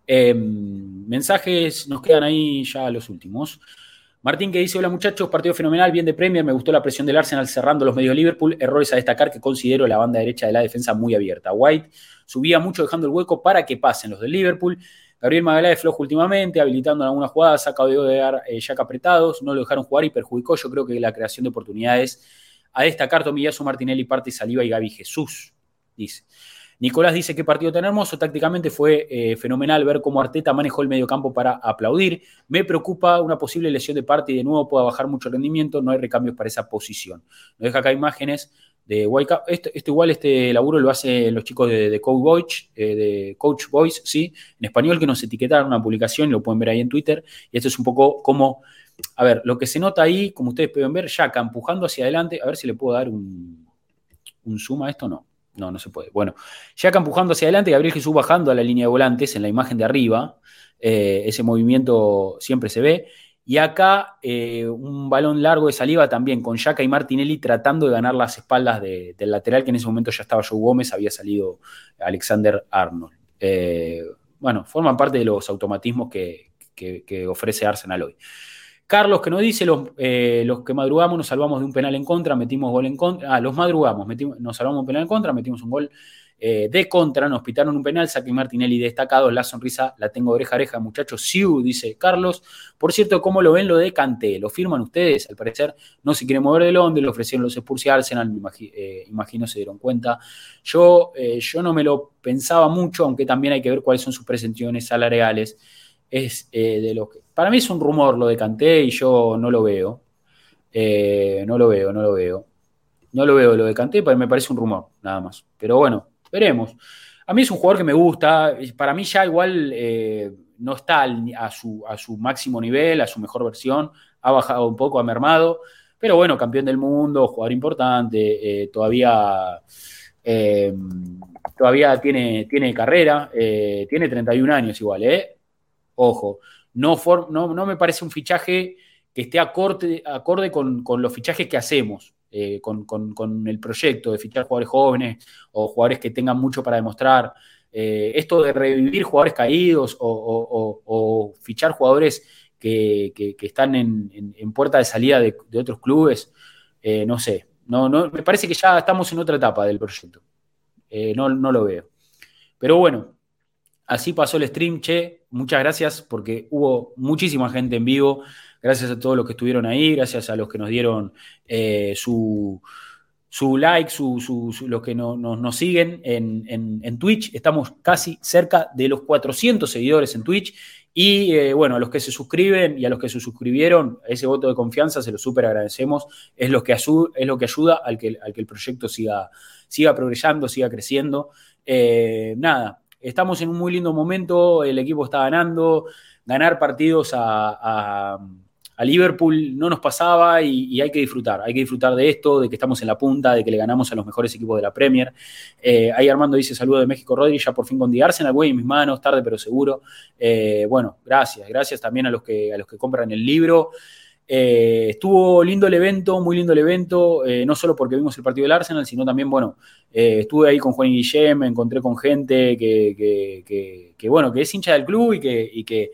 Eh, mensajes nos quedan ahí ya los últimos. Martín que dice, hola muchachos, partido fenomenal, bien de Premier, me gustó la presión del Arsenal cerrando los medios de Liverpool, errores a destacar que considero la banda derecha de la defensa muy abierta. White subía mucho dejando el hueco para que pasen los del Liverpool. Gabriel Magaláes flojo últimamente, habilitando en algunas jugadas, saca de dar eh, apretados, no lo dejaron jugar y perjudicó yo creo que la creación de oportunidades. A destacar Tomillazo, Martinelli, Parte, Saliva y Gaby Jesús, dice. Nicolás dice qué partido tan hermoso. Tácticamente fue eh, fenomenal ver cómo Arteta manejó el mediocampo para aplaudir. Me preocupa una posible lesión de parte y de nuevo pueda bajar mucho rendimiento. No hay recambios para esa posición. Nos deja acá imágenes de White esto, igual, este laburo lo hacen los chicos de, Coach Boys, eh, de Coach Boys, ¿sí? En español, que nos etiquetaron una publicación, lo pueden ver ahí en Twitter. Y esto es un poco como, a ver, lo que se nota ahí, como ustedes pueden ver, Yaka empujando hacia adelante. A ver si le puedo dar un, un zoom a esto, no. No, no se puede. Bueno, Yaka empujando hacia adelante, Gabriel Jesús bajando a la línea de volantes en la imagen de arriba. Eh, ese movimiento siempre se ve. Y acá eh, un balón largo de saliva también con Yaka y Martinelli tratando de ganar las espaldas del lateral, que en ese momento ya estaba Joe Gómez, había salido Alexander Arnold. Eh, bueno, forman parte de los automatismos que, ofrece Arsenal hoy. Carlos que nos dice, los, eh, los, que madrugamos nos salvamos de un penal en contra, metimos gol en contra. Ah, los madrugamos, metimos, nos salvamos de un penal en contra, metimos un gol eh, de contra, nos pitaron un penal, Saki Martinelli destacado, la sonrisa la tengo oreja a oreja, muchachos. Siu, dice Carlos. Por cierto, ¿cómo lo ven lo de Canté? ¿Lo firman ustedes? Al parecer no se quiere mover de Londres, lo ofrecieron los Spurs y Arsenal, me eh, imagino, se dieron cuenta. Yo, yo no me lo pensaba mucho, aunque también hay que ver cuáles son sus presenciones salariales. Es de lo que, para mí es un rumor lo de Canté y yo no lo veo. no lo veo, no lo veo. No lo veo lo de Canté, me parece un rumor, nada más. Pero bueno, Veremos. A mí es un jugador que me gusta. Para mí ya igual eh, no está a su, a su máximo nivel, a su mejor versión. Ha bajado un poco, ha mermado. Pero bueno, campeón del mundo, jugador importante. Eh, todavía, eh, todavía tiene, tiene carrera. tiene 31 años igual, ¿eh? Ojo. No, no, no me parece un fichaje que esté acorde, acorde con, con los fichajes que hacemos. Eh, con, el proyecto de fichar jugadores jóvenes o jugadores que tengan mucho para demostrar. Eh, esto de revivir jugadores caídos o, fichar jugadores que, están en, puerta de salida de, otros clubes, eh, no sé. No, no, me parece que ya estamos en otra etapa del proyecto. no, no lo veo. Pero bueno, así pasó el stream, che. Muchas gracias porque hubo muchísima gente en vivo. Gracias a todos los que estuvieron ahí, gracias a los que nos dieron eh, su, like, los que nos siguen en, Twitch. Estamos casi cerca de los 400 seguidores en Twitch. Y eh, bueno, a los que se suscriben y a los que se suscribieron, ese voto de confianza se lo súper agradecemos. Es lo que, es lo que ayuda al que, al que el proyecto siga, siga progresando, siga creciendo. Eh, nada, estamos en un muy lindo momento, el equipo está ganando, ganar partidos a Liverpool no nos pasaba y, hay que disfrutar, hay que disfrutar de esto, de que estamos en la punta, de que le ganamos a los mejores equipos de la Premier. Eh, ahí Armando dice saludo de México, Rodri, ya por fin con The Arsenal, güey, en mis manos, tarde pero seguro. Eh, bueno, gracias, gracias también a los que, a los que compran el libro. Eh, estuvo lindo el evento, muy lindo el evento, no solo porque vimos el partido del Arsenal, sino también, bueno, estuve ahí con Juan y Guillem, me encontré con gente que, bueno, que es hincha del club y que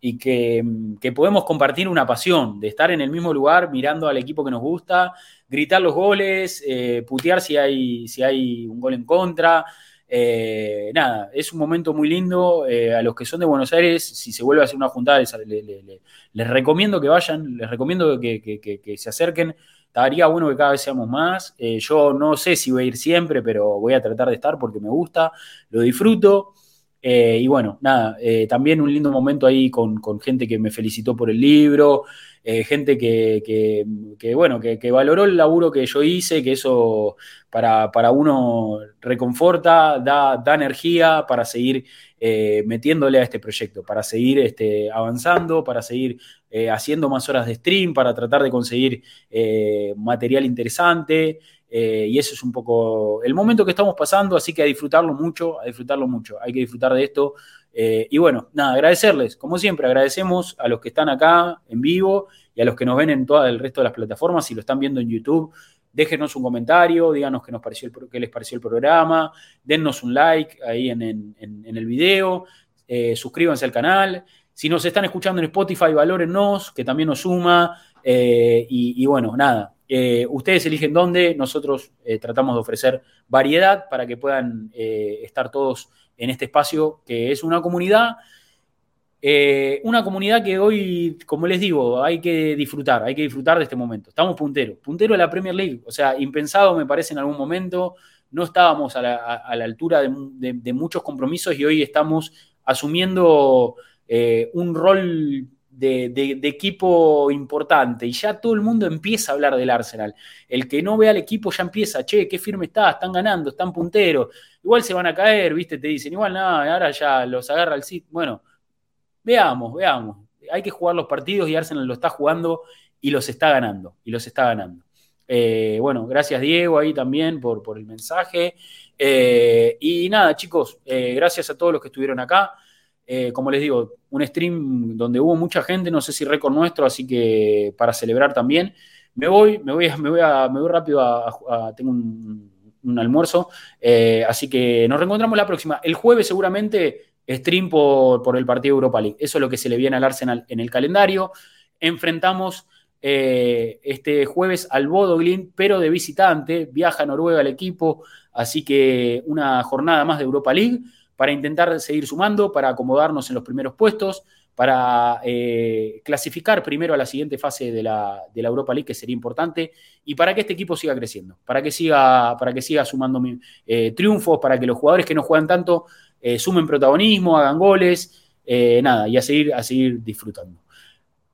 y que, podemos compartir una pasión de estar en el mismo lugar mirando al equipo que nos gusta, gritar los goles, eh, putear si hay, si hay un gol en contra. Eh, nada, es un momento muy lindo. Eh, a los que son de Buenos Aires, si se vuelve a hacer una juntada, les, recomiendo que vayan, les recomiendo que, se acerquen. Estaría bueno que cada vez seamos más. yo no sé si voy a ir siempre, pero voy a tratar de estar porque me gusta, lo disfruto. Eh, y bueno, nada, eh, también un lindo momento ahí con, gente que me felicitó por el libro, eh, gente que, bueno, que, valoró el laburo que yo hice, que eso para, uno reconforta, da, da, energía para seguir metiéndole a este proyecto, para seguir este, avanzando, para seguir haciendo más horas de stream, para tratar de conseguir material interesante. Eh, y eso es un poco el momento que estamos pasando, así que a disfrutarlo mucho, a disfrutarlo mucho. Hay que disfrutar de esto. Eh, y bueno, nada, agradecerles, como siempre, agradecemos a los que están acá en vivo y a los que nos ven en todo el resto de las plataformas, si lo están viendo en YouTube. Déjenos un comentario, díganos qué, nos pareció qué les pareció el programa, dennos un like ahí en, el video, eh, suscríbanse al canal. Si nos están escuchando en Spotify, valórennos, que también nos suma. y bueno, nada, eh, ustedes eligen dónde, nosotros eh, tratamos de ofrecer variedad para que puedan eh, estar todos en este espacio que es una comunidad, una comunidad que hoy, como les digo, hay que disfrutar, hay que disfrutar de este momento. Estamos punteros, puntero de la Premier League, o sea, impensado me parece en algún momento, no estábamos a la, altura de, muchos compromisos y hoy estamos asumiendo eh, un rol de, equipo importante y ya todo el mundo empieza a hablar del Arsenal. El que no ve al equipo ya empieza, che, qué firme está, están ganando, están punteros, igual se van a caer, viste, te dicen, igual nada, ahora ya los agarra el sitio. Bueno, veamos, veamos. Hay que jugar los partidos y Arsenal lo está jugando y los está ganando, y los está ganando. Eh, bueno, gracias Diego ahí también por, por el mensaje. Eh, y nada, chicos, eh, gracias a todos los que estuvieron acá. Eh, como les digo, un stream donde hubo mucha gente, no sé si récord nuestro, así que para celebrar también. Me voy, me voy, me voy, rápido a, tengo un, almuerzo, eh, así que nos reencontramos la próxima. El jueves seguramente stream por, el partido Europa League. Eso es lo que se le viene al Arsenal en el calendario. Enfrentamos eh, este jueves al Bodo Glint, pero de visitante. Viaja a Noruega el equipo, así que una jornada más de Europa League para intentar seguir sumando, para acomodarnos en los primeros puestos, para eh, clasificar primero a la siguiente fase de la, Europa League, que sería importante, y para que este equipo siga creciendo, para que siga, para que siga sumando eh, triunfos, para que los jugadores que no juegan tanto eh, sumen protagonismo, hagan goles, nada, y a seguir, a seguir disfrutando.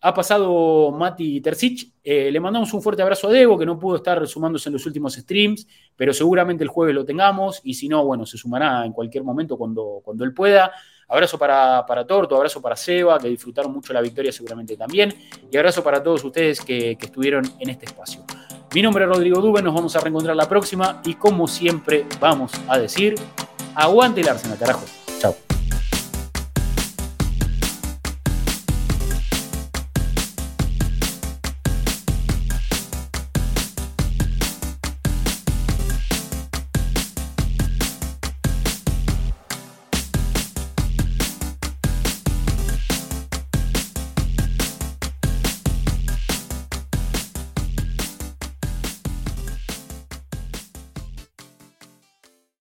Ha pasado Mati Terzic. Eh, le mandamos un fuerte abrazo a Debo, que no pudo estar sumándose en los últimos streams, pero seguramente el jueves lo tengamos. Y si no, bueno, se sumará en cualquier momento cuando, cuando él pueda. Abrazo para, para Torto, abrazo para Seba, que disfrutaron mucho la victoria seguramente también. Y abrazo para todos ustedes que, que estuvieron en este espacio. Mi nombre es Rodrigo Dube, nos vamos a reencontrar la próxima. Y como siempre, vamos a decir: aguante el Arsenal, carajo.